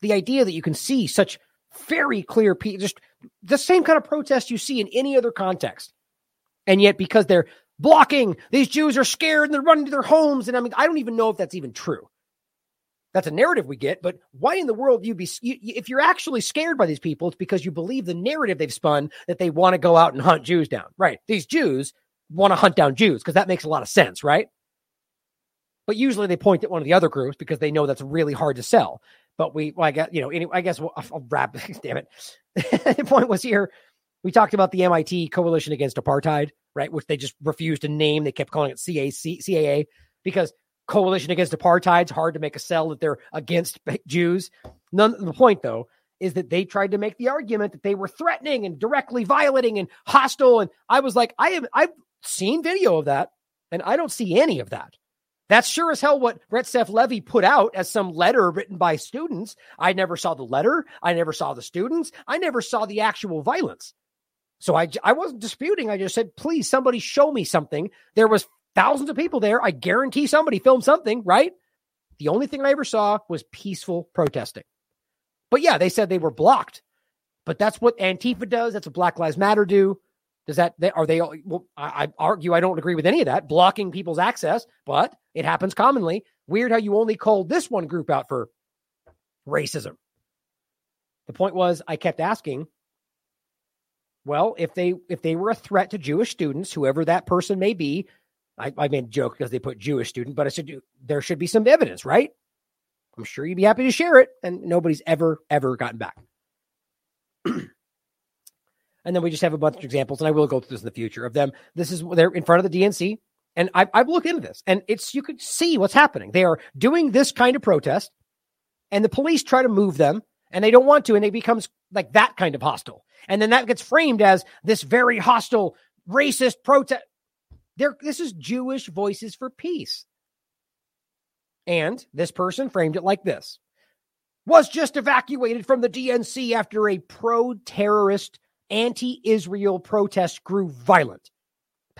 Speaker 1: The idea that you can see such very clear, just the same kind of protest you see in any other context. And yet, because they're blocking, these Jews are scared and they're running to their homes. And I mean, I don't even know if that's even true. That's a narrative we get, but why in the world you be you, if you're actually scared by these people? It's because you believe the narrative they've spun that they want to go out and hunt Jews down. Right? These Jews want to hunt down Jews because that makes a lot of sense, right? But usually they point at one of the other groups because they know that's really hard to sell. But we, well, I guess, you know, anyway, I guess we'll, I'll wrap. <laughs> Damn it. <laughs> the point was here. We talked about the MIT Coalition Against Apartheid, right? Which they just refused to name. They kept calling it CAC, CAA because Coalition Against Apartheid's hard to make a sell that they're against <laughs> Jews. None. The point though is that they tried to make the argument that they were threatening and directly violating and hostile. And I was like, I have I've seen video of that, and I don't see any of that. That's sure as hell what Retsef Levi put out as some letter written by students. I never saw the letter. I never saw the students. I never saw the actual violence. So I, I wasn't disputing. I just said, please, somebody show me something. There was thousands of people there. I guarantee somebody filmed something, right? The only thing I ever saw was peaceful protesting. But yeah, they said they were blocked. But that's what Antifa does. That's what Black Lives Matter do. Does that are they? Well, I, I argue I don't agree with any of that blocking people's access, but it happens commonly. Weird how you only called this one group out for racism. The point was, I kept asking. Well, if they if they were a threat to Jewish students, whoever that person may be, I, I made a joke because they put Jewish student, but I said there should be some evidence, right? I'm sure you'd be happy to share it, and nobody's ever ever gotten back. <clears throat> And then we just have a bunch of examples, and I will go through this in the future of them. This is they're in front of the DNC, and I've, I've looked into this, and it's you could see what's happening. They are doing this kind of protest, and the police try to move them, and they don't want to, and it becomes like that kind of hostile, and then that gets framed as this very hostile, racist protest. There, this is Jewish Voices for Peace, and this person framed it like this: was just evacuated from the DNC after a pro-terrorist anti Israel protest grew violent.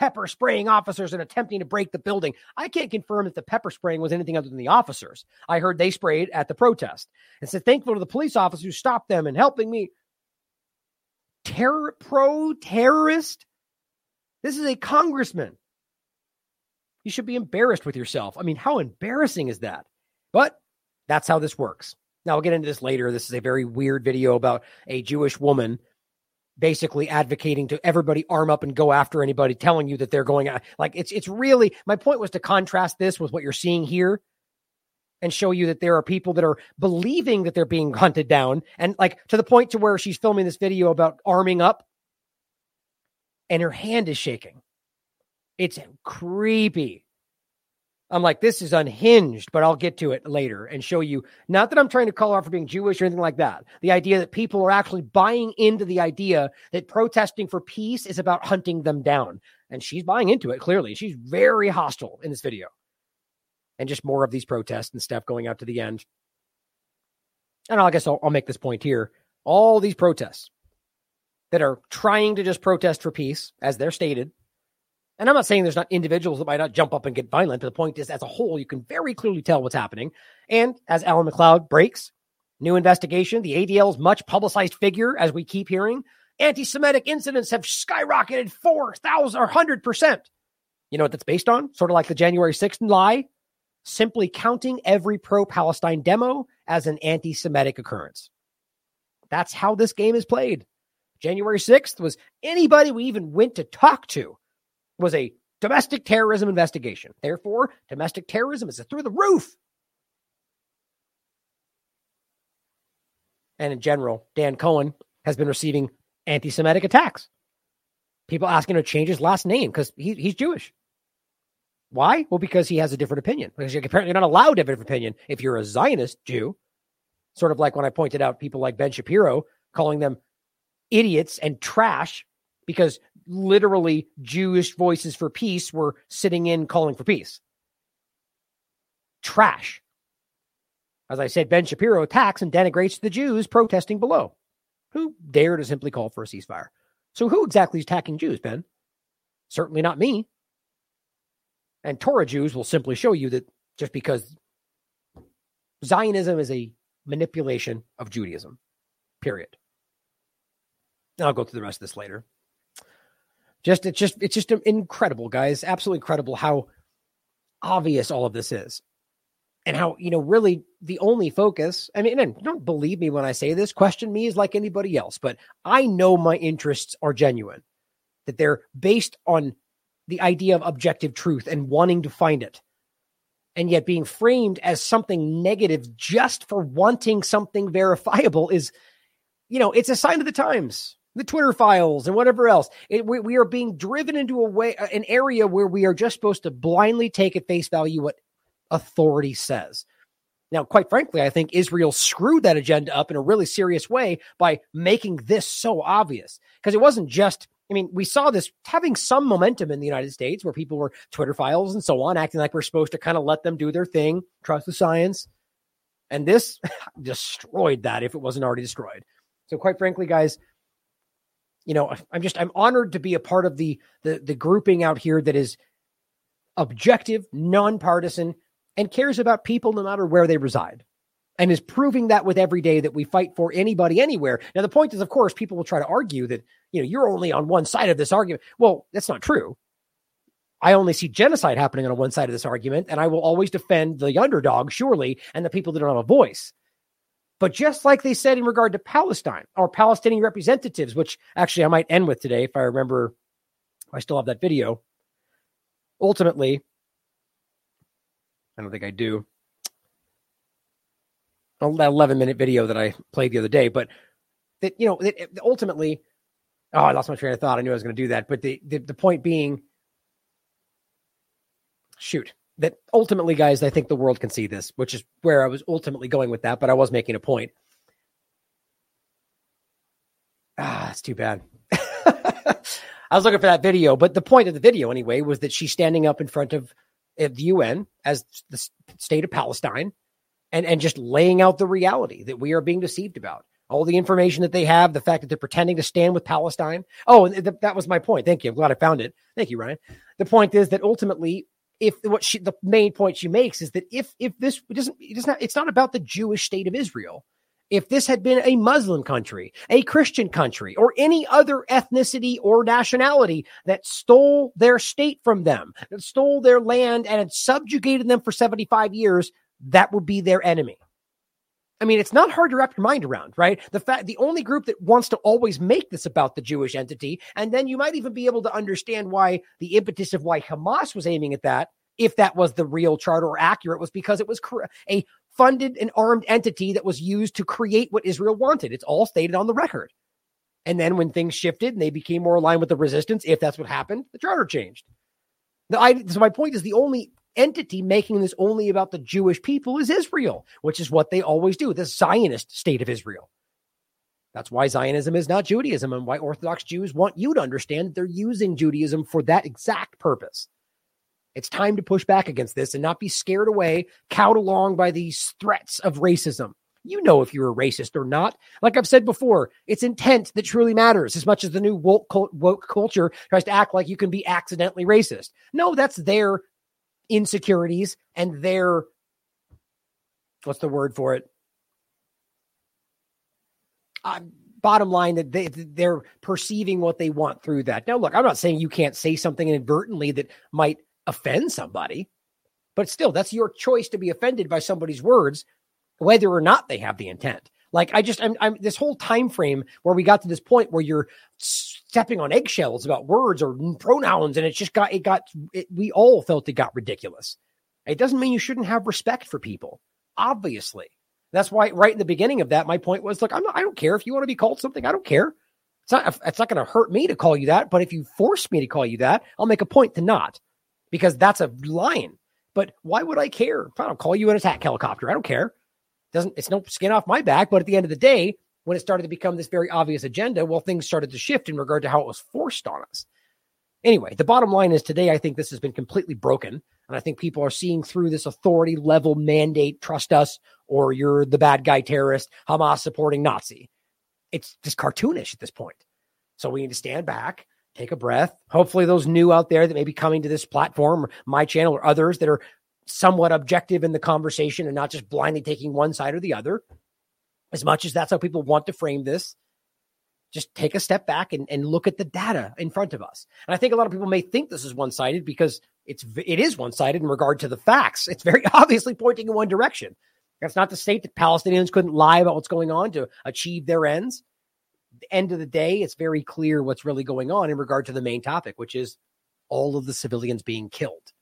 Speaker 1: Pepper spraying officers and attempting to break the building. I can't confirm that the pepper spraying was anything other than the officers. I heard they sprayed at the protest and said, thankful to the police officers who stopped them and helping me. Terror, pro terrorist? This is a congressman. You should be embarrassed with yourself. I mean, how embarrassing is that? But that's how this works. Now, I'll get into this later. This is a very weird video about a Jewish woman basically advocating to everybody arm up and go after anybody telling you that they're going like it's it's really my point was to contrast this with what you're seeing here and show you that there are people that are believing that they're being hunted down and like to the point to where she's filming this video about arming up and her hand is shaking. It's creepy I'm like, this is unhinged, but I'll get to it later and show you. Not that I'm trying to call out for being Jewish or anything like that. The idea that people are actually buying into the idea that protesting for peace is about hunting them down. And she's buying into it, clearly. She's very hostile in this video. And just more of these protests and stuff going out to the end. And I guess I'll, I'll make this point here. All these protests that are trying to just protest for peace, as they're stated, And I'm not saying there's not individuals that might not jump up and get violent, but the point is, as a whole, you can very clearly tell what's happening. And as Alan MacLeod breaks, new investigation, the ADL's much publicized figure, as we keep hearing, anti Semitic incidents have skyrocketed 4,000 or 100%. You know what that's based on? Sort of like the January 6th lie, simply counting every pro Palestine demo as an anti Semitic occurrence. That's how this game is played. January 6th was anybody we even went to talk to was a domestic terrorism investigation. Therefore, domestic terrorism is through the roof. And in general, Dan Cohen has been receiving anti Semitic attacks. People asking to change his last name because he, he's Jewish. Why? Well, because he has a different opinion. Because you're apparently not allowed to have a different opinion if you're a Zionist Jew. Sort of like when I pointed out people like Ben Shapiro calling them idiots and trash because literally Jewish voices for peace were sitting in calling for peace. Trash. As I said, Ben Shapiro attacks and denigrates the Jews protesting below, who dare to simply call for a ceasefire. So, who exactly is attacking Jews, Ben? Certainly not me. And Torah Jews will simply show you that just because Zionism is a manipulation of Judaism, period. I'll go through the rest of this later. Just it's just it's just incredible, guys. Absolutely incredible how obvious all of this is. And how, you know, really the only focus, I mean, and don't believe me when I say this, question me is like anybody else, but I know my interests are genuine, that they're based on the idea of objective truth and wanting to find it. And yet being framed as something negative just for wanting something verifiable is, you know, it's a sign of the times the Twitter files and whatever else. It, we, we, are being driven into a way, uh, an area where we are just supposed to blindly take at face value what authority says. Now, quite frankly, I think Israel screwed that agenda up in a really serious way by making this so obvious. Because it wasn't just, I mean, we saw this having some momentum in the United States where people were Twitter files and so on, acting like we're supposed to kind of let them do their thing, trust the science. And this <laughs> destroyed that if it wasn't already destroyed. So, quite frankly, guys, you know, I'm just I'm honored to be a part of the the the grouping out here that is objective, nonpartisan, and cares about people no matter where they reside. And is proving that with every day that we fight for anybody anywhere. Now, the point is, of course, people will try to argue that, you know, you're only on one side of this argument. Well, that's not true. I only see genocide happening on one side of this argument, and I will always defend the underdog, surely, and the people that don't have a voice. But just like they said in regard to Palestine or Palestinian representatives, which actually I might end with today if I remember, I still have that video. Ultimately, I don't think I do. Oh, that 11 minute video that I played the other day, but that, you know, it, ultimately, oh, I lost my train of thought. I knew I was going to do that. But the, the, the point being, shoot, that ultimately, guys, I think the world can see this, which is where I was ultimately going with that, but I was making a point. Ah, it's too bad. <laughs> I was looking for that video, but the point of the video, anyway, was that she's standing up in front of the UN as the state of Palestine and, and just laying out the reality that we are being deceived about. All the information that they have, the fact that they're pretending to stand with Palestine. Oh, th- that was my point. Thank you. I'm glad I found it. Thank you, Ryan. The point is that ultimately if what she the main point she makes is that if if this it doesn't it does not it's not about the Jewish state of Israel. If this had been a Muslim country, a Christian country, or any other ethnicity or nationality that stole their state from them, that stole their land and had subjugated them for 75 years, that would be their enemy. I mean, it's not hard to wrap your mind around, right? The fact the only group that wants to always make this about the Jewish entity, and then you might even be able to understand why the impetus of why Hamas was aiming at that, if that was the real charter or accurate, was because it was a funded and armed entity that was used to create what Israel wanted. It's all stated on the record. And then when things shifted and they became more aligned with the resistance, if that's what happened, the charter changed. The, I, so my point is the only entity making this only about the Jewish people is Israel, which is what they always do, the Zionist state of Israel. That's why Zionism is not Judaism and why Orthodox Jews want you to understand they're using Judaism for that exact purpose. It's time to push back against this and not be scared away, cowed along by these threats of racism. You know if you're a racist or not. Like I've said before, it's intent that truly matters as much as the new woke, woke culture tries to act like you can be accidentally racist. No, that's their insecurities and their what's the word for it? Uh, bottom line that they they're perceiving what they want through that. Now, look, I'm not saying you can't say something inadvertently that might offend somebody, but still, that's your choice to be offended by somebody's words, whether or not they have the intent. Like I just, I'm, I'm this whole time frame where we got to this point where you're stepping on eggshells about words or pronouns, and it's just got it got it, we all felt it got ridiculous. It doesn't mean you shouldn't have respect for people, obviously. That's why right in the beginning of that, my point was, look, I'm not, I don't care if you want to be called something. I don't care. It's not, it's not going to hurt me to call you that. But if you force me to call you that, I'll make a point to not because that's a line. But why would I care? If I don't call you an attack helicopter, I don't care. Doesn't it's no skin off my back. But at the end of the day, when it started to become this very obvious agenda, well, things started to shift in regard to how it was forced on us. Anyway, the bottom line is today, I think this has been completely broken. And I think people are seeing through this authority level mandate, trust us, or you're the bad guy terrorist, Hamas supporting Nazi. It's just cartoonish at this point. So we need to stand back, take a breath. Hopefully, those new out there that may be coming to this platform, or my channel, or others that are somewhat objective in the conversation and not just blindly taking one side or the other, as much as that's how people want to frame this, just take a step back and, and look at the data in front of us. And I think a lot of people may think this is one sided because it's it is one sided in regard to the facts. It's very <laughs> obviously pointing in one direction. That's not to state that Palestinians couldn't lie about what's going on to achieve their ends. The end of the day, it's very clear what's really going on in regard to the main topic, which is all of the civilians being killed.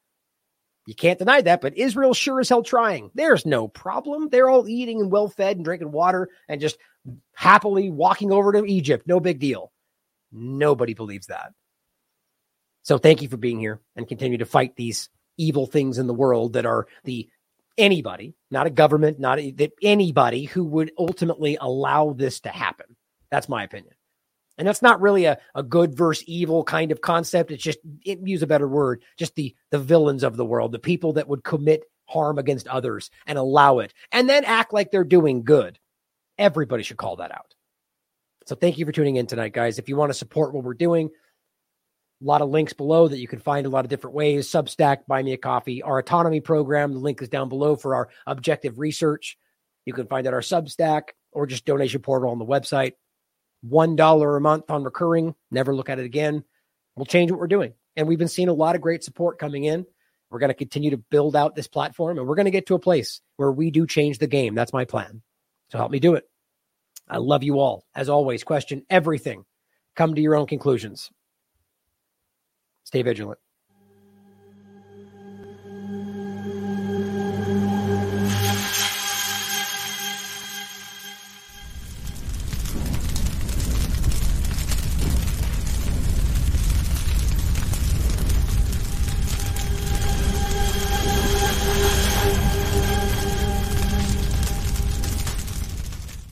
Speaker 1: You can't deny that, but Israel sure as hell trying. There's no problem. They're all eating and well fed and drinking water and just happily walking over to Egypt. No big deal. Nobody believes that. So thank you for being here and continue to fight these evil things in the world that are the anybody, not a government, not a, anybody who would ultimately allow this to happen. That's my opinion. And that's not really a, a good versus evil kind of concept. It's just it, use a better word, just the the villains of the world, the people that would commit harm against others and allow it and then act like they're doing good. Everybody should call that out. So thank you for tuning in tonight, guys. If you want to support what we're doing, a lot of links below that you can find a lot of different ways. Substack, buy me a coffee, our autonomy program. The link is down below for our objective research. You can find out our Substack or just donation portal on the website. $1 a month on recurring. Never look at it again. We'll change what we're doing. And we've been seeing a lot of great support coming in. We're going to continue to build out this platform and we're going to get to a place where we do change the game. That's my plan. So help me do it. I love you all. As always, question everything. Come to your own conclusions. Stay vigilant.